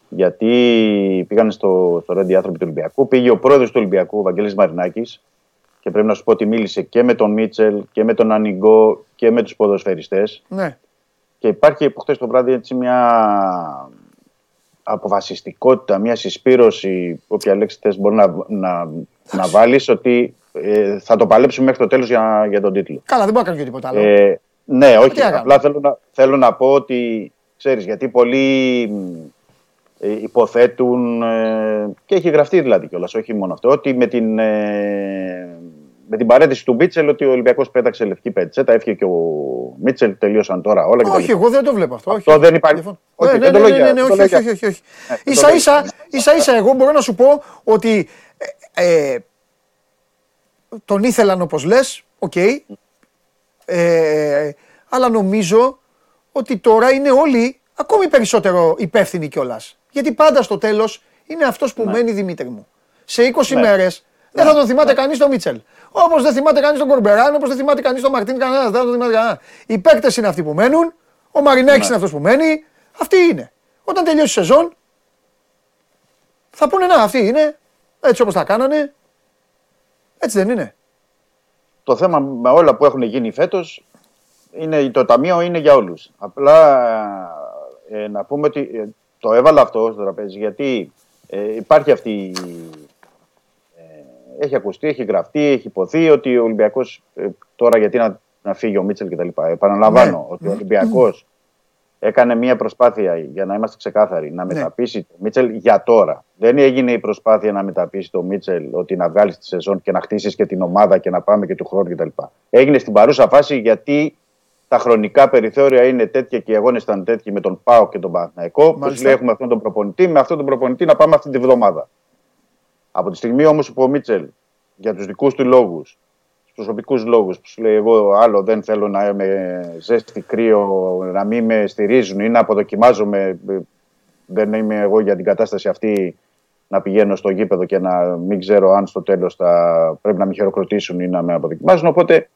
Γιατί πήγαν στο, στο Ρέντι άνθρωποι του Ολυμπιακού. Πήγε ο πρόεδρος του Ολυμπιακού, ο Βαγγέλης Μαρινάκης. Και πρέπει να σου πω ότι μίλησε και με τον Μίτσελ και με τον Ανιγκό και με τους ποδοσφαιριστές. Ναι. Και υπάρχει από χθες το βράδυ έτσι μια αποφασιστικότητα, μια συσπήρωση, όποια λέξη θες μπορεί να, να, να βάλεις, ότι ε, θα το παλέψουμε μέχρι το τέλος για, για τον τίτλο. Καλά, δεν μπορεί να κάνει και τίποτα άλλο. Ε, ναι, όχι. Τι να Απλά θέλω να, θέλω να πω ότι, ξέρεις, γιατί πολλοί μ, ε, υποθέτουν ε, και έχει γραφτεί δηλαδή κιόλας, όχι μόνο αυτό, ότι με την, ε, με την παρέτηση του Μίτσελ ότι ο Ολυμπιακός πέταξε λευκή πετσέτα, έφυγε και ο Μίτσελ, τελείωσαν τώρα όλα. κτλ. όχι, εγώ δεν το βλέπω αυτό. Αυτό όχι. δεν υπάρχει. Διαφωνώ. Όχι, Ναι, δεν ναι, το ναι, λέω ναι, για- ναι, το όχι, λέω όχι, για- όχι, όχι, όχι. Ε, το Ίσα λέω ίσα, για- ίσα ίσα εγώ μπορώ να σου πω ότι ε, ε, τον ήθελαν όπως λες, οκ, ε, αλλά νομίζω ότι τώρα είναι όλοι ακόμη περισσότερο υπεύθυνοι κιόλας. Γιατί πάντα στο τέλος είναι αυτός που μένει Δημήτρη μου. Σε 20 Ναι. μέρες δεν θα τον θυμάται κανείς τον Μίτσελ. Όπως δεν θυμάται κανείς τον Κορμπεράν, όπως δεν θυμάται κανείς τον Μαρτίν, κανένας δεν τον θυμάται κανένα. Οι παίκτες είναι αυτοί που μένουν, ο Μαρινάκης είναι αυτός που μένει. Αυτοί είναι. Όταν τελειώσει η σεζόν, θα πούνε να, αυτοί είναι. Έτσι όπως τα κάνανε. Έτσι δεν είναι. Το θέμα με όλα που έχουν γίνει φέτος είναι το ταμείο είναι για όλους. Απλά ε, να πούμε ότι ε, το έβαλα αυτό στο τραπέζι γιατί ε, υπάρχει αυτή. η- ε, έχει ακουστεί, έχει γραφτεί, έχει υποθεί ότι ο Ολυμπιακός τώρα γιατί να, να φύγει ο Μίτσελ κτλ. Επαναλαμβάνω Ναι. ότι ο Ολυμπιακός έκανε μια προσπάθεια για να είμαστε ξεκάθαροι να Ναι. μεταπίσει το Μίτσελ για τώρα. Δεν έγινε η προσπάθεια να μεταπίσει το Μίτσελ ότι να βγάλεις τη σεζόν και να χτίσεις και την ομάδα και να πάμε και του χρόνου κτλ. Έγινε στην παρούσα φάση γιατί τα χρονικά περιθώρια είναι τέτοια και οι αγώνες ήταν τέτοιοι με τον Πάο και τον Παναθηναϊκό. Που Μάλιστα. λέει έχουμε αυτόν τον προπονητή, με αυτόν τον προπονητή να πάμε αυτή τη βδομάδα. Από τη στιγμή όμως που ο Μίτσελ για τους δικούς του λόγους, τους προσωπικούς λόγους, που σου λέει: Εγώ άλλο δεν θέλω να είμαι ζέστη, κρύο, να μην με στηρίζουν ή να αποδοκιμάζομαι. ε, Δεν είμαι εγώ για την κατάσταση αυτή να πηγαίνω στο γήπεδο και να μην ξέρω αν στο τέλος θα πρέπει να με χειροκροτήσουν ή να με αποδοκιμάζουν. Οπότε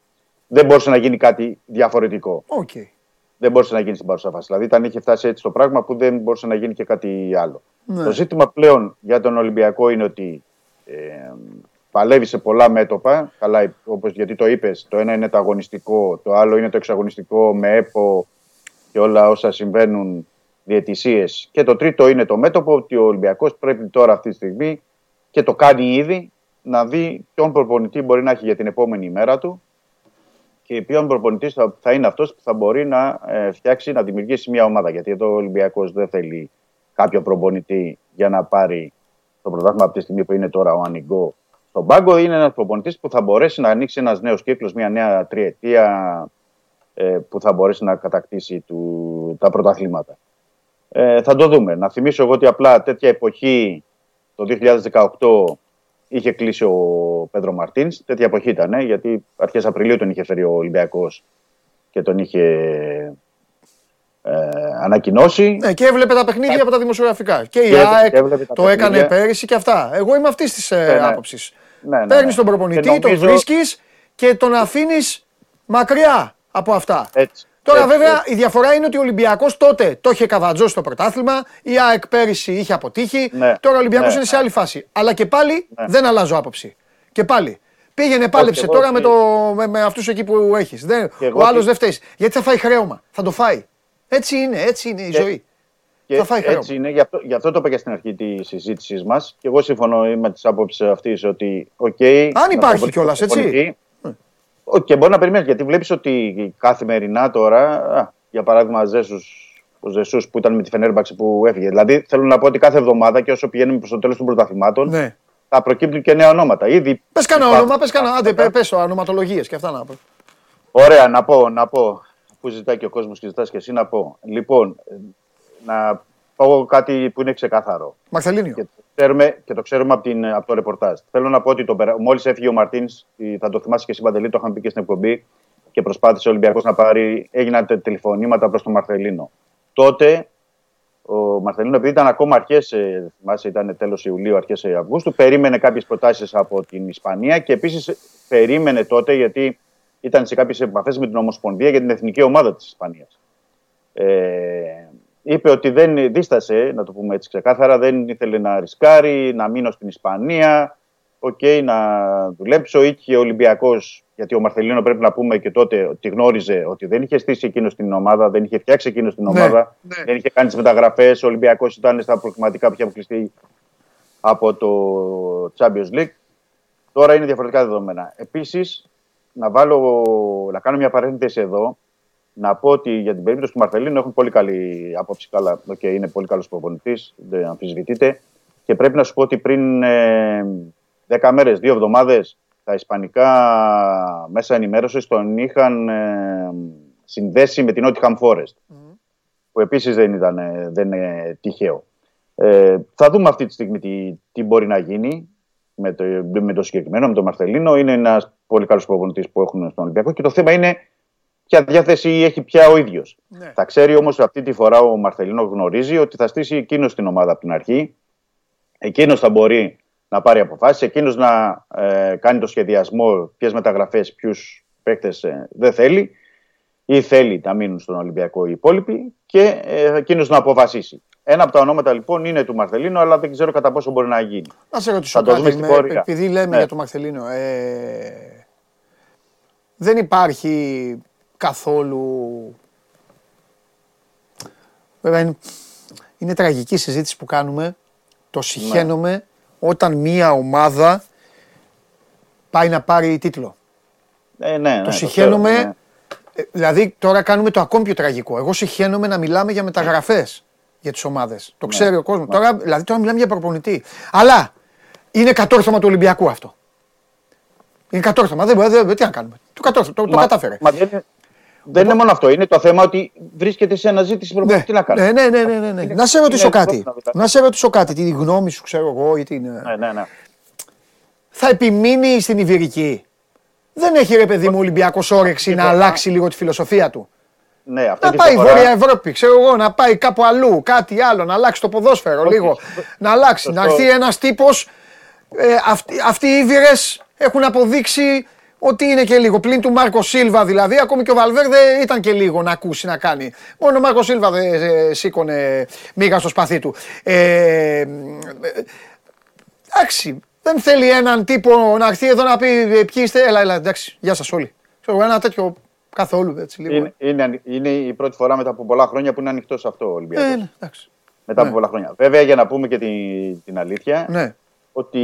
δεν μπορούσε να γίνει κάτι διαφορετικό. Οκ. Δεν μπορούσε να γίνει στην παρούσα φάση. Δηλαδή, ήταν είχε φτάσει έτσι το πράγμα που δεν μπορούσε να γίνει και κάτι άλλο. Ναι. Το ζήτημα πλέον για τον Ολυμπιακό είναι ότι ε, παλεύει σε πολλά μέτωπα. Καλά, όπως γιατί το είπες, το ένα είναι το αγωνιστικό, το άλλο είναι το εξαγωνιστικό με ΕΠΟ και όλα όσα συμβαίνουν διαιτησίες. Και το τρίτο είναι το μέτωπο ότι ο Ολυμπιακός πρέπει τώρα αυτή τη στιγμή και το κάνει ήδη να δει ποιον προπονητή μπορεί να έχει για την επόμενη ημέρα του και ποιον προπονητής θα, θα είναι αυτός που θα μπορεί να ε, φτιάξει, να δημιουργήσει μια ομάδα. Γιατί εδώ ο Ολυμπιακός δεν θέλει κάποιο προπονητή για να πάρει το πρωτάθλημα από τη στιγμή που είναι τώρα ο Ανιγκό στον πάγκο. Είναι ένας προπονητής που θα μπορέσει να ανοίξει ένας νέος κύκλος, μια νέα τριετία ε, που θα μπορέσει να κατακτήσει του, τα πρωταθλήματα. Ε, θα το δούμε. Να θυμίσω εγώ ότι απλά τέτοια εποχή το 2018 είχε κλείσει ο Πέντρο Μαρτίνς. Τέτοια εποχή ήταν, ε, γιατί αρχές Απριλίου τον είχε φέρει ο Ολυμπιακός και τον είχε ε, ανακοινώσει. Ναι, και έβλεπε τα παιχνίδια από τα δημοσιογραφικά. Και η Και έβλεπε- ΑΕΚ και έβλεπε τα το έκανε παιχνίδια. πέρυσι και αυτά. Εγώ είμαι αυτής της Ναι, ναι. άποψης. Ναι, ναι, ναι. Παίρνεις τον προπονητή, Και τον νομίζω- βρίσκεις και τον αφήνεις μακριά από αυτά. Έτσι, Τώρα έτσι, βέβαια έτσι. η διαφορά είναι ότι ο Ολυμπιακός τότε το είχε καβατζώσει το πρωτάθλημα, η ΑΕΚ πέρυσι είχε αποτύχει, Ναι, τώρα ο Ολυμπιακός ναι, είναι σε ναι. άλλη φάση. Αλλά και πάλι Ναι. δεν αλλάζω άποψη. Και πάλι. Πήγαινε, πάλεψε εγώ τώρα με, ότι- το, με, με αυτούς εκεί που έχεις. Δεν, Και εγώ ο άλλος ότι- δεν φταίει. Γιατί θα φάει χρέωμα. Θα το φάει. Έτσι είναι, έτσι είναι η Και- ζωή. Και θα φάει χρέωμα. έτσι είναι, γι' αυτό, γι' αυτό το είπα και στην αρχή τη συζήτησής μας. Και εγώ συμφωνώ με τις άποψει αυτής ότι. Okay, Αν υπάρχει κιόλας, έτσι. Και μπορεί να περιμένεις γιατί βλέπεις ότι καθημερινά τώρα, α, για παράδειγμα, Ζέσους, ο Ζεσούς που ήταν με τη Φενέρμπαξη που έφυγε. Δηλαδή θέλω να πω ότι κάθε εβδομάδα και όσο πηγαίνουμε προς το τέλος των πρωταθλημάτων Ναι. θα προκύπτουν και νέα ονόματα. Ήδη Πες κανένα υπάρχουν- όνομα, πες κανένα, άντε πε- πες το, ονοματολογίες και αυτά να πω. Ωραία, να πω, να πω. Που ζητάει και ο κόσμος και ζητάς και εσύ να πω. Λοιπόν, ε, να πω κάτι που είναι ξεκάθαρο. Μαρθελίνιο. Και, ξέρουμε, και το ξέρουμε από, την, από το ρεπορτάζ. Θέλω να πω ότι μόλις έφυγε ο Μαρτίνς, θα το θυμάσαι και εσύ Παντελή, το είχαμε πει και στην εκπομπή, και προσπάθησε ο Ολυμπιακός να πάρει, έγιναν τηλεφωνήματα προς τον Μαρθελίνο. Τότε ο Μαρθελίνο, επειδή ήταν ακόμα αρχές, θυμάσαι, ήταν τέλος Ιουλίου, αρχές Αυγούστου, περίμενε κάποιες προτάσεις από την Ισπανία και επίσης περίμενε τότε, γιατί ήταν σε κάποιες επαφές με την Ομοσπονδία για την εθνική ομάδα της Ισπανίας. Ε, είπε ότι δεν δίστασε, να το πούμε έτσι ξεκάθαρα, δεν ήθελε να ρισκάρει, να μείνω στην Ισπανία, OK, okay, να δουλέψω. Είχε ο Ολυμπιακός, γιατί ο Μαρθελίνο πρέπει να πούμε και τότε ότι γνώριζε ότι δεν είχε στήσει εκείνος την ομάδα, δεν είχε φτιάξει εκείνος την ναι, ομάδα, ναι. δεν είχε κάνει τις μεταγραφές. Ο Ολυμπιακός ήταν στα προκριματικά που είχε αποκλειστεί από το Champions League. Τώρα είναι διαφορετικά δεδομένα. Επίσης, να, να κάνω μια παρένθεση εδώ να πω ότι για την περίπτωση του Μαρθελίνου έχουν πολύ καλή άποψη. Καλά, okay, είναι πολύ καλός προπονητής, δεν αμφισβητείτε. Και πρέπει να σου πω ότι πριν ε, 10 μέρες, δύο εβδομάδες, τα ισπανικά μέσα ενημέρωσης τον είχαν ε, συνδέσει με την Nottingham Forest. Mm. Που επίσης δεν, ήταν, ε, δεν είναι τυχαίο. Ε, θα δούμε αυτή τη στιγμή τι, τι μπορεί να γίνει με το, με το συγκεκριμένο, με τον Μαρθελίνο. Είναι ένας πολύ καλός προπονητής που έχουν στον Ολυμπιακό. Και το θέμα είναι ποια διάθεση έχει πια ο ίδιος. Ναι. Θα ξέρει όμως αυτή τη φορά ο Μαρθελίνο γνωρίζει ότι θα στήσει εκείνος την ομάδα από την αρχή. Εκείνος θα μπορεί να πάρει αποφάσεις, εκείνος να ε, κάνει το σχεδιασμό, ποιες μεταγραφές, ποιους παίκτες ε, δεν θέλει ή θέλει να μείνουν στον Ολυμπιακό οι υπόλοιποι και ε, εκείνος να αποφασίσει. Ένα από τα ονόματα λοιπόν είναι του Μαρθελίνο, αλλά δεν ξέρω κατά πόσο μπορεί να γίνει. Να σε ρωτήσω κάτι, με, επειδή λέμε ναι. για τον Μαρθελίνο, ε, δεν υπάρχει καθόλου. Βέβαια είναι, είναι τραγική η συζήτηση που κάνουμε. Το συχαίνομαι ναι. όταν μία ομάδα πάει να πάρει τίτλο. Ε, ναι, ναι, το συχαίνομαι. Ναι. Ε, δηλαδή τώρα κάνουμε το ακόμη πιο τραγικό. Εγώ συχαίνομαι να μιλάμε για μεταγραφές για τις ομάδες. Το ναι. ξέρει ο κόσμος. Τώρα, δηλαδή τώρα μιλάμε για προπονητή. Αλλά είναι κατόρθωμα του Ολυμπιακού αυτό. Είναι κατόρθωμα. Δεν, δεν, δεν, τι να κάνουμε. Το, κατόρθωμα, το, το κατάφερε. Μα, δεν είναι μόνο αυτό. Είναι το θέμα ότι βρίσκεται σε αναζήτηση προπονητή. Ναι, τι να κάνεις. Ναι, ναι, ναι, ναι, ναι. Να σε ρωτήσω κάτι. Να σε ρωτήσω κάτι. Τη γνώμη σου, ξέρω εγώ, ή την. Ναι, ναι, ναι. Θα επιμείνει στην Ιβυρική; Δεν έχει ρε παιδί μου Ολυμπιακός όρεξη να αλλάξει λίγο τη φιλοσοφία του. Ναι, να πάει η Βόρεια Ευρώπη, ξέρω εγώ, να πάει κάπου αλλού, κάτι άλλο, να αλλάξει το ποδόσφαιρο λίγο. Να αλλάξει, να έρθει ένας τύπος. Ε, αυτοί οι Ήβυρες έχουν αποδείξει ότι είναι και λίγο. Πλην του Μάρκο Σίλβα δηλαδή, ακόμη και ο Βαλβέρδε ήταν και λίγο να ακούσει να κάνει. Μόνο ο Μάρκο Σίλβα δεν ε, σήκωνε μίγα στο σπαθί του. Ε, εντάξει, δεν θέλει έναν τύπο να έρθει εδώ να πει ε, ποιοι είστε. Έλα, έλα, εντάξει, γεια σας όλοι. Ξέρω ένα τέτοιο καθόλου έτσι λίγο. Είναι, είναι, είναι, η πρώτη φορά μετά από πολλά χρόνια που είναι ανοιχτός αυτό ο Ολυμπιακός. Ε, ναι, μετά από ναι. πολλά χρόνια. Βέβαια, για να πούμε και την, την αλήθεια, ναι ότι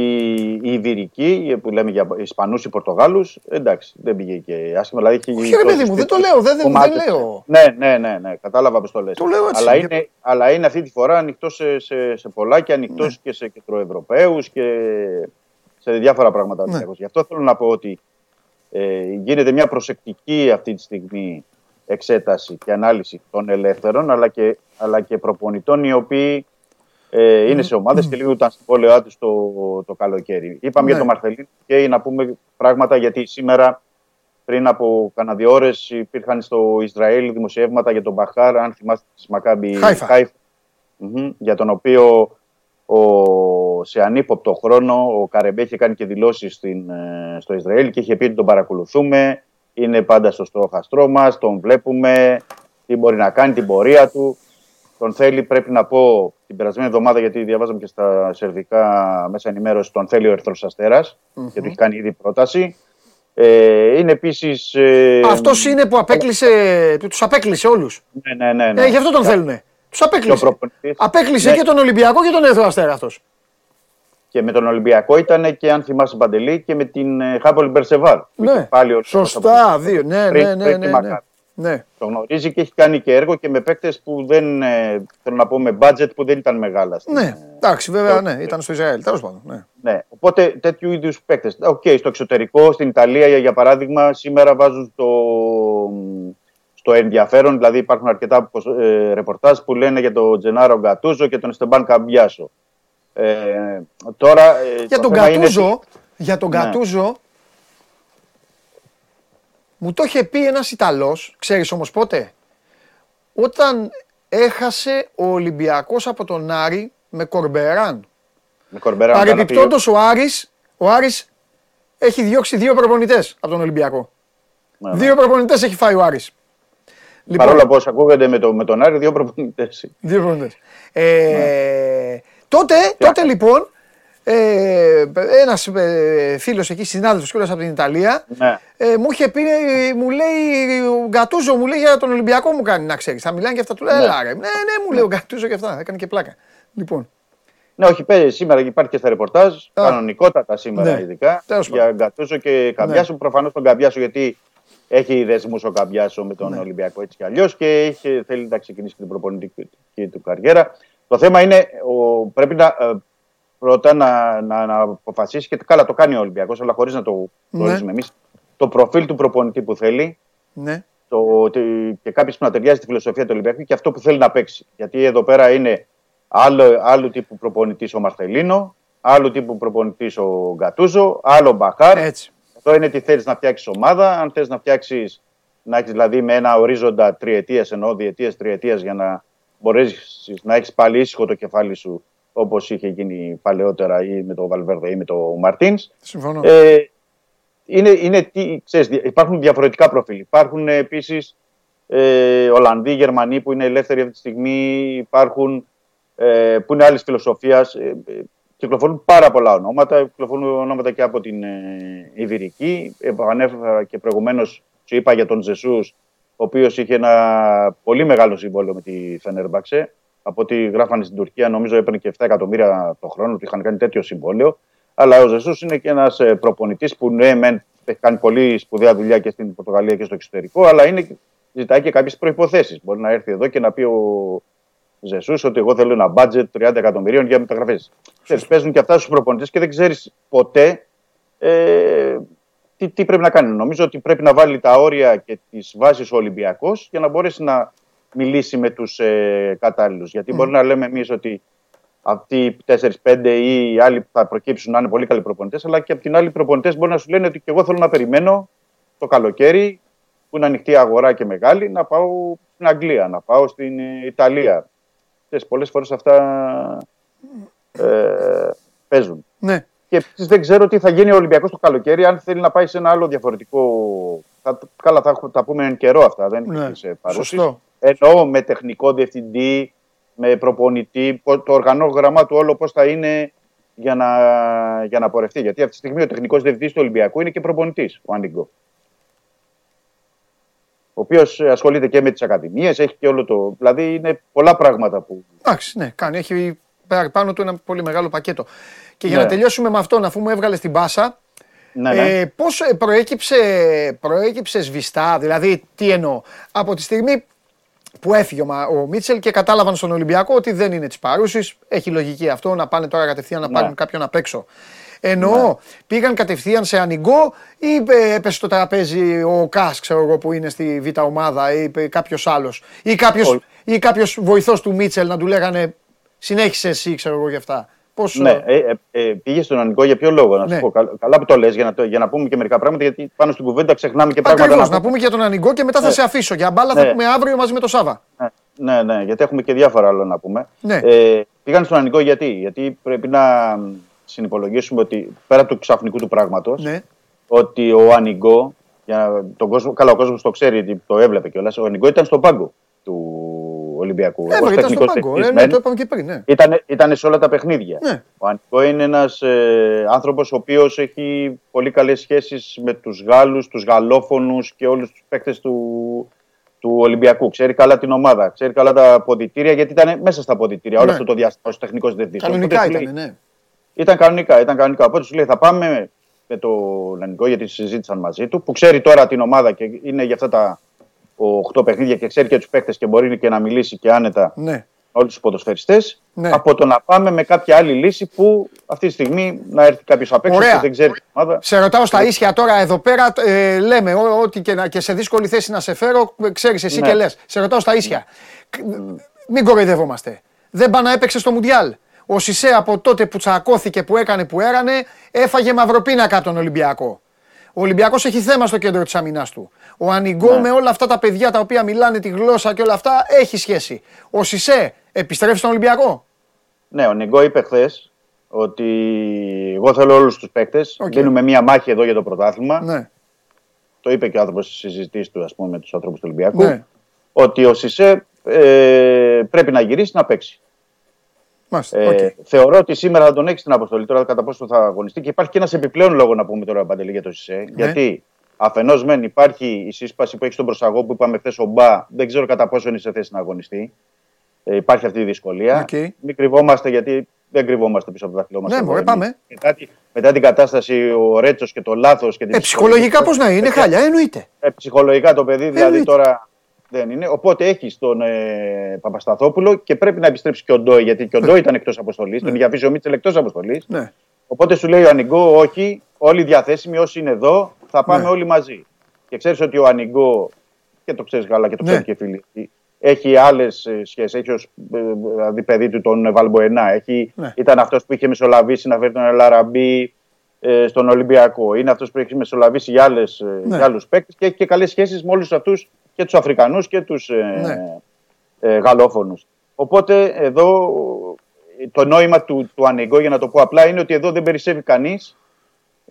η Ιβυρική, που λέμε για Ισπανούς ή Πορτογάλους, εντάξει, δεν πήγε και άσχημα. Δηλαδή, Όχι, ρε παιδί μου, δεν το λέω. Δεν, δεν, δεν λέω. Ναι, ναι, ναι, ναι, κατάλαβα πώς το λες. Αλλά, είναι, αλλά είναι αυτή τη φορά ανοιχτό σε, σε, σε πολλά και ανοιχτός ναι. και σε κεντροευρωπαίους και σε διάφορα πράγματα. Ναι. Γι' αυτό θέλω να πω ότι ε, γίνεται μια προσεκτική αυτή τη στιγμή εξέταση και ανάλυση των ελεύθερων αλλά και, αλλά και προπονητών οι οποίοι ε, είναι σε ομάδες και λίγο ήταν στην πόλειά του το, το καλοκαίρι. Είπαμε για ναι. το Μαρθελίν και να πούμε πράγματα γιατί σήμερα πριν από κανένα δύο ώρες υπήρχαν στο Ισραήλ δημοσιεύματα για τον Μπαχάρ, αν θυμάστε τη Μακάμπη Χάιφα. για τον οποίο ο, σε ανύποπτο χρόνο ο Καρεμπέ είχε κάνει και δηλώσεις ε, στο Ισραήλ και είχε πει ότι τον παρακολουθούμε. Είναι πάντα στο στόχαστρό μας, τον βλέπουμε, τι μπορεί να κάνει, την πορεία του. Τον θέλει, πρέπει να πω, την περασμένη εβδομάδα, γιατί διαβάζαμε και στα σερβικά μέσα ενημέρωση, τον θέλει ο Ερθρό Αστέρα, mm-hmm. γιατί έχει κάνει ήδη πρόταση. Ε, είναι επίσης. Ε, Αυτός είναι που απέκλεισε, τους απέκλεισε όλους. Ναι, ναι, ναι. ναι. Ε, γι' αυτό τον θέλουν. Τους απέκλεισε. Απέκλεισε ναι. και τον Ολυμπιακό και τον Ερθρό Αστέρα αυτός. Και με τον Ολυμπιακό ήταν και αν θυμάσαι Παντελή και με την Χάπολη Μπερσεβάρ. Ναι, πάλι σωστά, δύο. Ναι, ναι, ναι, ναι, ναι. Ναι. Το γνωρίζει και έχει κάνει και έργο και με παίκτες που δεν. Ε, θέλω να πω με budget που δεν ήταν μεγάλα. Στην, ναι, εντάξει, βέβαια, ναι, ήταν στο Ισραήλ. Τέλος πάντων. Ναι. ναι. Οπότε τέτοιου είδους παίκτες. OK, okay, στο εξωτερικό, στην Ιταλία για παράδειγμα, σήμερα βάζουν το, στο ενδιαφέρον. Δηλαδή υπάρχουν αρκετά ε, ρεπορτάζ που λένε για τον Τζενάρο Γκατούζο και τον Εστεμπάν Καμπιάσο. Ε, τώρα, ε, Για το τον θέμα είναι Γκατούζο, για τον Ναι. Γκατούζο, μου το είχε πει ένας Ιταλός, ξέρεις όμως πότε, όταν έχασε ο Ολυμπιακός από τον Άρη με Κορμπεράν. Με Κορμπερά να Παρεπιπτόντως ο Άρης, ο Άρης έχει διώξει δύο προπονητές από τον Ολυμπιακό. Ναι, ναι. Δύο προπονητές έχει φάει ο Άρης. Παρόλο που ακούγονται με, το, με τον Άρη, δύο προπονητές. Δύο προπονητές. Ε, τότε, τότε λοιπόν, ε, ένας ε, φίλος εκεί, συνάδελφος κιόλας από την Ιταλία, Ναι. ε, μου είχε πει, ε, μου λέει, ο Γκατούζο μου λέει για τον Ολυμπιακό μου κάνει να ξέρεις. Θα μιλάνε και αυτά, του λέω, έλα ρε. Ναι, ναι, μου λέει ο Γκατούζο και αυτά, έκανε και πλάκα. Λοιπόν, Ναι, όχι, παίζει σήμερα υπάρχει και στα ρεπορτάζ, κανονικότατα σήμερα Ναι. ειδικά, Τέλος για Γκατούζο και Καμπιάσο. Ναι. Προφανώς τον Καμπιάσο γιατί έχει δεσμούς ο Καμπιάσο με τον Ναι. Ολυμπιακό έτσι κι αλλιώς και έχει, θέλει να ξεκινήσει την προπονητική του καριέρα. Το θέμα είναι, ο, πρέπει να, ε, πρώτα να, να, να αποφασίσει και καλά το κάνει ο Ολυμπιακός, αλλά χωρίς να το Ναι. γνωρίζουμε εμείς. Το προφίλ του προπονητή που θέλει, ναι, το, ότι και κάποιος που να ταιριάζει τη φιλοσοφία του Ολυμπιακού και αυτό που θέλει να παίξει. Γιατί εδώ πέρα είναι άλλο, άλλου τύπου προπονητής ο Μαρθελίνο, άλλου τύπου προπονητής ο Γκατούζο, άλλο Μπαχάρ. έτσι. Αυτό είναι τι θέλεις να φτιάξεις ομάδα. Αν θες να φτιάξεις, να έχεις δηλαδή με ένα ορίζοντα τριετίας, εννοώ διετίας, τριετίας, για να μπορέσεις να έχεις πάλι ήσυχο το κεφάλι σου όπως είχε γίνει παλαιότερα ή με τον Βαλβέρδε ή με τον Μαρτίν. Συμφωνώ. Ε, είναι, είναι τι, ξέρεις, δια- υπάρχουν διαφορετικά προφίλ. Υπάρχουν επίσης ε, Ολλανδοί, Γερμανοί που είναι ελεύθεροι αυτή τη στιγμή. Υπάρχουν ε, που είναι άλλης φιλοσοφίας. Ε, ε, κυκλοφορούν πάρα πολλά ονόματα. Κυκλοφορούν ονόματα και από την ε, Ιβηρική. Επανέφερα και προηγουμένως σου είπα για τον Ζεσούς, ο οποίος είχε ένα πολύ μεγάλο συμβόλαιο με τη Φενέρμπαξε. Από ό,τι γράφανε στην Τουρκία, νομίζω έπαιρνε και 7 εκατομμύρια το χρόνο του είχαν κάνει τέτοιο συμβόλαιο. Αλλά ο Ζεσούς είναι και ένας προπονητής που ναι, μεν έχει κάνει πολύ σπουδαία δουλειά και στην Πορτογαλία και στο εξωτερικό, αλλά είναι, ζητάει και κάποιες προποθέσει. Μπορεί να έρθει εδώ και να πει ο Ζεσούς ότι εγώ θέλω ένα budget 30 εκατομμυρίων για μεταγραφές. Παίζουν και αυτά στους προπονητές και δεν ξέρεις ποτέ ε, τι, τι πρέπει να κάνει. Νομίζω ότι πρέπει να βάλει τα όρια και τις βάσεις ο Ολυμπιακός για να μπορέσει να μιλήσει με τους ε, κατάλληλους. Γιατί μπορεί να λέμε εμείς ότι αυτοί οι 4-5 ή οι άλλοι που θα προκύψουν να είναι πολύ καλοί προπονητές, αλλά και από την άλλη οι προπονητές μπορεί να σου λένε ότι και εγώ θέλω να περιμένω το καλοκαίρι που είναι ανοιχτή αγορά και μεγάλη να πάω στην Αγγλία, να πάω στην ε, Ιταλία. Ξέρεις, πολλές φορές αυτά ε, παίζουν. Ναι. Και επίσης δεν ξέρω τι θα γίνει ο Ολυμπιακός το καλοκαίρι, αν θέλει να πάει σε ένα άλλο διαφορετικό. Θα, καλά, θα έχουμε- τα πούμε εν καιρό αυτά, δεν Ναι. είναι σε παρούσεις. Σωστό. Εννοώ με τεχνικό διευθυντή, με προπονητή, πο- το οργανόγραμμα του όλο πώς θα είναι για να, για να πορευτεί. Γιατί αυτή τη στιγμή ο τεχνικός διευθυντής του Ολυμπιακού είναι και προπονητής, ο Ανιγκό. Ο οποίος ασχολείται και με τις ακαδημίες, έχει και όλο το. Δηλαδή είναι πολλά πράγματα που. Εντάξει, ναι, κάνει. Έχει πάρει πάνω του ένα πολύ μεγάλο πακέτο. Και για Ναι. να τελειώσουμε με αυτό, αφού μου έβγαλες την πάσα, Ναι, ναι. ε, πώς ε, προέκυψε, προέκυψε σβηστά, δηλαδή τι εννοώ, από τη στιγμή που έφυγε ο, Μα- ο Μίτσελ και κατάλαβαν στον Ολυμπιακό ότι δεν είναι της παρούσης. Έχει λογική αυτό να πάνε τώρα κατευθείαν να Ναι. πάρουν κάποιον απ' έξω. Εννοώ, πήγαν κατευθείαν σε ανοιγό ή ε, έπεσε στο τραπέζι ο Κάς, ξέρω εγώ, που είναι στη β' ομάδα ή κάποιος άλλος. Ή κάποιο Όχι. ή κάποιος βοηθός του Μίτσελ να του λέγανε συνέχισε εσύ, ξέρω εγώ, γι' αυτά. Πώς, Ναι, ε, ε, ε, πήγε στον Ανικό για ποιο λόγο, να σου Ναι. πω. Καλά, καλά που το λες, για, να το- για να πούμε και μερικά πράγματα, γιατί πάνω στην κουβέντα ξεχνάμε και πράγματα. Ακριβώς, να να πούμε και για τον Ανοιγό και μετά θα Ναι. σε αφήσω. Για μπάλα θα Ναι. πούμε αύριο μαζί με τον Σάβα. Ναι, ναι, ναι, γιατί έχουμε και διάφορα άλλα να πούμε. Ναι. Ε, πήγαν στον Ανικό γιατί, γιατί πρέπει να μ, συνυπολογίσουμε ότι πέρα του ξαφνικού του πράγματος, Ναι. ότι ο Ανιγκό, για τον κόσμο, καλά ο κόσμος το ξέρει, γιατί το έβλεπε κιόλας, ο Ανιγκό ήταν στον πάγκο του Ολυμπιακού. Ε, Ως ήταν στον τεχνικός πάγκο. Ε, διευθυντής ναι, μεν, το είπαμε και πριν. Ναι. Ήταν, ήταν σε όλα τα παιχνίδια. Ναι. Ο Ανικό είναι ένας ε, άνθρωπος ο οποίος έχει πολύ καλές σχέσεις με τους Γάλλους, τους Γαλλόφωνους και όλους τους παίκτες του, του Ολυμπιακού. Ξέρει καλά την ομάδα, ξέρει καλά τα ποδητήρια, γιατί ήταν μέσα στα ποδητήρια όλο Ναι. αυτό το διάστημα ω τεχνικό διευθυντή. Κανονικά Οπότε σου ήταν, λέει- ναι. Ήταν κανονικά, ήταν κανονικά. Οπότε σου λέει θα πάμε με το Λανικό γιατί συζήτησαν μαζί του, που ξέρει τώρα την ομάδα και είναι για αυτά τα 8 παιχνίδια και ξέρει και τους παίκτες και μπορεί και να μιλήσει και άνετα ναι. όλους τους ποδοσφαιριστές. Ναι. Από το να πάμε με κάποια άλλη λύση που αυτή τη στιγμή να έρθει κάποιος απ' έξω Ωραία. και δεν ξέρει την ομάδα. Σε ρωτάω στα ίσια τώρα εδώ πέρα, ε, λέμε ό- ό,τι και, να- και σε δύσκολη θέση να σε φέρω, ξέρεις εσύ Ναι. και λες. Σε ρωτάω στα ίσια. Κ- Μην κοροϊδευόμαστε. Δεν πάει να έπαιξε στο Μουντιάλ. Ο Σισέ από τότε που τσακώθηκε, που έκανε, που έρανε, έφαγε μαυροπίνακα από τον Ολυμπιακό. Ο Ολυμπιακός έχει θέμα στο κέντρο της άμυνάς του. Ο Ανιγκό Ναι. με όλα αυτά τα παιδιά τα οποία μιλάνε τη γλώσσα και όλα αυτά έχει σχέση. Ο Σισέ επιστρέφει στον Ολυμπιακό; Ναι, ο Ανιγκό είπε χθες ότι εγώ θέλω όλους τους παίκτες. Οκ. Δίνουμε μία μάχη εδώ για το πρωτάθλημα. Ναι, Το είπε και ο άνθρωπος στις συζητήσεις του, ας πούμε, με τους ανθρώπους του Ολυμπιακού. ναι. Ότι ο Σισέ ε, πρέπει να γυρίσει να παίξει. Μάλιστα. Ε, οκ. Θεωρώ ότι σήμερα θα τον έχεις στην αποστολή. Τώρα κατά πόσο θα αγωνιστεί. Και υπάρχει και ένας επιπλέον λόγος να πούμε τώρα Παντελή για το Σισέ. Ναι. Γιατί αφενός μεν υπάρχει η σύσπαση που έχεις στον προσαγωγό που είπαμε χθες ο Μπα. Δεν ξέρω κατά πόσο είναι σε θέση να αγωνιστεί. Ε, υπάρχει αυτή η δυσκολία. Οκ. Μην κρυβόμαστε γιατί δεν κρυβόμαστε πίσω από τα δάχτυλά μας. Ναι, μωρέ, πάμε. Μετά, τη- μετά την κατάσταση, ο Ρέτσος και το λάθος και την Ε, ψυχολογικά πώς να είναι, χάλια, εννοείται. ε, ψυχολογικά το παιδί, δηλαδή εννοείται. τώρα δεν είναι. Οπότε έχει τον ε, Παπασταθόπουλο και πρέπει να επιστρέψει και ο Ντόι, γιατί και ο Ντόι ήταν εκτός αποστολής. Τον είχε αφήσει ο Μίτσελ εκτός αποστολής. Ναι. Οπότε σου λέει ο Ανιγκό, όχι, όλοι διαθέσιμοι, όσοι είναι εδώ, θα πάμε Ναι. όλοι μαζί. Και ξέρεις ότι ο Ανιγκό, και το ξέρεις καλά και το Ναι. ξέρει και οι φίλοι, έχει άλλες σχέσεις. Έχει ως δηλαδή παιδί του τον Βαλμποενά. Έχει, Ναι. Ήταν αυτός που είχε μεσολαβήσει να φέρει τον Ελαραμπή ε, στον Ολυμπιακό. Είναι αυτός που έχει μεσολαβήσει για, άλλες, ε, Ναι. για άλλους παίκτες και έχει και καλές σχέσεις με όλους αυτούς και τους Αφρικανούς και τους ε, Ναι. ε, Γαλλόφωνους. Οπότε εδώ το νόημα του, του Ανεγκό, για να το πω απλά, είναι ότι εδώ δεν περισσεύει κανείς.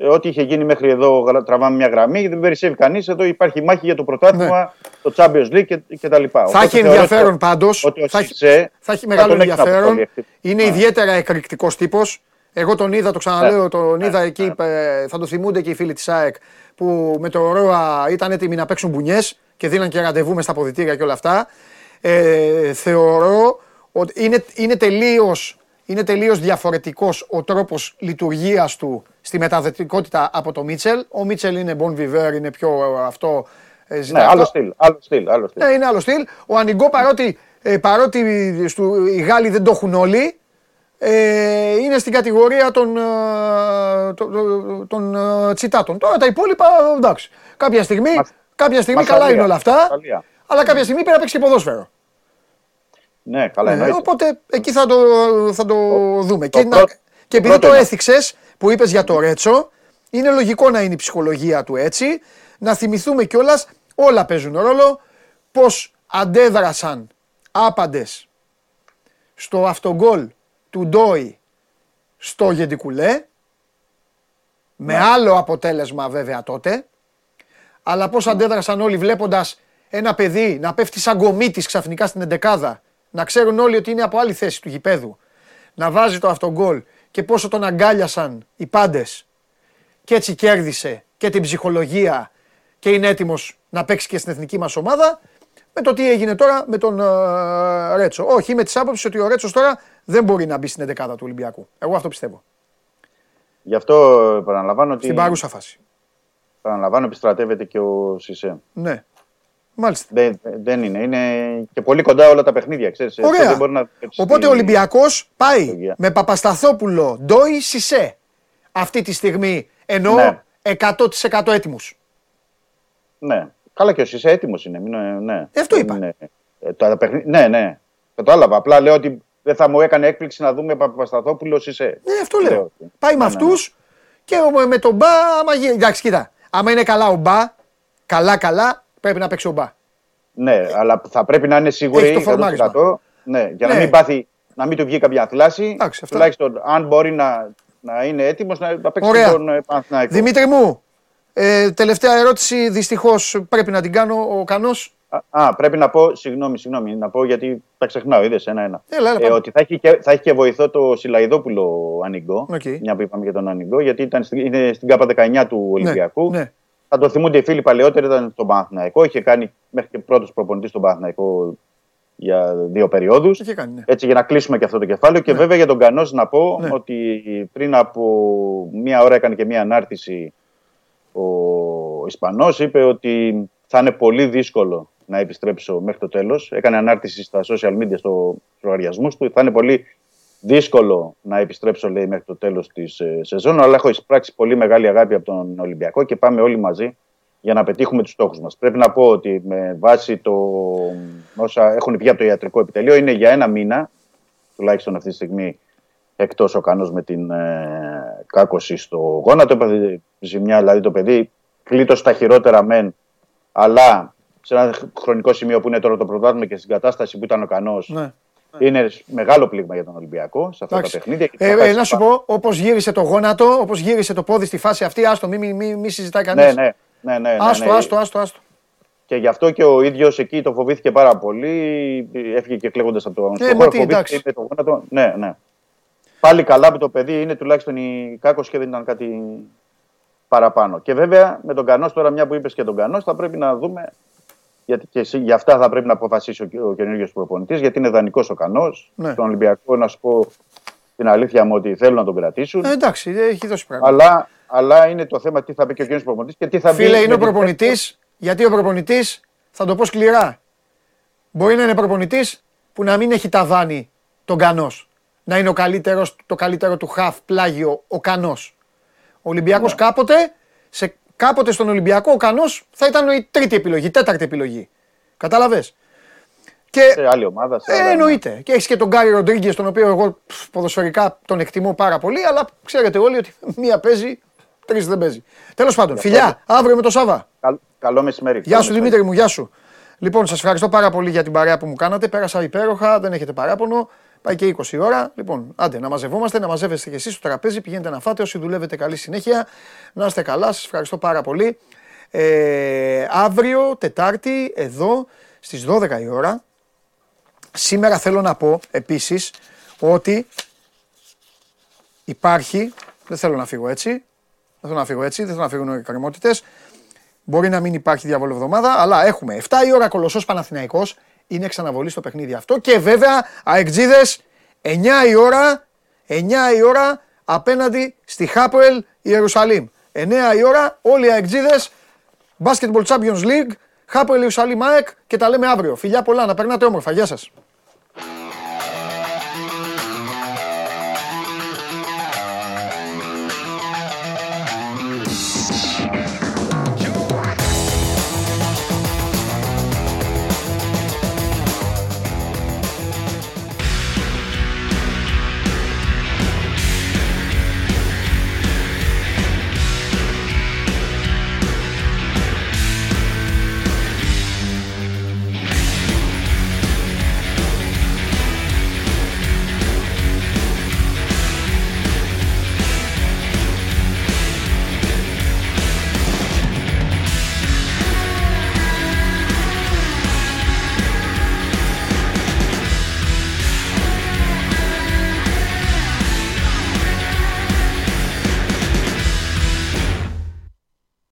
Ό,τι είχε γίνει μέχρι εδώ, γρα- τραβάμε μια γραμμή, δεν περισσεύει κανείς. Εδώ υπάρχει μάχη για το πρωτάθλημα, το Champions League και, και τα λοιπά. Ναι. Θα Οπότε έχει θεωρώ ενδιαφέρον ότι- πάντως. Ότι ο Θα έχει, Σισε θα έχει θα μεγάλο τον έχει στην ενδιαφέρον. αποστολή. Είναι Ναι. ιδιαίτερα εκρηκτικός τύπος. Εγώ τον είδα, το ξαναλέω, Ναι. τον είδα εκεί. ε, Θα το θυμούνται και οι φίλοι της ΑΕΚ που με το Ρώα ήταν έτοιμοι να παίξουν μπουνιές και δίναν και ραντεβού μες στα ποδητήρια και όλα αυτά. Ε, θεωρώ ότι είναι, είναι τελείως είναι τελείως διαφορετικός ο τρόπος λειτουργίας του στη μεταδετικότητα από το Μίτσελ. Ο Μίτσελ είναι bon viveur, είναι πιο ε, αυτό. ε, Ναι, ζητάει άλλο αυτό. στυλ. Άλλο στυλ, άλλο στυλ. Ναι, είναι άλλο στυλ. Ο Ανιγκό παρότι, ε, παρότι στου, οι Γάλλοι δεν το έχουν όλοι, ε, είναι στην κατηγορία των, ε, των, των, των, ε, τσιτάτων. Τώρα τα υπόλοιπα, εντάξει. Κάποια στιγμή, Μας- κάποια στιγμή Μασαλία, καλά είναι όλα αυτά, Μασαλία. αλλά κάποια στιγμή πρέπει να παίξει και ποδόσφαιρο. Ναι, καλά Ε, εννοείται. οπότε εκεί θα το, θα το δούμε. το και, να- πρώτο- και επειδή πρώτο το είναι. έθιξες που είπες για το Ρέτσο, είναι λογικό να είναι η ψυχολογία του έτσι. Να θυμηθούμε κιόλας, όλα παίζουν ρόλο, πώς αντέδρασαν άπαντες στο αυτογκόλ του Ντόι στο Γεντικουλέ, με άλλο αποτέλεσμα βέβαια τότε, αλλά πώς αντέδρασαν όλοι βλέποντας ένα παιδί να πέφτει σαν γκομίτης ξαφνικά στην εντεκάδα, να ξέρουν όλοι ότι είναι από άλλη θέση του γηπέδου, να βάζει το αυτογκόλ και πόσο τον αγκάλιασαν οι πάντες και έτσι κέρδισε και την ψυχολογία και είναι έτοιμος να παίξει και στην εθνική μας ομάδα, με το τι έγινε τώρα με τον ε, Ρέτσο. Όχι, με τις άποψεις ότι ο Ρέτσος τώρα δεν μπορεί να μπει στην εντεκάδα του Ολυμπιακού. Εγώ αυτό πιστεύω. Γι' αυτό επαναλαμβάνω ότι Στην παρούσα φάση. Επαναλαμβάνω, επιστρατεύεται και ο Σισε. Ναι. Μάλιστα. Δεν, δεν είναι. Είναι και πολύ κοντά όλα τα παιχνίδια. Ξέρεις, έτσι Ωραία. δεν μπορεί να παίξει Οπότε στη- ο Ολυμπιακός πάει λειτουργία. με Παπασταθόπουλο, Ντόι, Σισε. Αυτή τη στιγμή εννοώ Ναι. 100% έτοιμους. Ναι. Καλά και ο Σισε έτοιμος είναι. Μην, ε, ναι. Ε, αυτό Δεν είπα. είναι- ε, τα παιχνίδια- Ναι, ναι. Κατάλαβα. Απλά λέω ότι δεν θα μου έκανε έκπληξη να δούμε Παπασταθόπουλο Σισε. Ναι, αυτό λέω. Λέω. Πάει με Ναι, ναι, ναι. αυτούς και ο- με τον Μπα, άμα γίνει. Εντάξει, κοίτα. Άμα είναι καλά ο Μπα, καλά-καλά, πρέπει να παίξει ο Μπα. Ναι, αλλά θα πρέπει να είναι σίγουροι Έχει το φορμάρισμα. 100%, Ναι, για να Ναι. μην πάθει, να μην του βγει κάποια θλάση. Εντάξει, αυτά. Τουλάχιστον αν μπορεί να, να είναι έτοιμος να, να παίξει Ωραία. τον ε, Παναθηναϊκό. Δημήτρη μου, ε, τελευταία ερώτηση, δυστυχώς πρέπει να την κάνω ο Κανός. Α, α, πρέπει να πω, συγγνώμη, συγγνώμη, να πω γιατί τα ξεχνάω, είδες ένα-ένα. Έλα, έλα, Ε, πάμε. ότι θα έχει, και, θα έχει και βοηθό το Σιλαϊδόπουλο Ανιγκό. Οκ. Μια που είπαμε για τον Ανιγκό, γιατί ήταν στην, είναι στην ΚΑΠΑ 19 του Ολυμπιακού. Ναι, ναι. Θα το θυμούνται οι φίλοι παλαιότερα, ήταν στον Παναθηναϊκό. Είχε κάνει μέχρι και πρώτος προπονητής στον Παναθηναϊκό για δύο περιόδους. Είχε κάνει, ναι. Έτσι για να κλείσουμε και αυτό το κεφάλαιο. Και βέβαια για τον Κανός να πω Ναι. ότι πριν από μία ώρα έκανε και μία ανάρτηση ο Ισπανός. Είπε ότι θα είναι πολύ δύσκολο να επιστρέψω μέχρι το τέλος. Έκανε ανάρτηση στα social media στο λογαριασμού του. Θα είναι πολύ δύσκολο να επιστρέψω λέει μέχρι το τέλος της ε, σεζόν. Αλλά έχω εισπράξει πολύ μεγάλη αγάπη από τον Ολυμπιακό και πάμε όλοι μαζί για να πετύχουμε τους στόχους μας. Πρέπει να πω ότι με βάση το όσα έχουν βγει από το ιατρικό επιτελείο είναι για ένα μήνα, τουλάχιστον αυτή τη στιγμή, εκτός ο Κανός με την ε, κάκωση στο γόνατο. Έπαθε ζημιά, δηλαδή το παιδί κλείτωσε τα χειρότερα μεν, αλλά σε ένα χρονικό σημείο που είναι τώρα το πρωτάθλημα και στην κατάσταση που ήταν ο Κανός. Ναι. Είναι μεγάλο πλήγμα για τον Ολυμπιακό σε αυτά Εντάξει. τα παιχνίδια. και Ε, θα ε, πάει να στο σου πω, όπως γύρισε το γόνατο, όπως γύρισε το πόδι στη φάση αυτή, άστο, μη, μη, μη, μη συζητάει κανείς. Ναι, ναι, ναι, ναι, ναι, Άστο, ναι. άστο, άστο, άστο. Και γι' αυτό και ο ίδιος εκεί το φοβήθηκε πάρα πολύ. Έφυγε και κλαίγοντας από το Ε, στο μα τι, εντάξει. είπε το γόνατο. Ναι, ναι. Πάλι καλά που το παιδί είναι τουλάχιστον η κάκος και δεν ήταν κάτι παραπάνω. Και βέβαια με τον Κανός, τώρα μια που είπες και τον Κανός, θα πρέπει να δούμε. Γιατί και εσύ, για αυτά θα πρέπει να αποφασίσει ο, ο καινούριο προπονητής, γιατί είναι δανεικός ο Κανός. Ναι. Στον Ολυμπιακό, να σου πω την αλήθεια μου ότι θέλουν να τον κρατήσουν. Ε, εντάξει, έχει δώσει πράγματα. αλλά, αλλά είναι το θέμα τι θα πει και ο καινούριο προπονητής και τι θα πει. Φίλε, είναι με ο την- προπονητής, γιατί ο προπονητής, θα το πω σκληρά, μπορεί να είναι προπονητής που να μην έχει ταβάνι τον Κανός. Να είναι ο καλύτερος, το καλύτερο του χαφ πλάγιο ο Κανός. Ο Ολυμπιακός Ναι. κάποτε, σε, κάποτε στον Ολυμπιακό ο Κανός θα ήταν η τρίτη επιλογή, η τέταρτη επιλογή. Κατάλαβε. Και σε άλλη ομάδα. Σε ε, άλλα- εννοείται. Και έχεις και τον Γκάρι Ροντρίγκες, τον οποίο εγώ πφ, ποδοσφαιρικά τον εκτιμώ πάρα πολύ, αλλά ξέρετε όλοι ότι μία παίζει, τρεις δεν παίζει. Τέλος πάντων, φιλιά, αύριο με το Σάβα. Καλ- καλό μεσημέρι. Γεια Καλό σου μεσημέρι. Δημήτρη μου, γεια σου. Λοιπόν, σας ευχαριστώ πάρα πολύ για την παρέα που μου κάνατε. Πέρασα υπέροχα, δεν έχετε παράπονο. Πάει και 20 ώρα. Λοιπόν, άντε να μαζευόμαστε, να μαζεύεστε και εσείς στο τραπέζι. Πηγαίνετε να φάτε. Όσοι δουλεύετε, καλή συνέχεια. Να είστε καλά, σας ευχαριστώ πάρα πολύ. Ε, αύριο, Τετάρτη, εδώ στις 12 η ώρα. Σήμερα θέλω να πω επίσης ότι υπάρχει, δεν θέλω να φύγω έτσι, δεν θέλω να φύγω έτσι, δεν θέλω να φύγουν οι εκκρεμότητες. Μπορεί να μην υπάρχει διαβολοβδομάδα, αλλά έχουμε 7 η ώρα κολοσσός Παναθηναϊκός, είναι ξαναβολή στο παιχνίδι αυτό και βέβαια αεκτζίδες 9 η ώρα, 9 η ώρα απέναντι στη Χάποελ Ιερουσαλήμ. 9 η ώρα όλοι οι αεκτζίδες Basketball Champions League, Χάποελ Ιερουσαλήμ ΑΕΚ και τα λέμε αύριο. Φιλιά πολλά, να περνάτε όμορφα. Γεια σας.